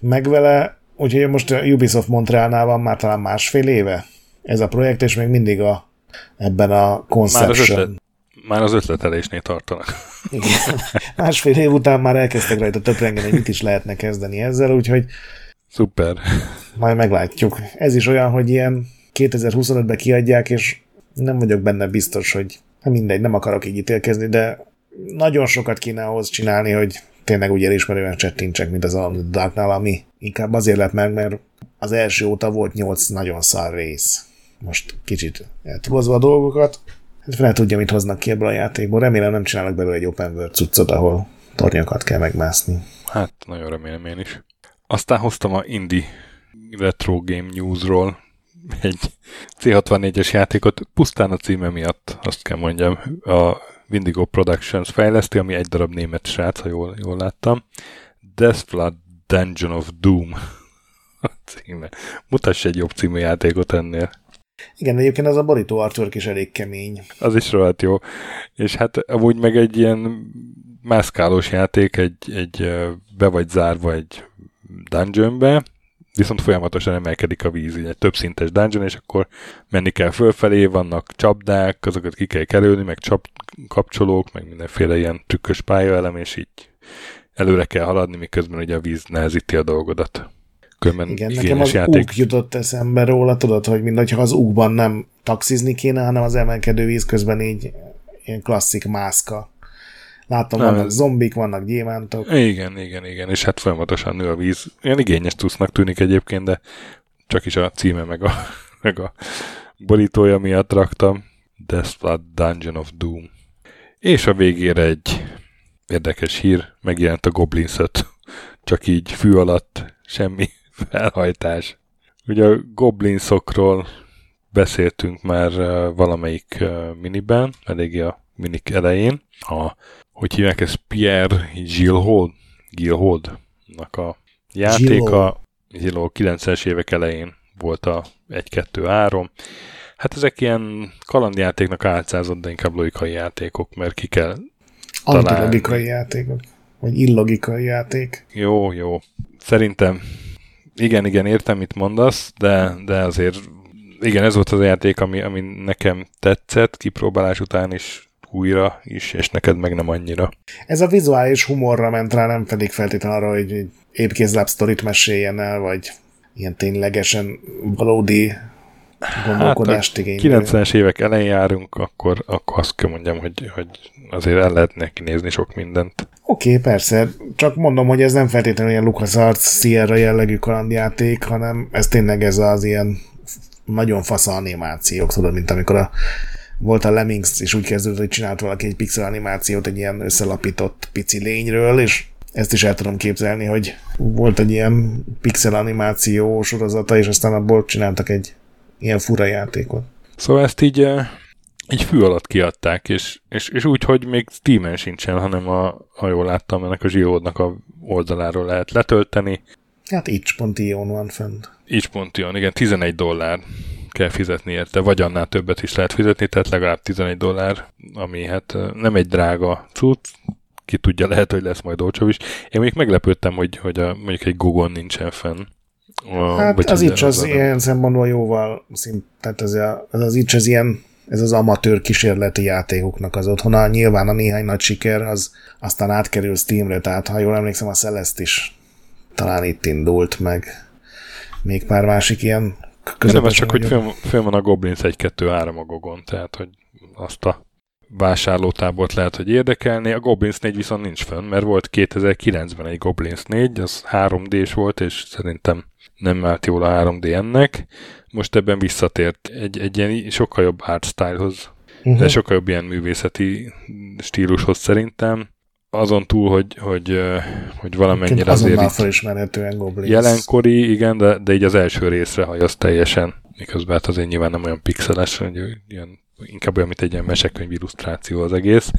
meg vele, úgyhogy most a Ubisoft Montrealnál van már talán másfél éve, ez a projekt, és még mindig a, ebben a conception. Már az, ötlet, már az ötletelésnél tartanak. Igen. Másfél év után már elkezdtek rajta töprengeni, hogy mit is lehetne kezdeni ezzel, úgyhogy Szuper. Majd meglátjuk. Ez is olyan, hogy ilyen 2025-ben kiadják, és nem vagyok benne biztos, hogy hát mindegy, nem akarok így ítélkezni, de nagyon sokat kéne ahhoz csinálni, hogy tényleg úgy elismerően csettincsek, mint az Alan Darknál, ami inkább azért lett meg, mert az első óta volt nyolc nagyon szar rész most kicsit eltúlozva a dolgokat. Hát fel tudja, mit hoznak ki ebből a játékból. Remélem nem csinálnak belőle egy open world cuccot, ahol tornyokat kell megmászni. Hát, nagyon remélem én is. Aztán hoztam a Indie Retro Game Newsról egy C64-es játékot, pusztán a címe miatt, azt kell mondjam, a Windigo Productions fejleszti, ami egy darab német srác, ha jól, jól láttam. Deathblood Dungeon of Doom a címe. Mutass egy jobb című játékot ennél. Igen, egyébként az a borító artwork is elég kemény. Az is rohadt jó. És hát amúgy meg egy ilyen mászkálós játék, egy, egy be vagy zárva egy dungeonbe, viszont folyamatosan emelkedik a víz, egy többszintes dungeon, és akkor menni kell fölfelé, vannak csapdák, azokat ki kell kerülni, meg csap, kapcsolók, meg mindenféle ilyen trükkös pályaelem, és így előre kell haladni, miközben ugye a víz nehezíti a dolgodat. Különben Igen, nekem az játék. jutott eszembe róla, tudod, hogy mindegy, az ugban nem taxizni kéne, hanem az emelkedő víz közben így ilyen klasszik mászka. Látom, vannak ez... zombik, vannak gyémántok. Igen, igen, igen, és hát folyamatosan nő a víz. Ilyen igényes tusznak tűnik egyébként, de csak is a címe meg a, meg a borítója miatt raktam. Deathblood Dungeon of Doom. És a végére egy érdekes hír, megjelent a Goblins 5. Csak így fű alatt, semmi felhajtás. Ugye a goblinsokról beszéltünk már valamelyik miniben, eléggé a minik elején. A, hogy hívják ez Pierre Gilhold, Gilholdnak a játéka. Gilhold 90-es évek elején volt a 1-2-3. Hát ezek ilyen kalandjátéknak álcázott, de inkább logikai játékok, mert ki kell Antilogikai játékok. Vagy illogikai játék. Jó, jó. Szerintem igen, igen, értem, mit mondasz, de, de azért igen, ez volt az a játék, ami, ami nekem tetszett, kipróbálás után is újra is, és neked meg nem annyira. Ez a vizuális humorra ment rá, nem pedig feltétlenül arra, hogy épkézláb sztorit meséljen el, vagy ilyen ténylegesen valódi gondolkodást hát igénylő. 90-es évek elején járunk, akkor, akkor azt kell mondjam, hogy, hogy azért el lehet neki nézni sok mindent. Oké, okay, persze. Csak mondom, hogy ez nem feltétlenül ilyen LucasArts Sierra jellegű kalandjáték, hanem ez tényleg ez az ilyen nagyon fasz animációk, tudod, mint amikor a, volt a Lemmings, és úgy kezdődött, hogy csinált valaki egy pixel animációt egy ilyen összelapított pici lényről, és ezt is el tudom képzelni, hogy volt egy ilyen pixel animáció sorozata, és aztán abból csináltak egy ilyen fura játékot. Szóval ezt így, egy fű alatt kiadták, és, és, és úgy, hogy még Steam-en sincsen, hanem a, ha jól láttam, ennek a Zsiódnak a oldaláról lehet letölteni. Hát itch.io-n van fent. Itch.io, igen, 11 dollár kell fizetni érte, vagy annál többet is lehet fizetni, tehát legalább 11 dollár, ami hát nem egy drága cucc, ki tudja, lehet, hogy lesz majd olcsó is. Én még meglepődtem, hogy, hogy a, mondjuk egy Google nincsen fenn. A, hát az Itch az, az ilyen szempontból jóval szint, tehát ez, a, ez az Itch az ilyen ez az amatőr kísérleti játékoknak az otthona. Nyilván a néhány nagy siker az aztán átkerül Steamre, tehát ha jól emlékszem, a Celeste is talán itt indult meg. Még pár másik ilyen közepes. Nem, csak hogy film, film van a Goblins 1-2-3 a Gogon, tehát hogy azt a vásárlótábort lehet, hogy érdekelni. A Goblins 4 viszont nincs fönn, mert volt 2009-ben egy Goblins 4, az 3D-s volt, és szerintem nem állt jól a 3D ennek. Most ebben visszatért egy, egy ilyen sokkal jobb art stylehoz, uh-huh. de sokkal jobb ilyen művészeti stílushoz szerintem. Azon túl, hogy, hogy, hogy valamennyire azért Goblins. jelenkori, igen, de, de így az első részre hajaz teljesen, miközben hát azért nyilván nem olyan pixeles, hogy ilyen, inkább olyan, mint egy ilyen mesekönyv illusztráció az egész.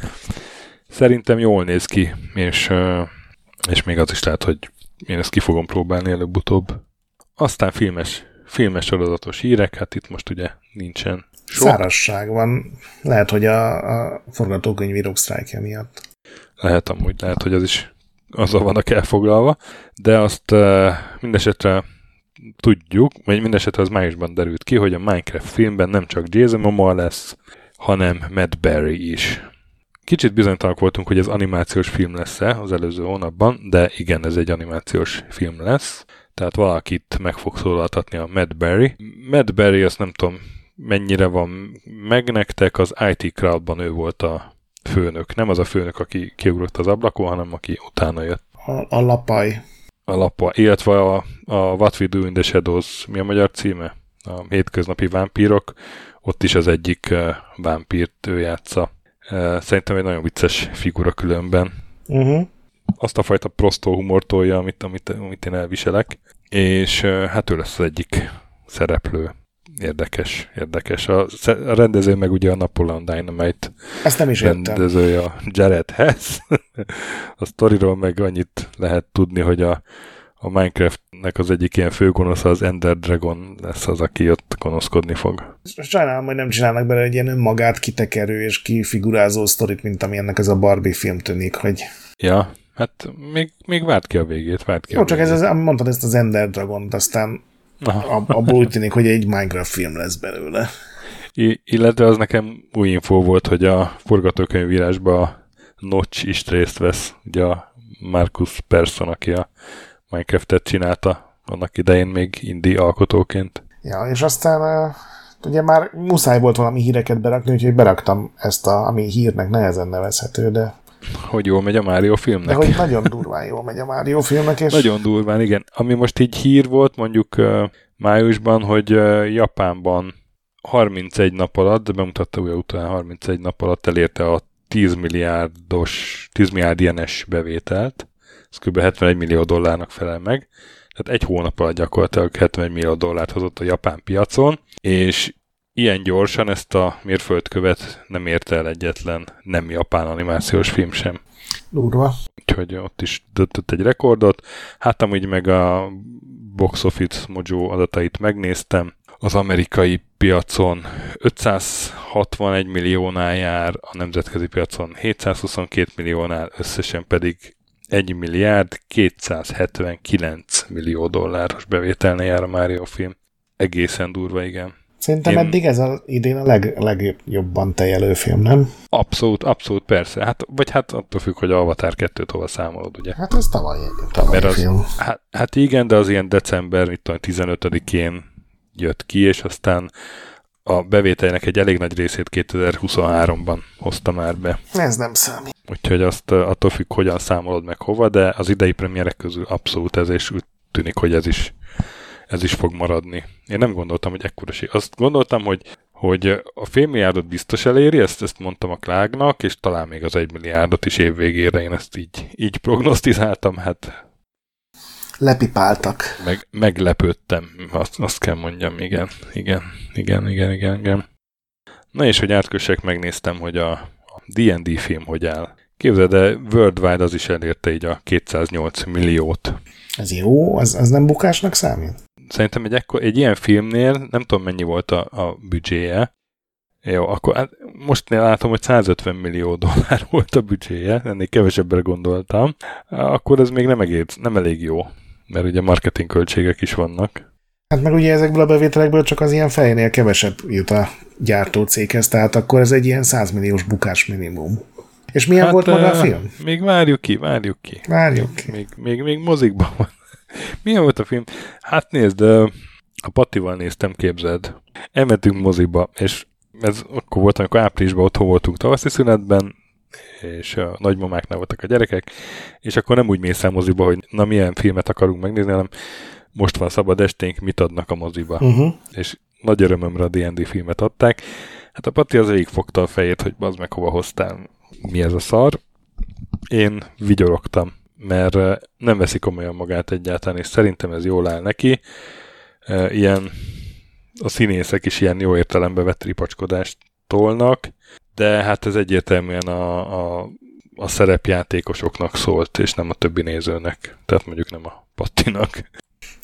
Szerintem jól néz ki, és, és még az is lehet, hogy én ezt ki fogom próbálni előbb-utóbb. Aztán filmes, filmes sorozatos hírek, hát itt most ugye nincsen sok. Szárasság van. Lehet, hogy a, a sztrájkja miatt. Lehet amúgy, lehet, hogy az is azzal vannak elfoglalva, de azt uh, mindesetre tudjuk, vagy mindesetre az májusban derült ki, hogy a Minecraft filmben nem csak Jason Momoa lesz, hanem Matt Berry is. Kicsit bizonytalanok voltunk, hogy ez animációs film lesz-e az előző hónapban, de igen, ez egy animációs film lesz tehát valakit meg fog szólaltatni a Matt Berry. Matt Berry, azt nem tudom, mennyire van meg nektek, az IT Crowdban ő volt a főnök. Nem az a főnök, aki kiugrott az ablakon, hanem aki utána jött. A, a lapaj. A lapaj, illetve a, a What We Do in the Shadows, mi a magyar címe? A hétköznapi vámpírok. Ott is az egyik uh, vámpírt ő játsza. Uh, szerintem egy nagyon vicces figura különben. Uh-huh azt a fajta prostó humortolja, amit, amit, amit én elviselek, és hát ő lesz az egyik szereplő. Érdekes, érdekes. A, a rendező meg ugye a Napoleon Dynamite Ezt nem is rendezője a Jared Hess. a sztoriról meg annyit lehet tudni, hogy a, a Minecraftnek az egyik ilyen főgonosz az Ender Dragon lesz az, aki ott gonoszkodni fog. Sajnálom, hogy nem csinálnak bele egy ilyen önmagát kitekerő és kifigurázó sztorit, mint ami ennek ez a Barbie film tűnik, hogy... Ja, Hát még, még várt ki a végét, várt ki Jó, csak végét. ez az, mondtad ezt az Ender dragon aztán abból úgy tűnik, hogy egy Minecraft film lesz belőle. I- illetve az nekem új info volt, hogy a forgatókönyvírásban Notch is részt vesz, ugye a Marcus Persson, aki a Minecraft-et csinálta annak idején még indie alkotóként. Ja, és aztán ugye már muszáj volt valami híreket berakni, úgyhogy beraktam ezt, a, ami hírnek nehezen nevezhető, de hogy jól megy a Mario filmnek. De hogy nagyon durván jól megy a Mario filmnek. És... Nagyon durván, igen. Ami most így hír volt mondjuk májusban, hogy Japánban 31 nap alatt, de bemutatta ugye után 31 nap alatt elérte a 10 milliárdos, 10 milliárd ilyenes bevételt. Ez kb. 71 millió dollárnak felel meg. Tehát egy hónap alatt gyakorlatilag 71 millió dollárt hozott a japán piacon, és ilyen gyorsan ezt a mérföldkövet nem érte el egyetlen nem japán animációs film sem. Durva. Úgyhogy ott is döntött egy rekordot. Hát amúgy meg a Box Office Mojo adatait megnéztem. az amerikai piacon 561 milliónál jár, a nemzetközi piacon 722 milliónál, összesen pedig 1 milliárd 279 millió dolláros bevételne jár a Mario film. Egészen durva, igen. Szerintem Én... eddig ez az idén a leg, legjobban teljelő film, nem? Abszolút, abszolút, persze. Hát, vagy hát attól függ, hogy Avatar 2 hova számolod, ugye? Hát ez tavaly, tavaly Mert az, film. Hát, hát, igen, de az ilyen december, mit tudom, 15-én jött ki, és aztán a bevételnek egy elég nagy részét 2023-ban hozta már be. Ez nem számít. Úgyhogy azt attól függ, hogyan számolod meg hova, de az idei premierek közül abszolút ez, és úgy tűnik, hogy ez is, ez is fog maradni. Én nem gondoltam, hogy ekkora sí. Azt gondoltam, hogy, hogy a fél milliárdot biztos eléri, ezt, ezt mondtam a Klágnak, és talán még az egy milliárdot is évvégére én ezt így, így prognosztizáltam, hát lepipáltak. Meg, meglepődtem, azt, azt kell mondjam, igen, igen, igen, igen, igen, igen. Na és hogy átkössek, megnéztem, hogy a, a D&D film hogy áll. Képzeld, de Worldwide az is elérte így a 208 milliót. Ez jó? Az, az nem bukásnak számít? Szerintem egy, ekkor, egy ilyen filmnél, nem tudom mennyi volt a, a büdzséje, jó, akkor hát most látom, hogy 150 millió dollár volt a büdzséje, ennél kevesebbre gondoltam. Akkor ez még nem, egész, nem elég jó mert ugye marketing költségek is vannak. Hát meg ugye ezekből a bevételekből csak az ilyen fejnél kevesebb jut a gyártó céghez, tehát akkor ez egy ilyen 100 milliós bukás minimum. És milyen hát, volt maga a film? Még várjuk ki, várjuk ki. Várjuk ki. Még, még, még mozikban van. Milyen volt a film? Hát nézd, a Patival néztem, képzeld. Elmentünk moziba, és ez akkor volt, amikor áprilisban otthon voltunk tavaszi szünetben, és a nagymamáknál voltak a gyerekek, és akkor nem úgy mész el moziba, hogy na milyen filmet akarunk megnézni, hanem most van szabad esténk, mit adnak a moziba. Uh-huh. És nagy örömömre a D&D filmet adták. Hát a Pati az fogta a fejét, hogy az meg hova hoztál, mi ez a szar. Én vigyorogtam, mert nem veszik komolyan magát egyáltalán, és szerintem ez jól áll neki. Ilyen a színészek is ilyen jó értelembe vett ripacskodást tolnak, de hát ez egyértelműen a, a, a szerepjátékosoknak szólt, és nem a többi nézőnek. Tehát mondjuk nem a Pattinak.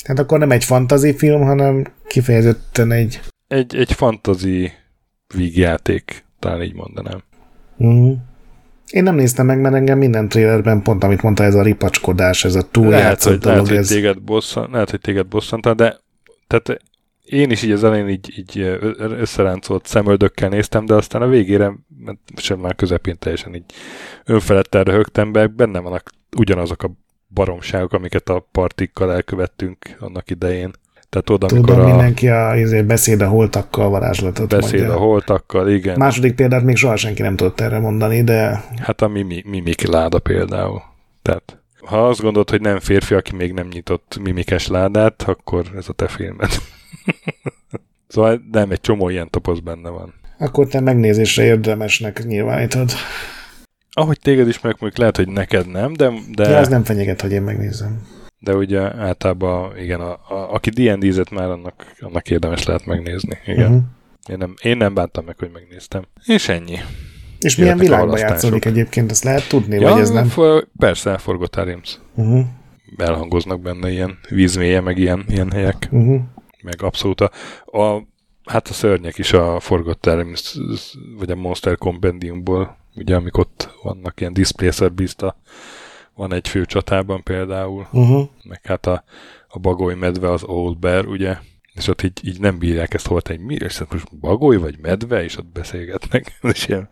Tehát akkor nem egy fantazi film, hanem kifejezetten egy... Egy, egy fantazi vígjáték, talán így mondanám. Mm. Én nem néztem meg, mert engem minden trailerben pont, amit mondta, ez a ripacskodás, ez a túljátszott dolog. Lehet, ez... hogy téged bosszant, lehet, hogy téged bosszantál, de tehát én is így az elején így, így összeráncolt szemöldökkel néztem, de aztán a végére, sem már közepén teljesen így önfeledten röhögtem be, benne vannak ugyanazok a baromságok, amiket a partikkal elkövettünk annak idején. Tehát oda, Tudom, a... mindenki a azért beszéd a holtakkal varázslatot Beszéd mondja. a holtakkal, igen. Második példát még soha senki nem tudott erre mondani, de... Hát a mimi, mimik láda például. Tehát ha azt gondolod, hogy nem férfi, aki még nem nyitott mimikes ládát, akkor ez a te filmed. szóval nem, egy csomó ilyen topoz benne van. Akkor te megnézésre érdemesnek nyilvánítod. Ahogy téged is meg, lehet, hogy neked nem, de... de... Ja, ez nem fenyeget, hogy én megnézem. De ugye általában, igen, a, a, aki D&D-zett már, annak, annak érdemes lehet megnézni. Igen. Uh-huh. Én, nem, én nem bántam meg, hogy megnéztem. És ennyi. És milyen világban játszódik egyébként, ezt lehet tudni, ja, vagy ez nem? For, persze, Forgot Arims. Uh-huh. Elhangoznak benne ilyen vízmélye, meg ilyen, ilyen helyek. Uh-huh meg abszolút a, a hát a szörnyek is a Forgot Realms, vagy a Monster Compendiumból, ugye amik ott vannak, ilyen Displacer Beast van egy fő csatában például, uh-huh. meg hát a, a bagoly medve az Old Bear, ugye, és ott így, így nem bírják ezt hol egy mi, és most bagoly vagy medve, és ott beszélgetnek, és ilyen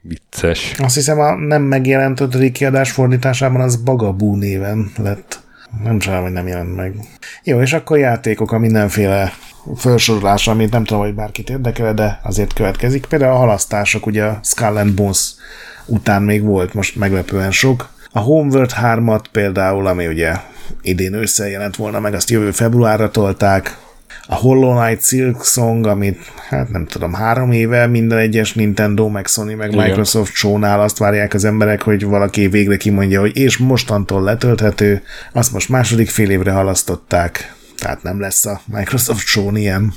vicces. Azt hiszem a nem megjelent ötödik kiadás fordításában az Bagabú néven lett. Nem csodálom, hogy nem jelent meg. Jó, és akkor játékok a mindenféle felsorolásra, amit nem tudom, hogy bárkit érdekel, de azért következik. Például a halasztások, ugye a Skull and Bones után még volt most meglepően sok. A Homeworld 3-at például, ami ugye idén ősszel jelent volna, meg azt jövő februárra tolták, a Hollow Knight Silk Song, amit hát nem tudom, három éve minden egyes Nintendo, meg Sony, meg Igen. Microsoft shownál azt várják az emberek, hogy valaki végre kimondja, hogy és mostantól letölthető, azt most második fél évre halasztották, tehát nem lesz a Microsoft show ilyen.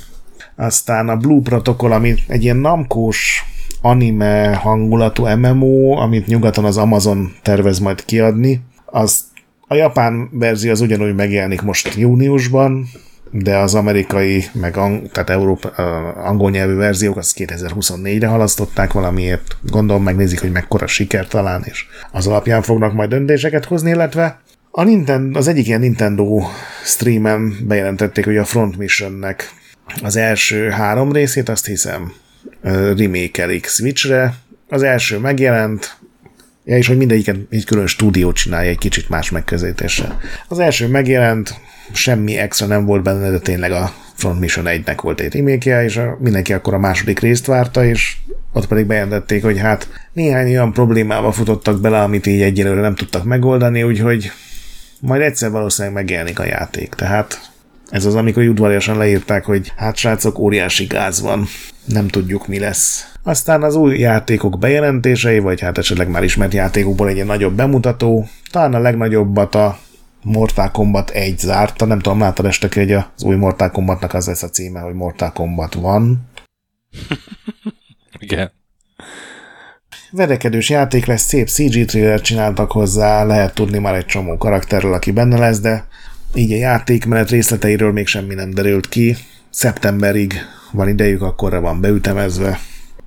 Aztán a Blue Protocol, ami egy ilyen namkós anime hangulatú MMO, amit nyugaton az Amazon tervez majd kiadni, az a japán verzió az ugyanúgy megjelenik most júniusban, de az amerikai, meg ang, tehát Európa, angol nyelvű verziók az 2024-re halasztották valamiért. Gondolom megnézik, hogy mekkora siker talán, és az alapján fognak majd döntéseket hozni, illetve a Nintendo, az egyik ilyen Nintendo streamen bejelentették, hogy a Front Missionnek az első három részét, azt hiszem, remake Switchre. Az első megjelent, Ja, és hogy mindegyiket egy külön stúdió csinálja egy kicsit más megközelítéssel. Az első megjelent, semmi extra nem volt benne, de tényleg a Front Mission 1-nek volt egy remake és a, mindenki akkor a második részt várta, és ott pedig bejelentették, hogy hát néhány olyan problémába futottak bele, amit így egyelőre nem tudtak megoldani, úgyhogy majd egyszer valószínűleg megjelenik a játék. Tehát ez az, amikor udvariasan leírták, hogy hát srácok, óriási gáz van, nem tudjuk mi lesz. Aztán az új játékok bejelentései, vagy hát esetleg már ismert játékokból egy nagyobb bemutató, talán a legnagyobbat a Mortal Kombat 1 zárta, nem tudom, láttad este, hogy az új Mortal Kombatnak az lesz a címe, hogy Mortal Kombat van. Igen. Verekedős játék lesz, szép CG trailer csináltak hozzá, lehet tudni már egy csomó karakterről, aki benne lesz, de így a játékmenet részleteiről még semmi nem derült ki. Szeptemberig van idejük, akkorra van beütemezve.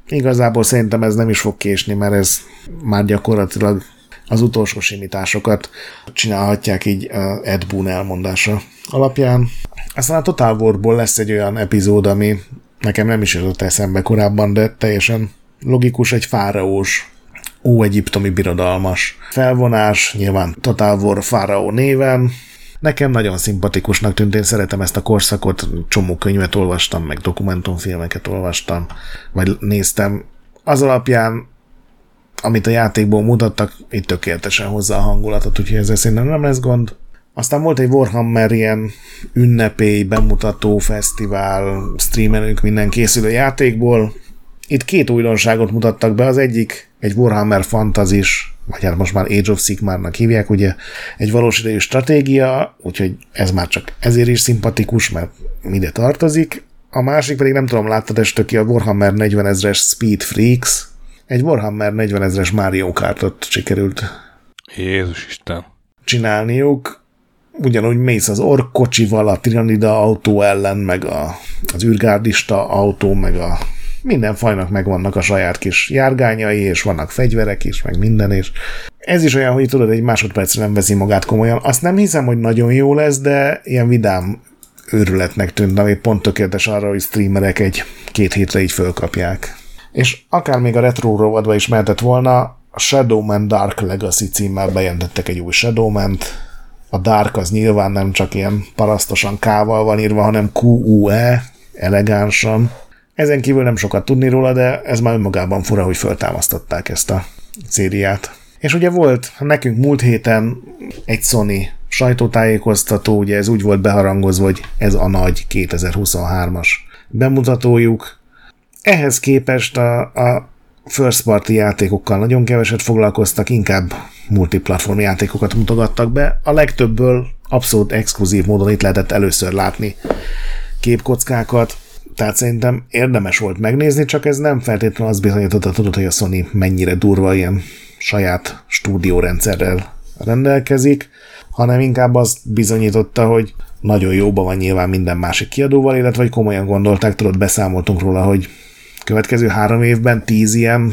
Igazából szerintem ez nem is fog késni, mert ez már gyakorlatilag az utolsó simításokat csinálhatják így Ed Boon elmondása alapján. Aztán a Total War-ból lesz egy olyan epizód, ami nekem nem is jutott eszembe korábban, de teljesen logikus, egy fáraós óegyiptomi birodalmas felvonás, nyilván Total War Fáraó néven, Nekem nagyon szimpatikusnak tűnt, én szeretem ezt a korszakot, csomó könyvet olvastam, meg dokumentumfilmeket olvastam, vagy néztem. Az alapján, amit a játékból mutattak, itt tökéletesen hozzá a hangulatot, úgyhogy ezzel szerintem nem lesz gond. Aztán volt egy Warhammer ilyen ünnepély, bemutató, fesztivál, streamelünk minden készülő játékból. Itt két újdonságot mutattak be, az egyik egy Warhammer Fantazis vagy hát most már Age of Sigmarnak hívják, ugye egy valós idejű stratégia, úgyhogy ez már csak ezért is szimpatikus, mert ide tartozik. A másik pedig nem tudom, láttad este ki a Warhammer 40 ezres Speed Freaks, egy Warhammer 40 ezres Mario Kartot sikerült Jézus Isten. csinálniuk. Ugyanúgy mész az ork kocsival, a Tiranida autó ellen, meg a, az űrgárdista autó, meg a minden fajnak megvannak a saját kis járgányai, és vannak fegyverek is, meg minden, és ez is olyan, hogy tudod, egy másodpercre nem veszi magát komolyan. Azt nem hiszem, hogy nagyon jó lesz, de ilyen vidám őrületnek tűnt, ami pont tökéletes arra, hogy streamerek egy két hétre így fölkapják. És akár még a retro rovadba is mehetett volna, a Shadowman Dark Legacy címmel bejelentettek egy új Shadowman-t. A Dark az nyilván nem csak ilyen parasztosan kával van írva, hanem QUE, elegánsan. Ezen kívül nem sokat tudni róla, de ez már önmagában fura, hogy föltámasztották ezt a szériát. És ugye volt nekünk múlt héten egy Sony sajtótájékoztató, ugye ez úgy volt beharangozva, hogy ez a nagy 2023-as bemutatójuk. Ehhez képest a, a first party játékokkal nagyon keveset foglalkoztak, inkább multiplatform játékokat mutogattak be. A legtöbbből abszolút exkluzív módon itt lehetett először látni képkockákat, tehát szerintem érdemes volt megnézni, csak ez nem feltétlenül az bizonyította, tudod, hogy a Sony mennyire durva ilyen saját stúdiórendszerrel rendelkezik, hanem inkább azt bizonyította, hogy nagyon jóban van nyilván minden másik kiadóval, illetve hogy komolyan gondolták, tudod, beszámoltunk róla, hogy következő három évben tíz ilyen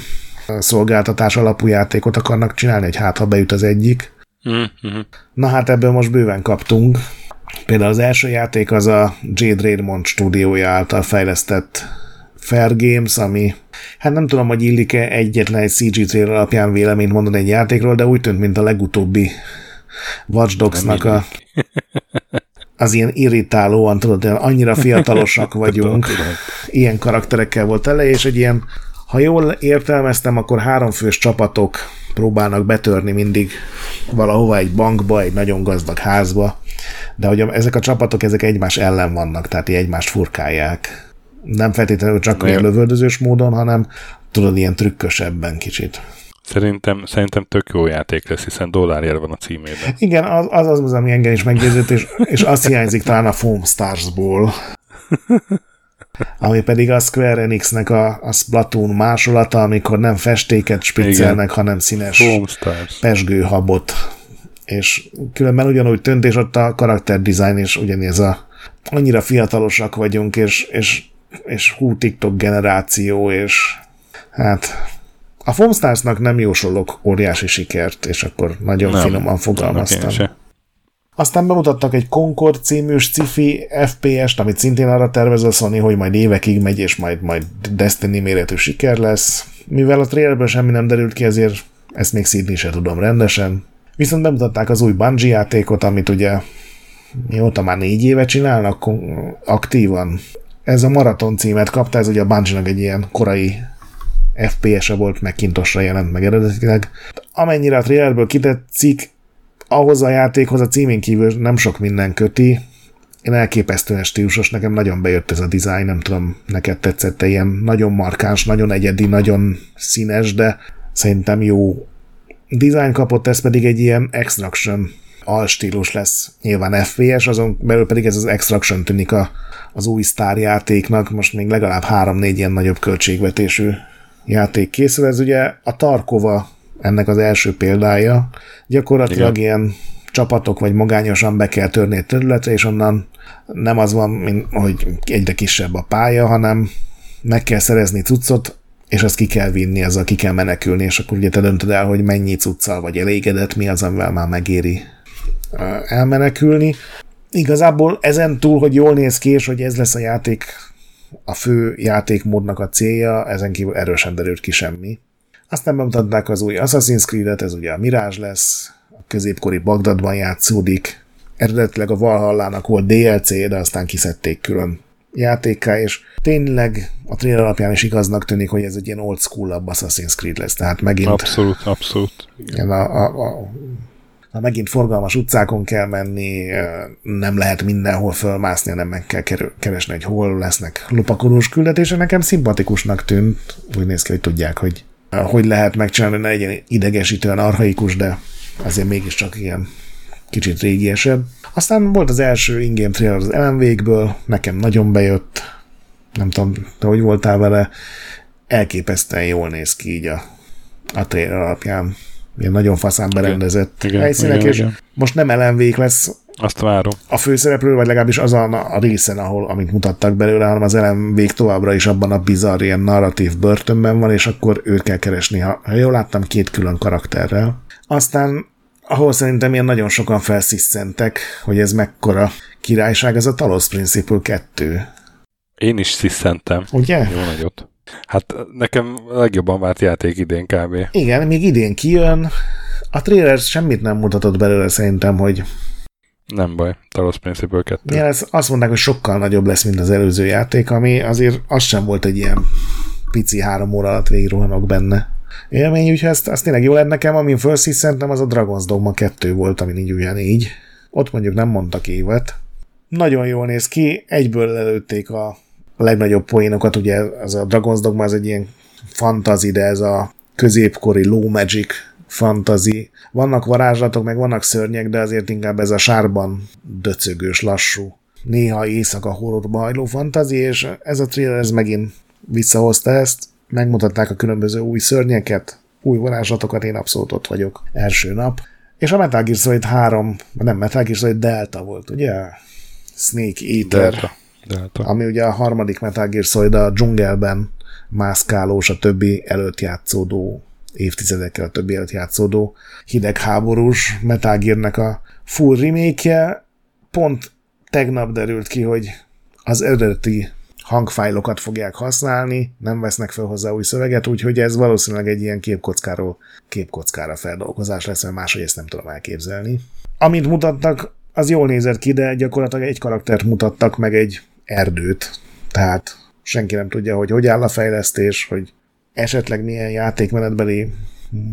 szolgáltatás alapú játékot akarnak csinálni, hogy hát ha beüt az egyik. Mm-hmm. Na hát ebből most bőven kaptunk, Például az első játék az a Jade Raymond stúdiója által fejlesztett Fair Games, ami hát nem tudom, hogy illik-e egyetlen egy CG trailer alapján véleményt mondani egy játékról, de úgy tűnt, mint a legutóbbi Watch Dogs-nak a, az ilyen irritálóan, tudod, annyira fiatalosak vagyunk, ilyen karakterekkel volt ele, és egy ilyen, ha jól értelmeztem, akkor háromfős csapatok próbálnak betörni mindig valahova egy bankba, egy nagyon gazdag házba, de hogy ezek a csapatok, ezek egymás ellen vannak, tehát egymást furkálják. Nem feltétlenül csak olyan lövöldözős módon, hanem tudod, ilyen trükkösebben kicsit. Szerintem, szerintem tök jó játék lesz, hiszen dollárjár van a címében. Igen, az az, az, az ami engem is meggyőzött, és, és azt hiányzik talán a Foam Stars-ból. ami pedig a Square Enix-nek a, a Splatoon másolata, amikor nem festéket spiccelnek, Igen. hanem színes pesgőhabot és különben ugyanúgy tönt, és ott a karakter design is ugyanez a annyira fiatalosak vagyunk, és, és, és hú TikTok generáció, és hát a Foamstarsnak nem jósolok óriási sikert, és akkor nagyon nem, finoman fogalmaztam. Aztán bemutattak egy Concord című sci-fi FPS-t, amit szintén arra tervez a Sony, hogy majd évekig megy, és majd, majd Destiny méretű siker lesz. Mivel a trailerből semmi nem derült ki, ezért ezt még szídni se tudom rendesen. Viszont bemutatták az új Bungie játékot, amit ugye mióta már négy éve csinálnak aktívan. Ez a Maraton címet kapta, ez ugye a bungie egy ilyen korai FPS-e volt, Macintosra jelent meg eredetileg. Amennyire a trailerből kitetszik, ahhoz a játékhoz a címén kívül nem sok minden köti. Én elképesztően stílusos, nekem nagyon bejött ez a design, nem tudom, neked tetszett ilyen nagyon markáns, nagyon egyedi, nagyon színes, de szerintem jó design kapott, ez pedig egy ilyen extraction alstílus lesz. Nyilván FPS, azon belül pedig ez az extraction tűnik a, az új sztárjátéknak, most még legalább három-négy ilyen nagyobb költségvetésű játék készül. Ez ugye a Tarkova ennek az első példája. Gyakorlatilag Igen. ilyen csapatok vagy magányosan be kell törni egy területre, és onnan nem az van, mint, hogy egyre kisebb a pálya, hanem meg kell szerezni cuccot, és azt ki kell vinni, azzal ki kell menekülni, és akkor ugye te döntöd el, hogy mennyi cuccal vagy elégedett, mi az, amivel már megéri elmenekülni. Igazából ezen túl, hogy jól néz ki, és hogy ez lesz a játék, a fő játékmódnak a célja, ezen kívül erősen derült ki semmi. Aztán bemutatták az új Assassin's Creed-et, ez ugye a Mirage lesz, a középkori Bagdadban játszódik. Eredetileg a Valhallának volt DLC, de aztán kiszedték külön játékká, és tényleg a trailer alapján is igaznak tűnik, hogy ez egy ilyen old school Assassin's Creed lesz, tehát megint... Abszolút, abszolút. Igen, a, a, a, a megint forgalmas utcákon kell menni, nem lehet mindenhol fölmászni, hanem meg kell keresni, hogy hol lesznek lopakodós küldetések. Nekem szimpatikusnak tűnt, úgy néz ki, hogy tudják, hogy hogy lehet megcsinálni, ne legyen idegesítően arhaikus, de azért mégiscsak ilyen kicsit régiesebb. Aztán volt az első ingame trailer az LMV-ből, nekem nagyon bejött, nem tudom, te hogy voltál vele, elképesztően jól néz ki így a, a trailer alapján. Ilyen nagyon faszán berendezett igen, helyszínek, igen, és igen. most nem lmv lesz azt várom. A főszereplő, vagy legalábbis az a, részen, ahol, amit mutattak belőle, hanem az lmv továbbra is abban a bizarr ilyen narratív börtönben van, és akkor őt kell keresni. Ha, ha jól láttam, két külön karakterrel. Aztán ahol szerintem ilyen nagyon sokan felsziszentek, hogy ez mekkora királyság, ez a Talos Principle 2. Én is sziszentem. Ugye? Jó nagyot. Hát nekem legjobban várt játék idén kb. Igen, még idén kijön. A trailer semmit nem mutatott belőle szerintem, hogy nem baj, Talos Principle 2. Ja, ez azt mondták, hogy sokkal nagyobb lesz, mint az előző játék, ami azért az sem volt egy ilyen pici három óra alatt végigrohanok benne. Élmény, úgyhogy ezt, ezt tényleg jó lett nekem, amin felszisztentem, az a Dragon's Dogma 2 volt, ami így ugyanígy. Ott mondjuk nem mondtak évet. Nagyon jól néz ki, egyből előtték a legnagyobb poénokat, ugye az a Dragon's Dogma az egy ilyen fantazi, de ez a középkori low magic fantazi. Vannak varázslatok, meg vannak szörnyek, de azért inkább ez a sárban döcögős, lassú, néha éjszaka horrorba hajló fantazi, és ez a trailer ez megint visszahozta ezt, megmutatták a különböző új szörnyeket, új varázslatokat, én abszolút ott vagyok első nap. És a Metal Gear Solid 3, nem Metal Gear Solid Delta volt, ugye? Snake Eater. Delta. Delta. Ami ugye a harmadik Metal Gear Solid a dzsungelben mászkálós, a többi előtt játszódó évtizedekkel a többi előtt játszódó hidegháborús Metal Gear-nek a full remake Pont tegnap derült ki, hogy az eredeti hangfájlokat fogják használni, nem vesznek fel hozzá új szöveget, úgyhogy ez valószínűleg egy ilyen képkockáról képkockára feldolgozás lesz, mert máshogy ezt nem tudom elképzelni. Amit mutattak, az jól nézett ki, de gyakorlatilag egy karaktert mutattak, meg egy erdőt. Tehát senki nem tudja, hogy hogy áll a fejlesztés, hogy esetleg milyen játékmenetbeli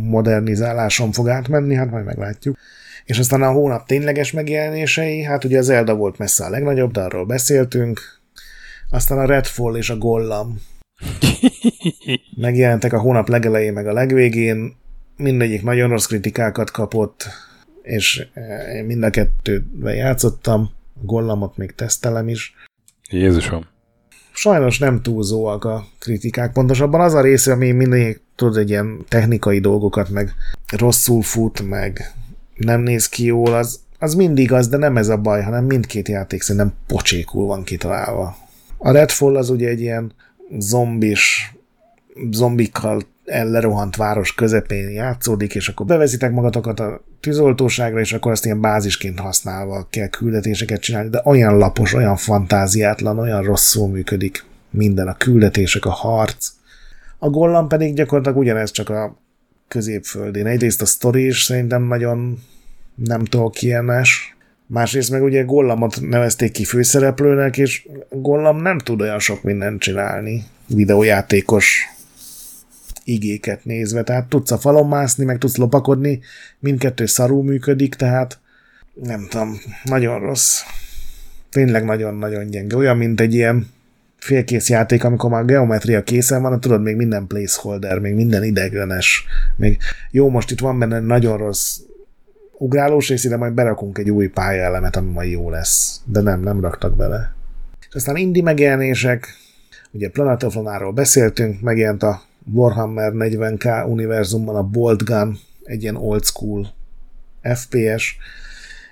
modernizáláson fog átmenni, hát majd meglátjuk. És aztán a hónap tényleges megjelenései, hát ugye az Elda volt messze a legnagyobb, de arról beszéltünk. Aztán a Redfall és a Gollam megjelentek a hónap legelején meg a legvégén, mindegyik nagyon rossz kritikákat kapott, és eh, én mind a kettőben játszottam, a Gollamot még tesztelem is. Jézusom sajnos nem túlzóak a kritikák. Pontosabban az a része, ami mindig tud egy ilyen technikai dolgokat, meg rosszul fut, meg nem néz ki jól, az, az mindig az, de nem ez a baj, hanem mindkét játék szerintem pocsékul van kitalálva. A Redfall az ugye egy ilyen zombis, zombikkal ellerohant város közepén játszódik, és akkor bevezitek magatokat a tűzoltóságra, és akkor azt ilyen bázisként használva kell küldetéseket csinálni, de olyan lapos, olyan fantáziátlan, olyan rosszul működik minden, a küldetések, a harc. A Gollam pedig gyakorlatilag ugyanez, csak a középföldén. Egyrészt a sztori is szerintem nagyon nem Tolkienes, másrészt meg ugye Gollamot nevezték ki főszereplőnek, és Gollam nem tud olyan sok mindent csinálni videójátékos igéket nézve, tehát tudsz a falon mászni, meg tudsz lopakodni, mindkettő szarú működik, tehát nem tudom, nagyon rossz. Tényleg nagyon-nagyon gyenge. Olyan, mint egy ilyen félkész játék, amikor már geometria készen van, tudod, még minden placeholder, még minden ideglenes, még jó, most itt van benne nagyon rossz ugrálós rész, de majd berakunk egy új pályaelemet, ami majd jó lesz. De nem, nem raktak bele. És aztán indie megjelenések, ugye Planetoflonáról beszéltünk, megjelent a Warhammer 40k univerzumban a Bolt Gun, egy ilyen old school FPS.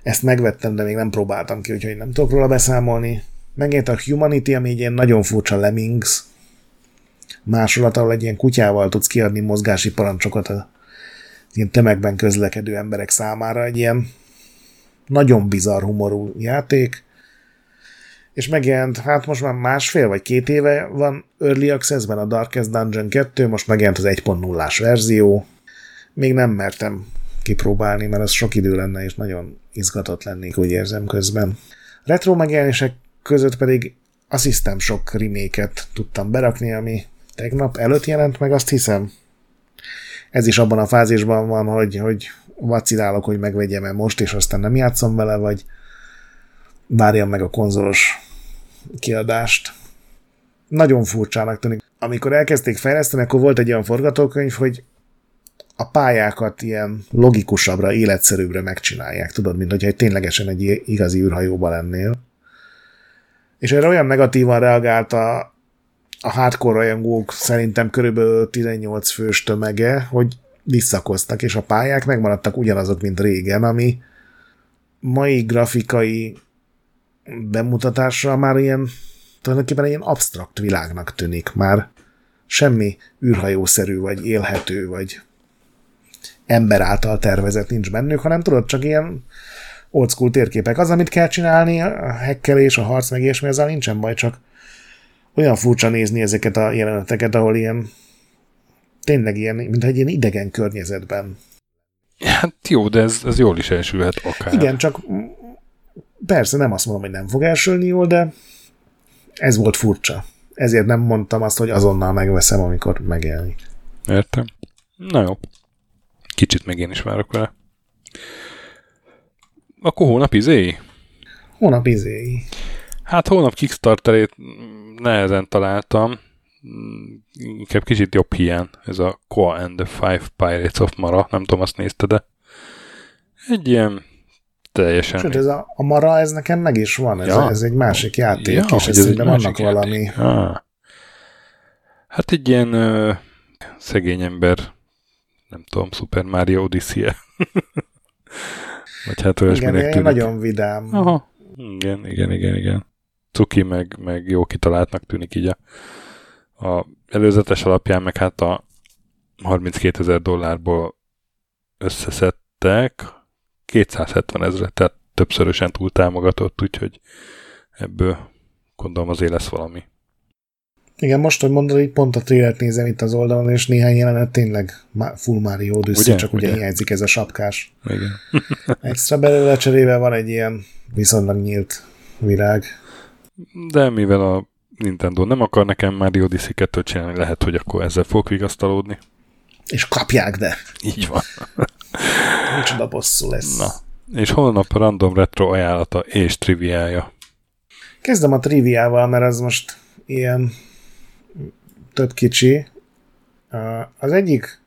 Ezt megvettem, de még nem próbáltam ki, úgyhogy nem tudok róla beszámolni. Megjelent a Humanity, ami egy ilyen nagyon furcsa Lemmings másolat, ahol egy ilyen kutyával tudsz kiadni mozgási parancsokat a ilyen tömegben közlekedő emberek számára. Egy ilyen nagyon bizarr humorú játék, és megjelent, hát most már másfél vagy két éve van Early Access-ben a Darkest Dungeon 2, most megjelent az 1.0-ás verzió. Még nem mertem kipróbálni, mert az sok idő lenne, és nagyon izgatott lennék, úgy érzem közben. Retro megjelenések között pedig a System sok reméket tudtam berakni, ami tegnap előtt jelent meg, azt hiszem. Ez is abban a fázisban van, hogy, hogy vacilálok, hogy megvegyem-e most, és aztán nem játszom vele, vagy várjam meg a konzolos kiadást. Nagyon furcsának tűnik. Amikor elkezdték fejleszteni, akkor volt egy olyan forgatókönyv, hogy a pályákat ilyen logikusabbra, életszerűbbre megcsinálják, tudod, mint hogyha ténylegesen egy igazi űrhajóba lennél. És erre olyan negatívan reagált a, a hardcore rajongók szerintem körülbelül 18 fős tömege, hogy visszakoztak, és a pályák megmaradtak ugyanazok, mint régen, ami mai grafikai bemutatásra már ilyen tulajdonképpen ilyen absztrakt világnak tűnik. Már semmi űrhajószerű, vagy élhető, vagy ember által tervezett nincs bennük, hanem tudod, csak ilyen old school térképek. Az, amit kell csinálni, a hekkelés, a harc, meg ilyesmi, ezzel nincsen baj, csak olyan furcsa nézni ezeket a jeleneteket, ahol ilyen tényleg ilyen, mint egy ilyen idegen környezetben. Hát jó, de ez, ez jól is elsülhet akár. Igen, csak persze nem azt mondom, hogy nem fog elsülni jól, de ez volt furcsa. Ezért nem mondtam azt, hogy azonnal megveszem, amikor megjelenik. Értem. Na jó. Kicsit meg én is várok vele. Akkor hónap izé? Hónap izé. Hát hónap Kickstarterét nehezen találtam. Inkább kicsit jobb hiány. Ez a Koa and the Five Pirates of Mara. Nem tudom, azt nézte, de egy ilyen teljesen. Sőt, ez a, a Mara, ez nekem meg is van. Ez, ja. ez egy másik játék, ja, és ez szerintem annak valami... Ah. Hát egy ilyen ö, szegény ember, nem tudom, Super Mario odyssey -e. Vagy hát olyasminek tűnik. nagyon vidám. Aha. Igen, igen, igen, igen. Cuki meg, meg jó kitaláltnak tűnik így a, a előzetes alapján, meg hát a 32 ezer dollárból összeszedtek, 270 ezre, tehát többszörösen túl támogatott, úgyhogy ebből gondolom azért lesz valami. Igen, most, hogy mondod, így pont a trailert nézem itt az oldalon, és néhány jelenet tényleg full Mario Odyssey, ugye? csak ugye, ugye hiányzik ez a sapkás. Igen. Extra belőle cserébe van egy ilyen viszonylag nyílt virág. De mivel a Nintendo nem akar nekem Mario Odyssey 2 csinálni, lehet, hogy akkor ezzel fog vigasztalódni. És kapják, de. Így van. Micsoda bosszú lesz. Na, és holnap a random retro ajánlata és triviája. Kezdem a triviával, mert az most ilyen több kicsi. Az egyik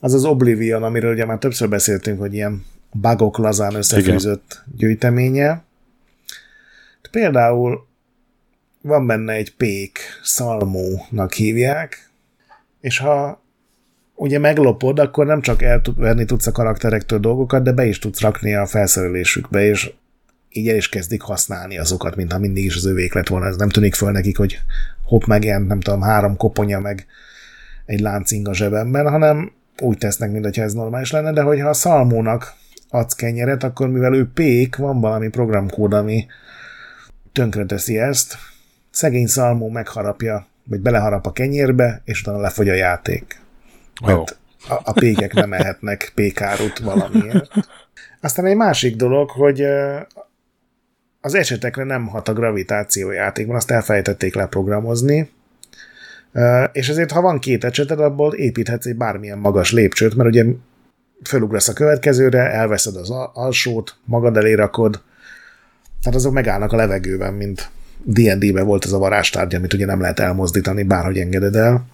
az az Oblivion, amiről ugye már többször beszéltünk, hogy ilyen bugok lazán összefűzött Igen. gyűjteménye. Például van benne egy pék, szalmónak hívják, és ha ugye meglopod, akkor nem csak elvenni tudsz a karakterektől dolgokat, de be is tudsz rakni a felszerelésükbe, és így el is kezdik használni azokat, mintha mindig is az övék lett volna. Ez nem tűnik föl nekik, hogy hopp megjelent, nem tudom, három koponya meg egy láncing a zsebemben, hanem úgy tesznek, mintha ez normális lenne, de hogyha a szalmónak adsz kenyeret, akkor mivel ő pék, van valami programkód, ami tönkreteszi ezt, szegény szalmó megharapja, vagy beleharap a kenyérbe, és utána lefogy a játék. Mert oh. a, a pékek nem ehetnek pékárut valamiért. Aztán egy másik dolog, hogy az esetekre nem hat a gravitáció játékban, azt elfelejtették leprogramozni, és ezért, ha van két ecseted, abból építhetsz egy bármilyen magas lépcsőt, mert ugye fölugrasz a következőre, elveszed az alsót, magad elé rakod, tehát azok megállnak a levegőben, mint D&D-ben volt ez a varázstárgy, amit ugye nem lehet elmozdítani, bárhogy engeded el.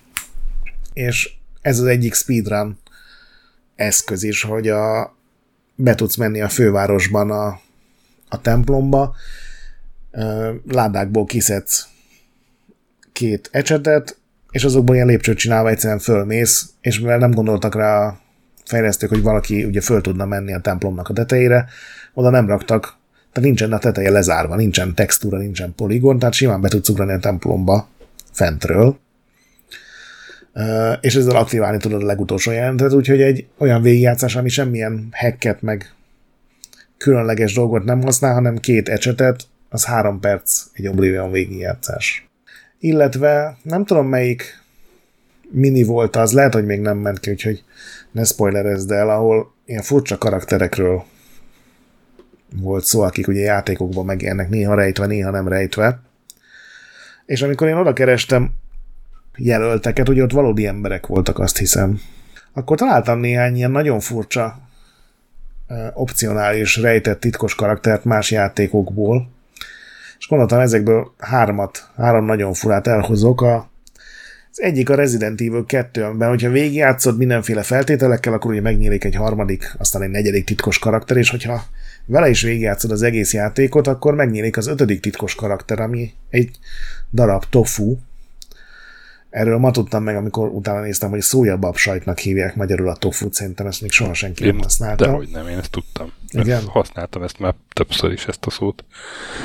És ez az egyik speedrun eszköz is, hogy a, be tudsz menni a fővárosban a, a templomba, ládákból kiszedsz két ecsetet, és azokból ilyen lépcsőt csinálva egyszerűen fölmész, és mivel nem gondoltak rá a fejlesztők, hogy valaki ugye föl tudna menni a templomnak a tetejére, oda nem raktak, tehát nincsen a teteje lezárva, nincsen textúra, nincsen poligon, tehát simán be tudsz ugrani a templomba fentről, és ezzel aktiválni tudod a legutolsó jelentet, úgyhogy egy olyan végigjátszás, ami semmilyen hacket meg különleges dolgot nem használ, hanem két ecsetet, az három perc egy Oblivion végigjátszás. Illetve nem tudom melyik mini volt az, lehet, hogy még nem ment ki, úgyhogy ne spoilerezd el, ahol ilyen furcsa karakterekről volt szó, akik ugye játékokban megjelennek, néha rejtve, néha nem rejtve. És amikor én oda kerestem jelölteket, ugye ott valódi emberek voltak, azt hiszem, akkor találtam néhány ilyen nagyon furcsa opcionális, rejtett, titkos karaktert más játékokból, és gondoltam ezekből hármat, három nagyon furát elhozok. A, az egyik a Resident Evil 2, amiben, hogyha végigjátszod mindenféle feltételekkel, akkor ugye megnyílik egy harmadik, aztán egy negyedik titkos karakter, és hogyha vele is végigjátszod az egész játékot, akkor megnyílik az ötödik titkos karakter, ami egy darab tofu, Erről ma tudtam meg, amikor utána néztem, hogy szójabab sajtnak hívják magyarul a tofut, szerintem ezt még soha senki nem használta. Dehogy nem, én ezt tudtam. Igen? Ezt használtam ezt már többször is, ezt a szót.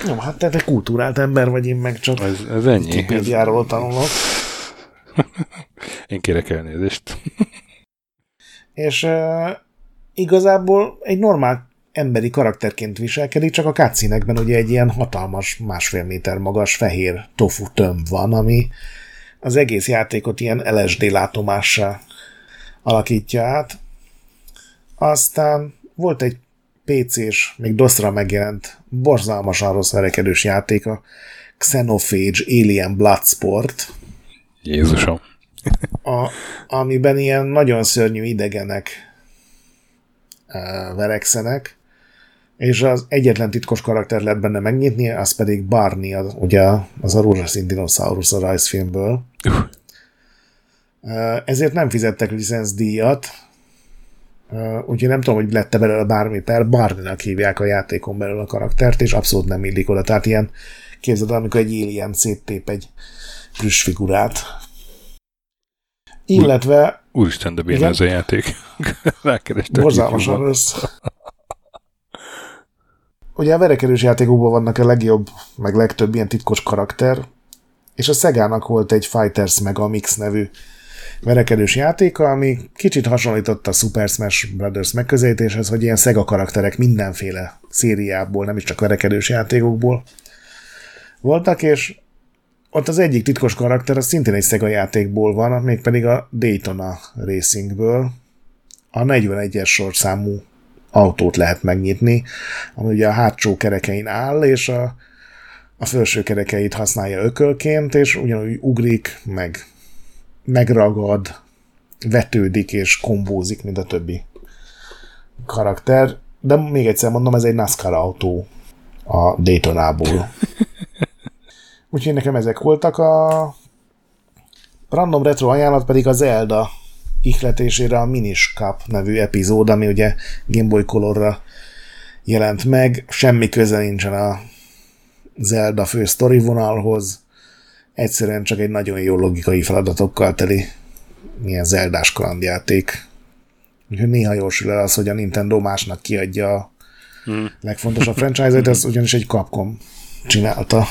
Jó, hát te, te kultúrált ember vagy, én meg csak ez, ez ennyi. Wikipédiáról tanulok. én kérek elnézést. És uh, igazából egy normál emberi karakterként viselkedik, csak a cutscene ugye egy ilyen hatalmas, másfél méter magas fehér tofu tömb van, ami az egész játékot ilyen LSD látomássá alakítja át. Aztán volt egy PC-s, még DOS-ra megjelent, borzalmasan rossz verekedős játék, a Xenophage Alien Bloodsport. Jézusom. a, amiben ilyen nagyon szörnyű idegenek verekszenek, és az egyetlen titkos karakter lehet benne megnyitni, az pedig Barney, az, ugye az a rózsaszín dinoszaurusz a rajzfilmből. Uh. Ezért nem fizettek licenszdíjat, úgyhogy nem tudom, hogy lette belőle bármi per, Barney-nak hívják a játékon belül a karaktert, és abszolút nem illik oda. Tehát ilyen, képzeld amikor egy alien széttép egy plüss figurát. Illetve... Úristen, de milyen ez a játék. Rákerestem. Borzalmasan rossz ugye a verekedős játékokban vannak a legjobb, meg legtöbb ilyen titkos karakter, és a Szegának volt egy Fighters Megamix nevű verekedős játéka, ami kicsit hasonlított a Super Smash Brothers megközelítéshez, hogy ilyen Sega karakterek mindenféle szériából, nem is csak verekedős játékokból voltak, és ott az egyik titkos karakter, az szintén egy Sega játékból van, mégpedig a Daytona Racingből, a 41-es sorszámú autót lehet megnyitni, ami ugye a hátsó kerekein áll, és a, a felső kerekeit használja ökölként, és ugyanúgy ugrik, meg megragad, vetődik és kombózik, mint a többi karakter. De még egyszer mondom, ez egy NASCAR autó a Daytonából. Úgyhogy nekem ezek voltak a random retro ajánlat pedig az Zelda ihletésére a Minish Cup nevű epizód, ami ugye Game Boy Colorra jelent meg, semmi köze nincsen a Zelda fő sztori vonalhoz, egyszerűen csak egy nagyon jó logikai feladatokkal teli milyen zeldás kalandjáték. Úgyhogy néha jósul el az, hogy a Nintendo másnak kiadja a hmm. legfontosabb franchise-et, ez ugyanis egy Capcom csinálta.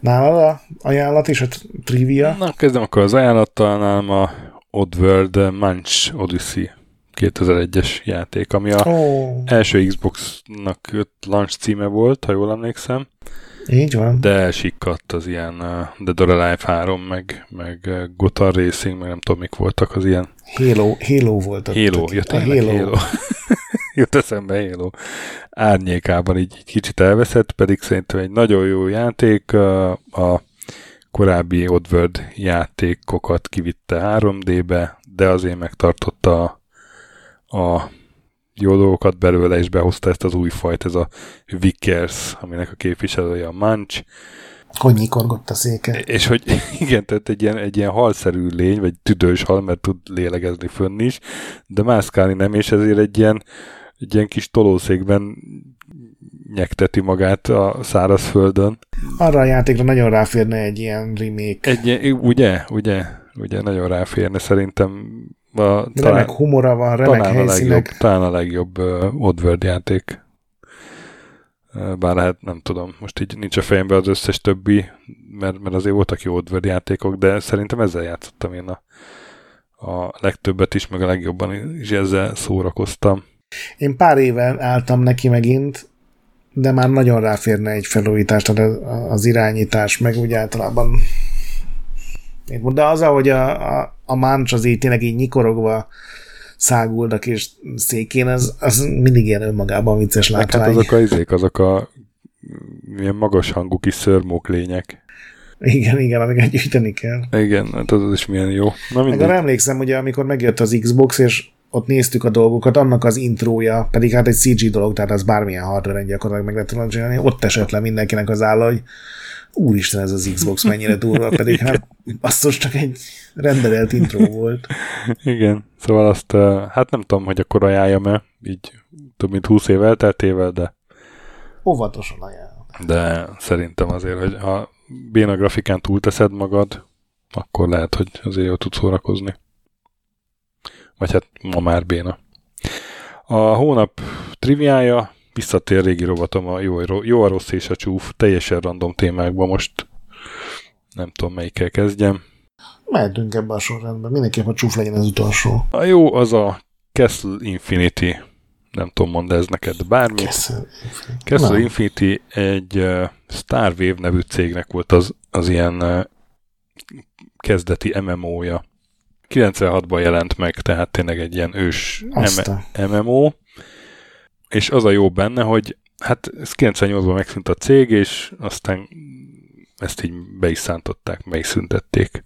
Nálad a ajánlat és a trivia? Na, kezdem akkor az ajánlattal, nálam a Oddworld Munch Odyssey 2001-es játék, ami a oh. első Xbox-nak launch címe volt, ha jól emlékszem. Így van. De elsikkadt az ilyen uh, Dead or Alive 3, meg, meg uh, Gotham Racing, meg nem tudom, mik voltak az ilyen. Halo, Halo volt. A, Halo, jött a Halo. Halo. jött eszembe Halo. Árnyékában így, így kicsit elveszett, pedig szerintem egy nagyon jó játék. Uh, a korábbi Oddworld játékokat kivitte 3D-be, de azért megtartotta a, a jó dolgokat belőle, és behozta ezt az új fajt, ez a Vickers, aminek a képviselője a Munch. Hogy nyikorgott a széke. És hogy igen, tehát egy ilyen, egy ilyen halszerű lény, vagy tüdős hal, mert tud lélegezni fönn is, de mászkálni nem, és ezért egy ilyen, egy ilyen kis tolószékben nyekteti magát a szárazföldön. Arra a játékra nagyon ráférne egy ilyen remake. Egy, ugye, ugye, ugye nagyon ráférne szerintem a, remek talán, humora van, remek talán helyszínek. A legjobb, talán a legjobb uh, Oddworld játék. Uh, bár lehet, nem tudom, most így nincs a fejemben az összes többi, mert, mert azért voltak jó Oddworld játékok, de szerintem ezzel játszottam én a, a legtöbbet is, meg a legjobban is ezzel szórakoztam. Én pár éve álltam neki megint, de már nagyon ráférne egy felújítás, tehát az irányítás, meg úgy általában de az, ahogy a, a, a máncs az így tényleg így nyikorogva száguldak és székén, az, az mindig ilyen önmagában vicces hát látvány. Hát azok a izék, azok a milyen magas hangú kis szörmók lények. Igen, igen, amiket gyűjteni kell. Igen, hát az is milyen jó. Na Meg arra emlékszem, hogy amikor megjött az Xbox, és ott néztük a dolgokat, annak az intrója, pedig hát egy CG dolog, tehát az bármilyen hardware gyakorlatilag meg lehet csinálni, ott esett le mindenkinek az áll, hogy úristen ez az Xbox mennyire durva, pedig hát basszus csak egy renderelt intro volt. Igen, szóval azt, hát nem tudom, hogy akkor ajánljam-e, így több mint 20 év elteltével, de óvatosan ajánlom. De szerintem azért, hogy ha béna grafikán túlteszed magad, akkor lehet, hogy azért jól tudsz szórakozni. Vagy hát ma már béna. A hónap triviája visszatér régi robotom a jó, jó, a rossz és a csúf, teljesen random témákban most nem tudom melyikkel kezdjem. Mehetünk ebbe a sorrendben, mindenképp a csúf legyen az utolsó. A jó az a Castle Infinity, nem tudom mondani ez neked bármi. Castle Infinity. Castle Infinity egy uh, Starwave nevű cégnek volt az, az ilyen uh, kezdeti MMO-ja. 96-ban jelent meg, tehát tényleg egy ilyen ős MMO és az a jó benne, hogy hát ez 98-ban megszűnt a cég, és aztán ezt így be is szántották, be is szüntették.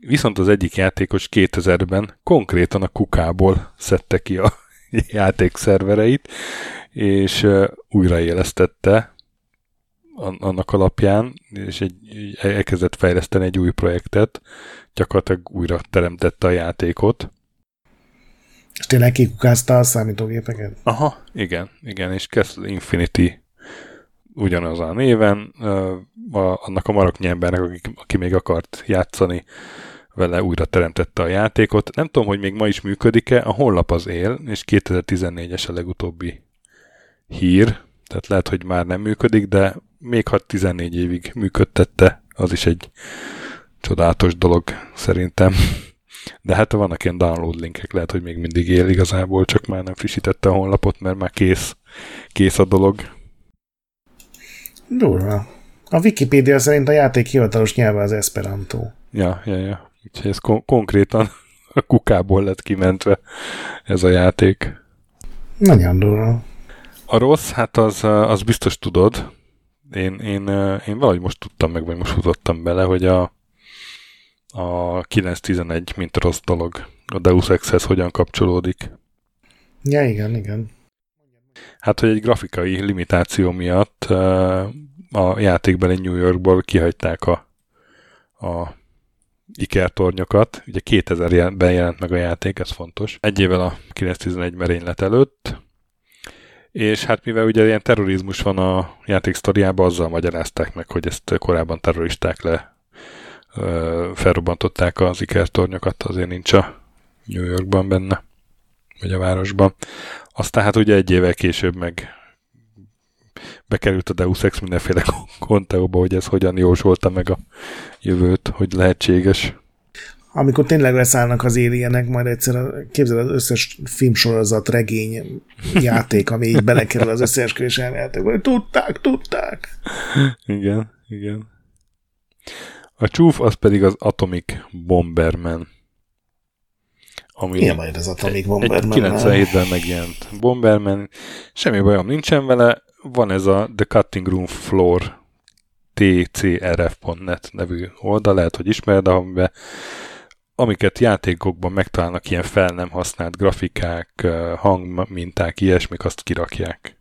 Viszont az egyik játékos 2000-ben konkrétan a kukából szedte ki a játék szervereit, és újraélesztette annak alapján, és egy, elkezdett fejleszteni egy új projektet, gyakorlatilag újra teremtette a játékot, és tényleg kikukázta a számítógépeket? Aha, igen, igen, és Castle Infinity ugyanaz a néven, a, annak a maroknyi embernek, aki, aki még akart játszani, vele újra teremtette a játékot. Nem tudom, hogy még ma is működik-e, a honlap az él, és 2014-es a legutóbbi hír, tehát lehet, hogy már nem működik, de még ha 14 évig működtette, az is egy csodálatos dolog szerintem. De hát vannak ilyen download linkek, lehet, hogy még mindig él igazából, csak már nem frissítette a honlapot, mert már kész, kész a dolog. Durva. A Wikipédia szerint a játék hivatalos nyelve az Esperanto. Ja, ja, ja. Úgyhogy ez kon- konkrétan a kukából lett kimentve ez a játék. Nagyon durva. A rossz, hát az, az biztos tudod. Én, én, én valahogy most tudtam meg, vagy most futottam bele, hogy a, a 911, mint rossz dolog. A Deus Ex-hez hogyan kapcsolódik. Ja, igen, igen. Hát, hogy egy grafikai limitáció miatt a játékbeli New Yorkból kihagyták a, a ikertornyokat. Ugye 2000-ben jelent meg a játék, ez fontos. Egy évvel a 911 merénylet előtt. És hát mivel ugye ilyen terrorizmus van a játék sztoriában, azzal magyarázták meg, hogy ezt korábban terroristák le felrobbantották az ikertornyokat, azért nincs a New Yorkban benne, vagy a városban. Aztán hát ugye egy évvel később meg bekerült a Deus Ex mindenféle konteóba, hogy ez hogyan jósolta meg a jövőt, hogy lehetséges. Amikor tényleg leszállnak az éljenek, majd egyszer képzeld az összes filmsorozat, regény, játék, ami így belekerül az összeesküvés elméletek, hogy tudták, tudták. Igen, igen. A csúf az pedig az Atomic Bomberman. Ami Milyen majd az Atomic Bomberman? 97-ben megjelent Bomberman. Semmi bajom nincsen vele. Van ez a The Cutting Room Floor tcrf.net nevű oldal, lehet, hogy ismered, amiben amiket játékokban megtalálnak ilyen fel nem használt grafikák, hangminták, ilyesmik, azt kirakják.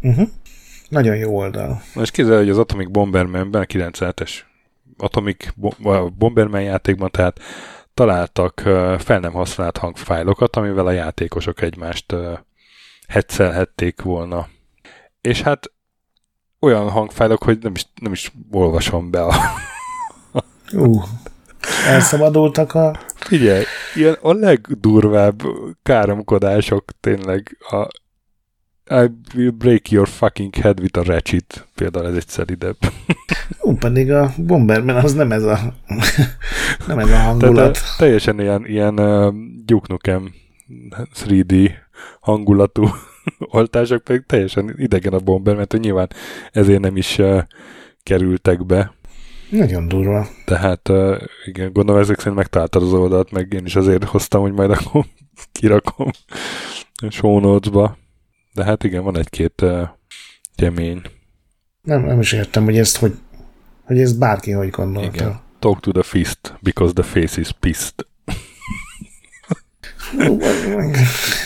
Uh-huh. Nagyon jó oldal. Na és képzel, hogy az Atomic Bomberman-ben, a 97-es Atomic Bomberman játékban, tehát találtak fel nem használt hangfájlokat, amivel a játékosok egymást hetszelhették volna. És hát olyan hangfájlok, hogy nem is, nem is olvasom be a... Uh, elszabadultak a... Figyelj, ilyen a legdurvább káromkodások tényleg a I will break your fucking head with a ratchet. Például ez egy szeridebb. Ó, pedig a Bomberman az nem ez a nem ez a hangulat. Tehát a, teljesen ilyen, ilyen uh, Duke Nukem 3D hangulatú oltások, pedig teljesen idegen a Bomber, mert nyilván ezért nem is uh, kerültek be. Nagyon durva. Tehát uh, igen, gondolom ezek szerint megtaláltad az oldalt, meg én is azért hoztam, hogy majd akkor kirakom a show notes-ba. De hát igen, van egy-két uh, gyemény. Nem, nem is értem, hogy ezt, hogy, hogy ezt bárki hogy gondolta. Igen. Talk to the fist, because the face is pissed.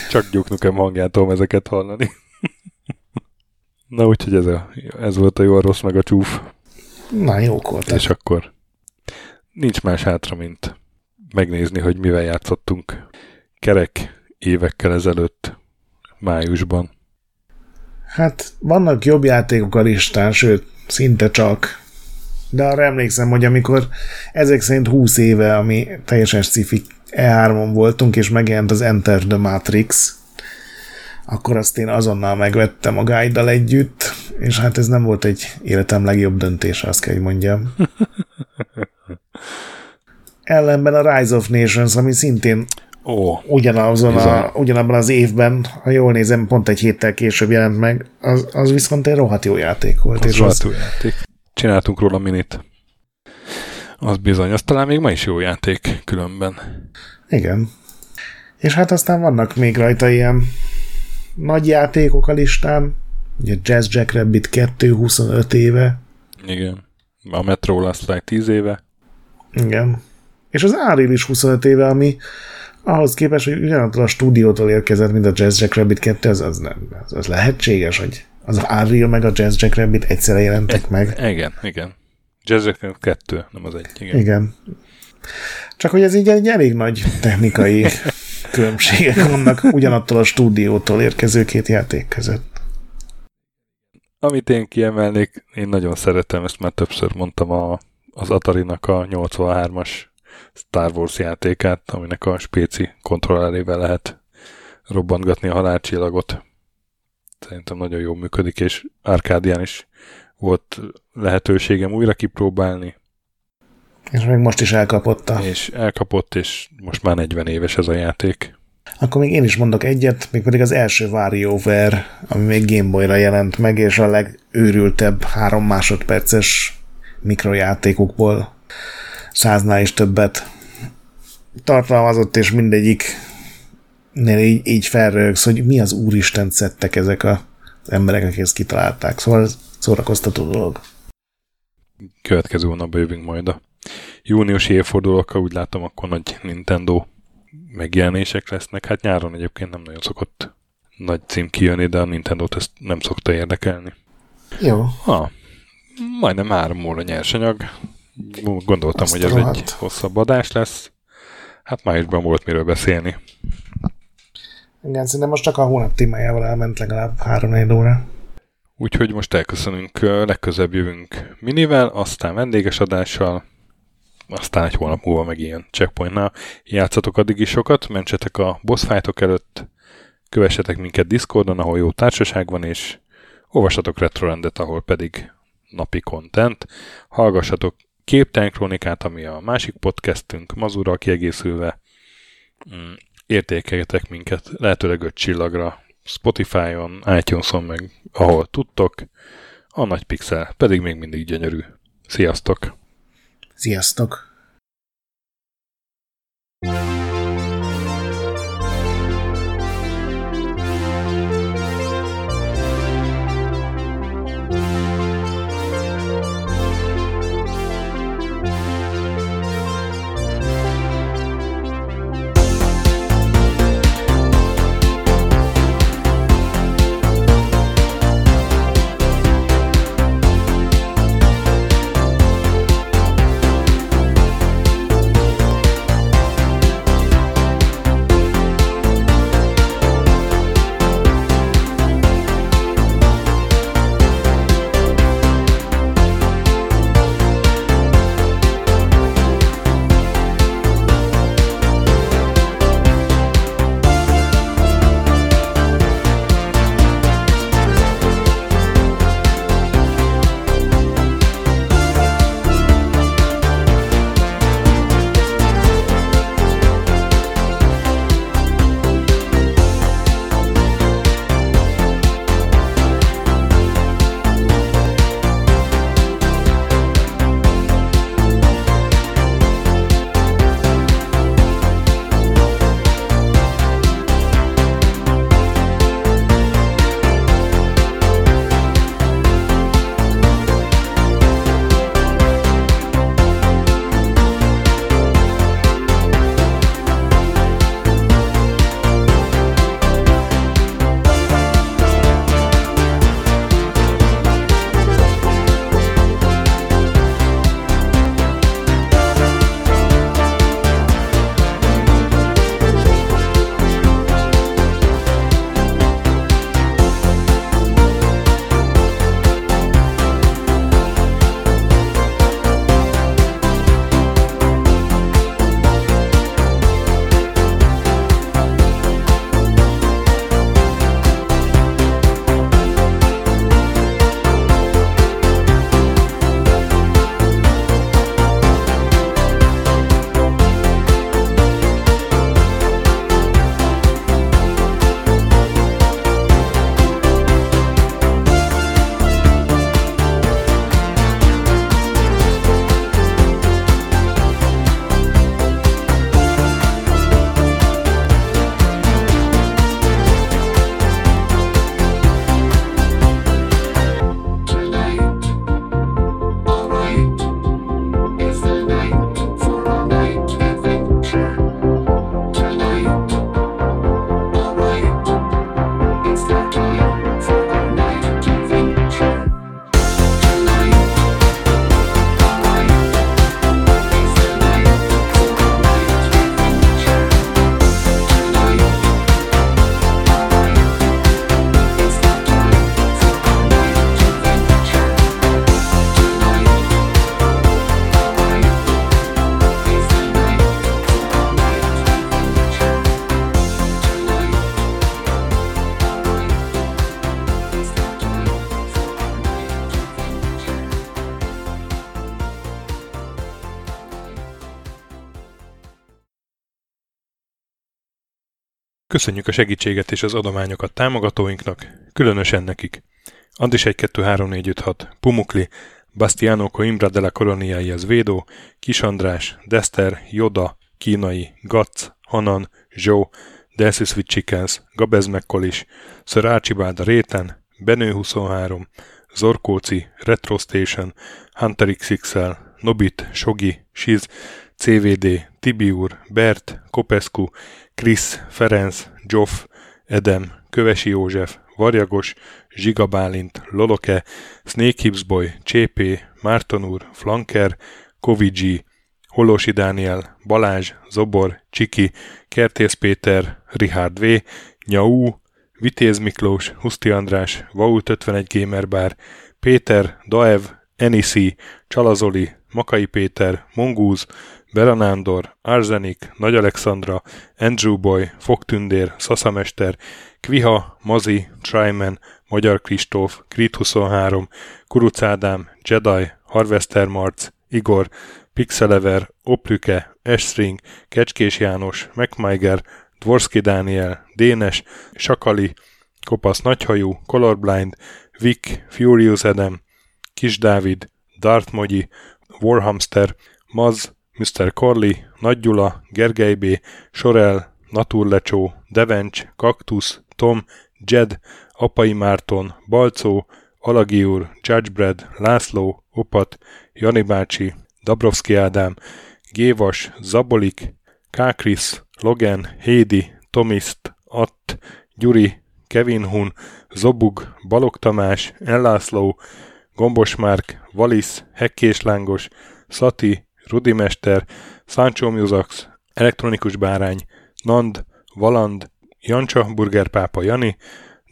Csak gyuknukem hangjától ezeket hallani. Na úgyhogy ez, a, ez volt a jó, a rossz, meg a csúf. Na, jó volt. És akkor nincs más hátra, mint megnézni, hogy mivel játszottunk kerek évekkel ezelőtt, májusban. Hát vannak jobb játékok a listán, sőt, szinte csak. De arra emlékszem, hogy amikor ezek szerint 20 éve, ami teljesen sci E3-on voltunk, és megjelent az Enter the Matrix, akkor azt én azonnal megvettem a guide együtt, és hát ez nem volt egy életem legjobb döntése, azt kell, hogy mondjam. Ellenben a Rise of Nations, ami szintén Ó, ugyanazon a, ugyanabban az évben, ha jól nézem, pont egy héttel később jelent meg, az, az viszont egy rohadt jó játék volt. Az és rohadt jó játék. Csináltunk róla minit. Az bizony, az talán még ma is jó játék különben. Igen. És hát aztán vannak még rajta ilyen nagy játékok a listán, ugye Jazz Jack Rabbit 2 25 éve. Igen. A Metro Last Light 10 éve. Igen. És az Unreal is 25 éve, ami ahhoz képest, hogy ugyanattól a stúdiótól érkezett, mint a Jazz Jack Rabbit 2, az, az, nem, az, az lehetséges, hogy az Unreal meg a Jazz Jack Rabbit egyszerre jelentek e- meg. Igen, igen. Jazz Jack Rabbit 2, nem az egy. Igen. igen. Csak hogy ez így egy elég nagy technikai különbségek vannak ugyanattól a stúdiótól érkező két játék között. Amit én kiemelnék, én nagyon szeretem, ezt már többször mondtam, a, az Atari-nak a 83-as Star Wars játékát, aminek a spéci kontrollerével lehet robbantgatni a halálcsillagot. Szerintem nagyon jól működik, és Arkádián is volt lehetőségem újra kipróbálni. És még most is elkapotta. És elkapott, és most már 40 éves ez a játék. Akkor még én is mondok egyet, még pedig az első WarioWare, ami még Gameboy-ra jelent meg, és a legőrültebb három másodperces mikrojátékokból száznál is többet tartalmazott, és mindegyik így, így felrögsz, hogy mi az úristen szedtek ezek a, az emberek, akik ezt kitalálták. Szóval ez szórakoztató dolog. Következő hónapban jövünk majd a júniusi évfordulókkal, úgy látom, akkor nagy Nintendo megjelenések lesznek. Hát nyáron egyébként nem nagyon szokott nagy cím kijönni, de a Nintendo-t ezt nem szokta érdekelni. Jó. Ha, majdnem három óra nyersanyag. Gondoltam, Azt hogy ez rohadt. egy hosszabb adás lesz. Hát májusban volt miről beszélni. Igen, szerintem most csak a hónap témájával elment legalább három óra. Úgyhogy most elköszönünk, legközebb jövünk minivel, aztán vendéges adással. Aztán egy hónap múlva meg ilyen checkpointnál játszatok addig is sokat, mentsetek a boss fightok előtt, kövessetek minket Discordon, ahol jó társaság van, és olvassatok Retrorendet, ahol pedig napi content, hallgassatok Képtelen Krónikát, ami a másik podcastünk, Mazurral kiegészülve, mm, értékeljetek minket lehetőleg öt csillagra, Spotify-on, iTunes-on, meg ahol tudtok, a nagy pixel pedig még mindig gyönyörű. Sziasztok! Sziasztok! Köszönjük a segítséget és az adományokat támogatóinknak, különösen nekik. Andis 1 2 3 4 5 6, Pumukli, Bastiano Coimbra de la Coloniai az Védó, Kis András, Dester, Joda, Kínai, Gac, Hanan, Zsó, Delsis with Gabez Mekkolis, Sir Archibald a Réten, Benő 23, Zorkóci, Retro Station, Hunter XXL, Nobit, Sogi, Siz, CVD, Tibiur, Bert, Kopescu, Krisz, Ferenc, Zsoff, Edem, Kövesi József, Varjagos, Zsiga Bálint, Loloke, Snake Hips Boy, Csépé, Márton Flanker, Kovicsi, Holosi Dániel, Balázs, Zobor, Csiki, Kertész Péter, Richard V, Nyau, Vitéz Miklós, Huszti András, Vault 51 Gamer Bar, Péter, Daev, Enisi, Csalazoli, Makai Péter, Mongúz, Beranándor, Arzenik, Nagy Alexandra, Andrew Boy, Fogtündér, Szaszamester, Kviha, Mazi, Tryman, Magyar Kristóf, Krit 23, Kuruc Ádám, Jedi, Harvester Marc, Igor, Pixelever, Oprüke, Estring, Kecskés János, MacMiger, Dvorski Dániel, Dénes, Sakali, Kopasz Nagyhajú, Colorblind, Vic, Furious Adam, Kis Dávid, Darth Mogyi, Warhamster, Maz, Mr. Corley, Nagy Gyula, Gergely B., Sorel, Naturlecsó, Devencs, Kaktusz, Tom, Jed, Apai Márton, Balcó, Alagi úr, Judgebred, László, Opat, Jani bácsi, Dabrowski Ádám, Gévas, Zabolik, Kákris, Logan, Hédi, Tomiszt, Att, Gyuri, Kevin Hun, Zobug, Balog Tamás, Ellászló, Gombos Márk, Valisz, Hekkés Lángos, Rudimester, Sancho Musax, Elektronikus Bárány, Nand, Valand, Jancsa Burgerpápa Jani,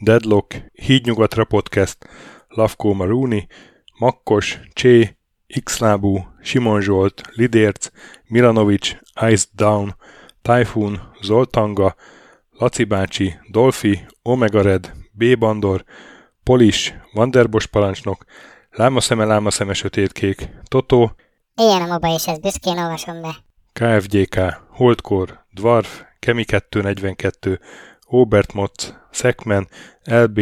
Deadlock, Hídnyugatra Podcast, Lavkó Maruni, Makkos, Csé, Xlábú, Simon Zsolt, Lidérc, Milanovic, Ice Down, Typhoon, Zoltanga, Laci bácsi, Dolfi, Omega Red, B. Bandor, Polis, Vanderbos parancsnok, Lámaszeme, Lámaszeme sötétkék, Totó, Ilyen a moba, és ezt büszkén olvasom be. KFGK, Holdkor, Dwarf, Kemi 242, Obert Motz, Szekmen, LB,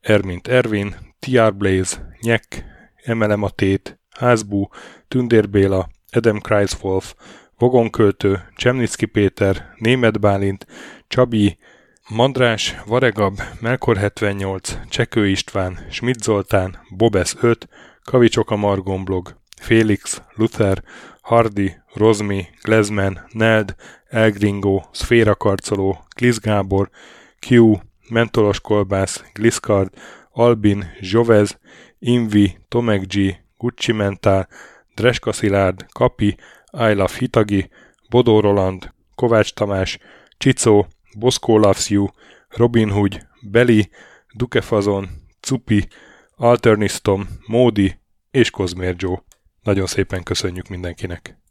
Ermint Ervin, TR Blaze, Nyek, Emelem a Tét, Házbú, Tündér Béla, Edem Kreiswolf, Vogonköltő, Csemnicki Péter, Német Bálint, Csabi, Mandrás, Varegab, Melkor 78, Csekő István, Schmidt Zoltán, Bobesz 5, Kavicsok a Margomblog, Félix, Luther, Hardy, Rozmi, Glezman, Neld, Elgringo, Szféra Karcoló, Glisz Gábor, Q, Mentolos Kolbász, Gliszkard, Albin, Zsovez, Invi, Tomek G, Gucci Mentál, Dreska Szilárd, Kapi, I Love Hitagi, Bodó Roland, Kovács Tamás, Csicó, Boszkó Loves You, Robin Hood, Beli, Dukefazon, Cupi, Alternistom, Módi és Kozmér Joe. Nagyon szépen köszönjük mindenkinek!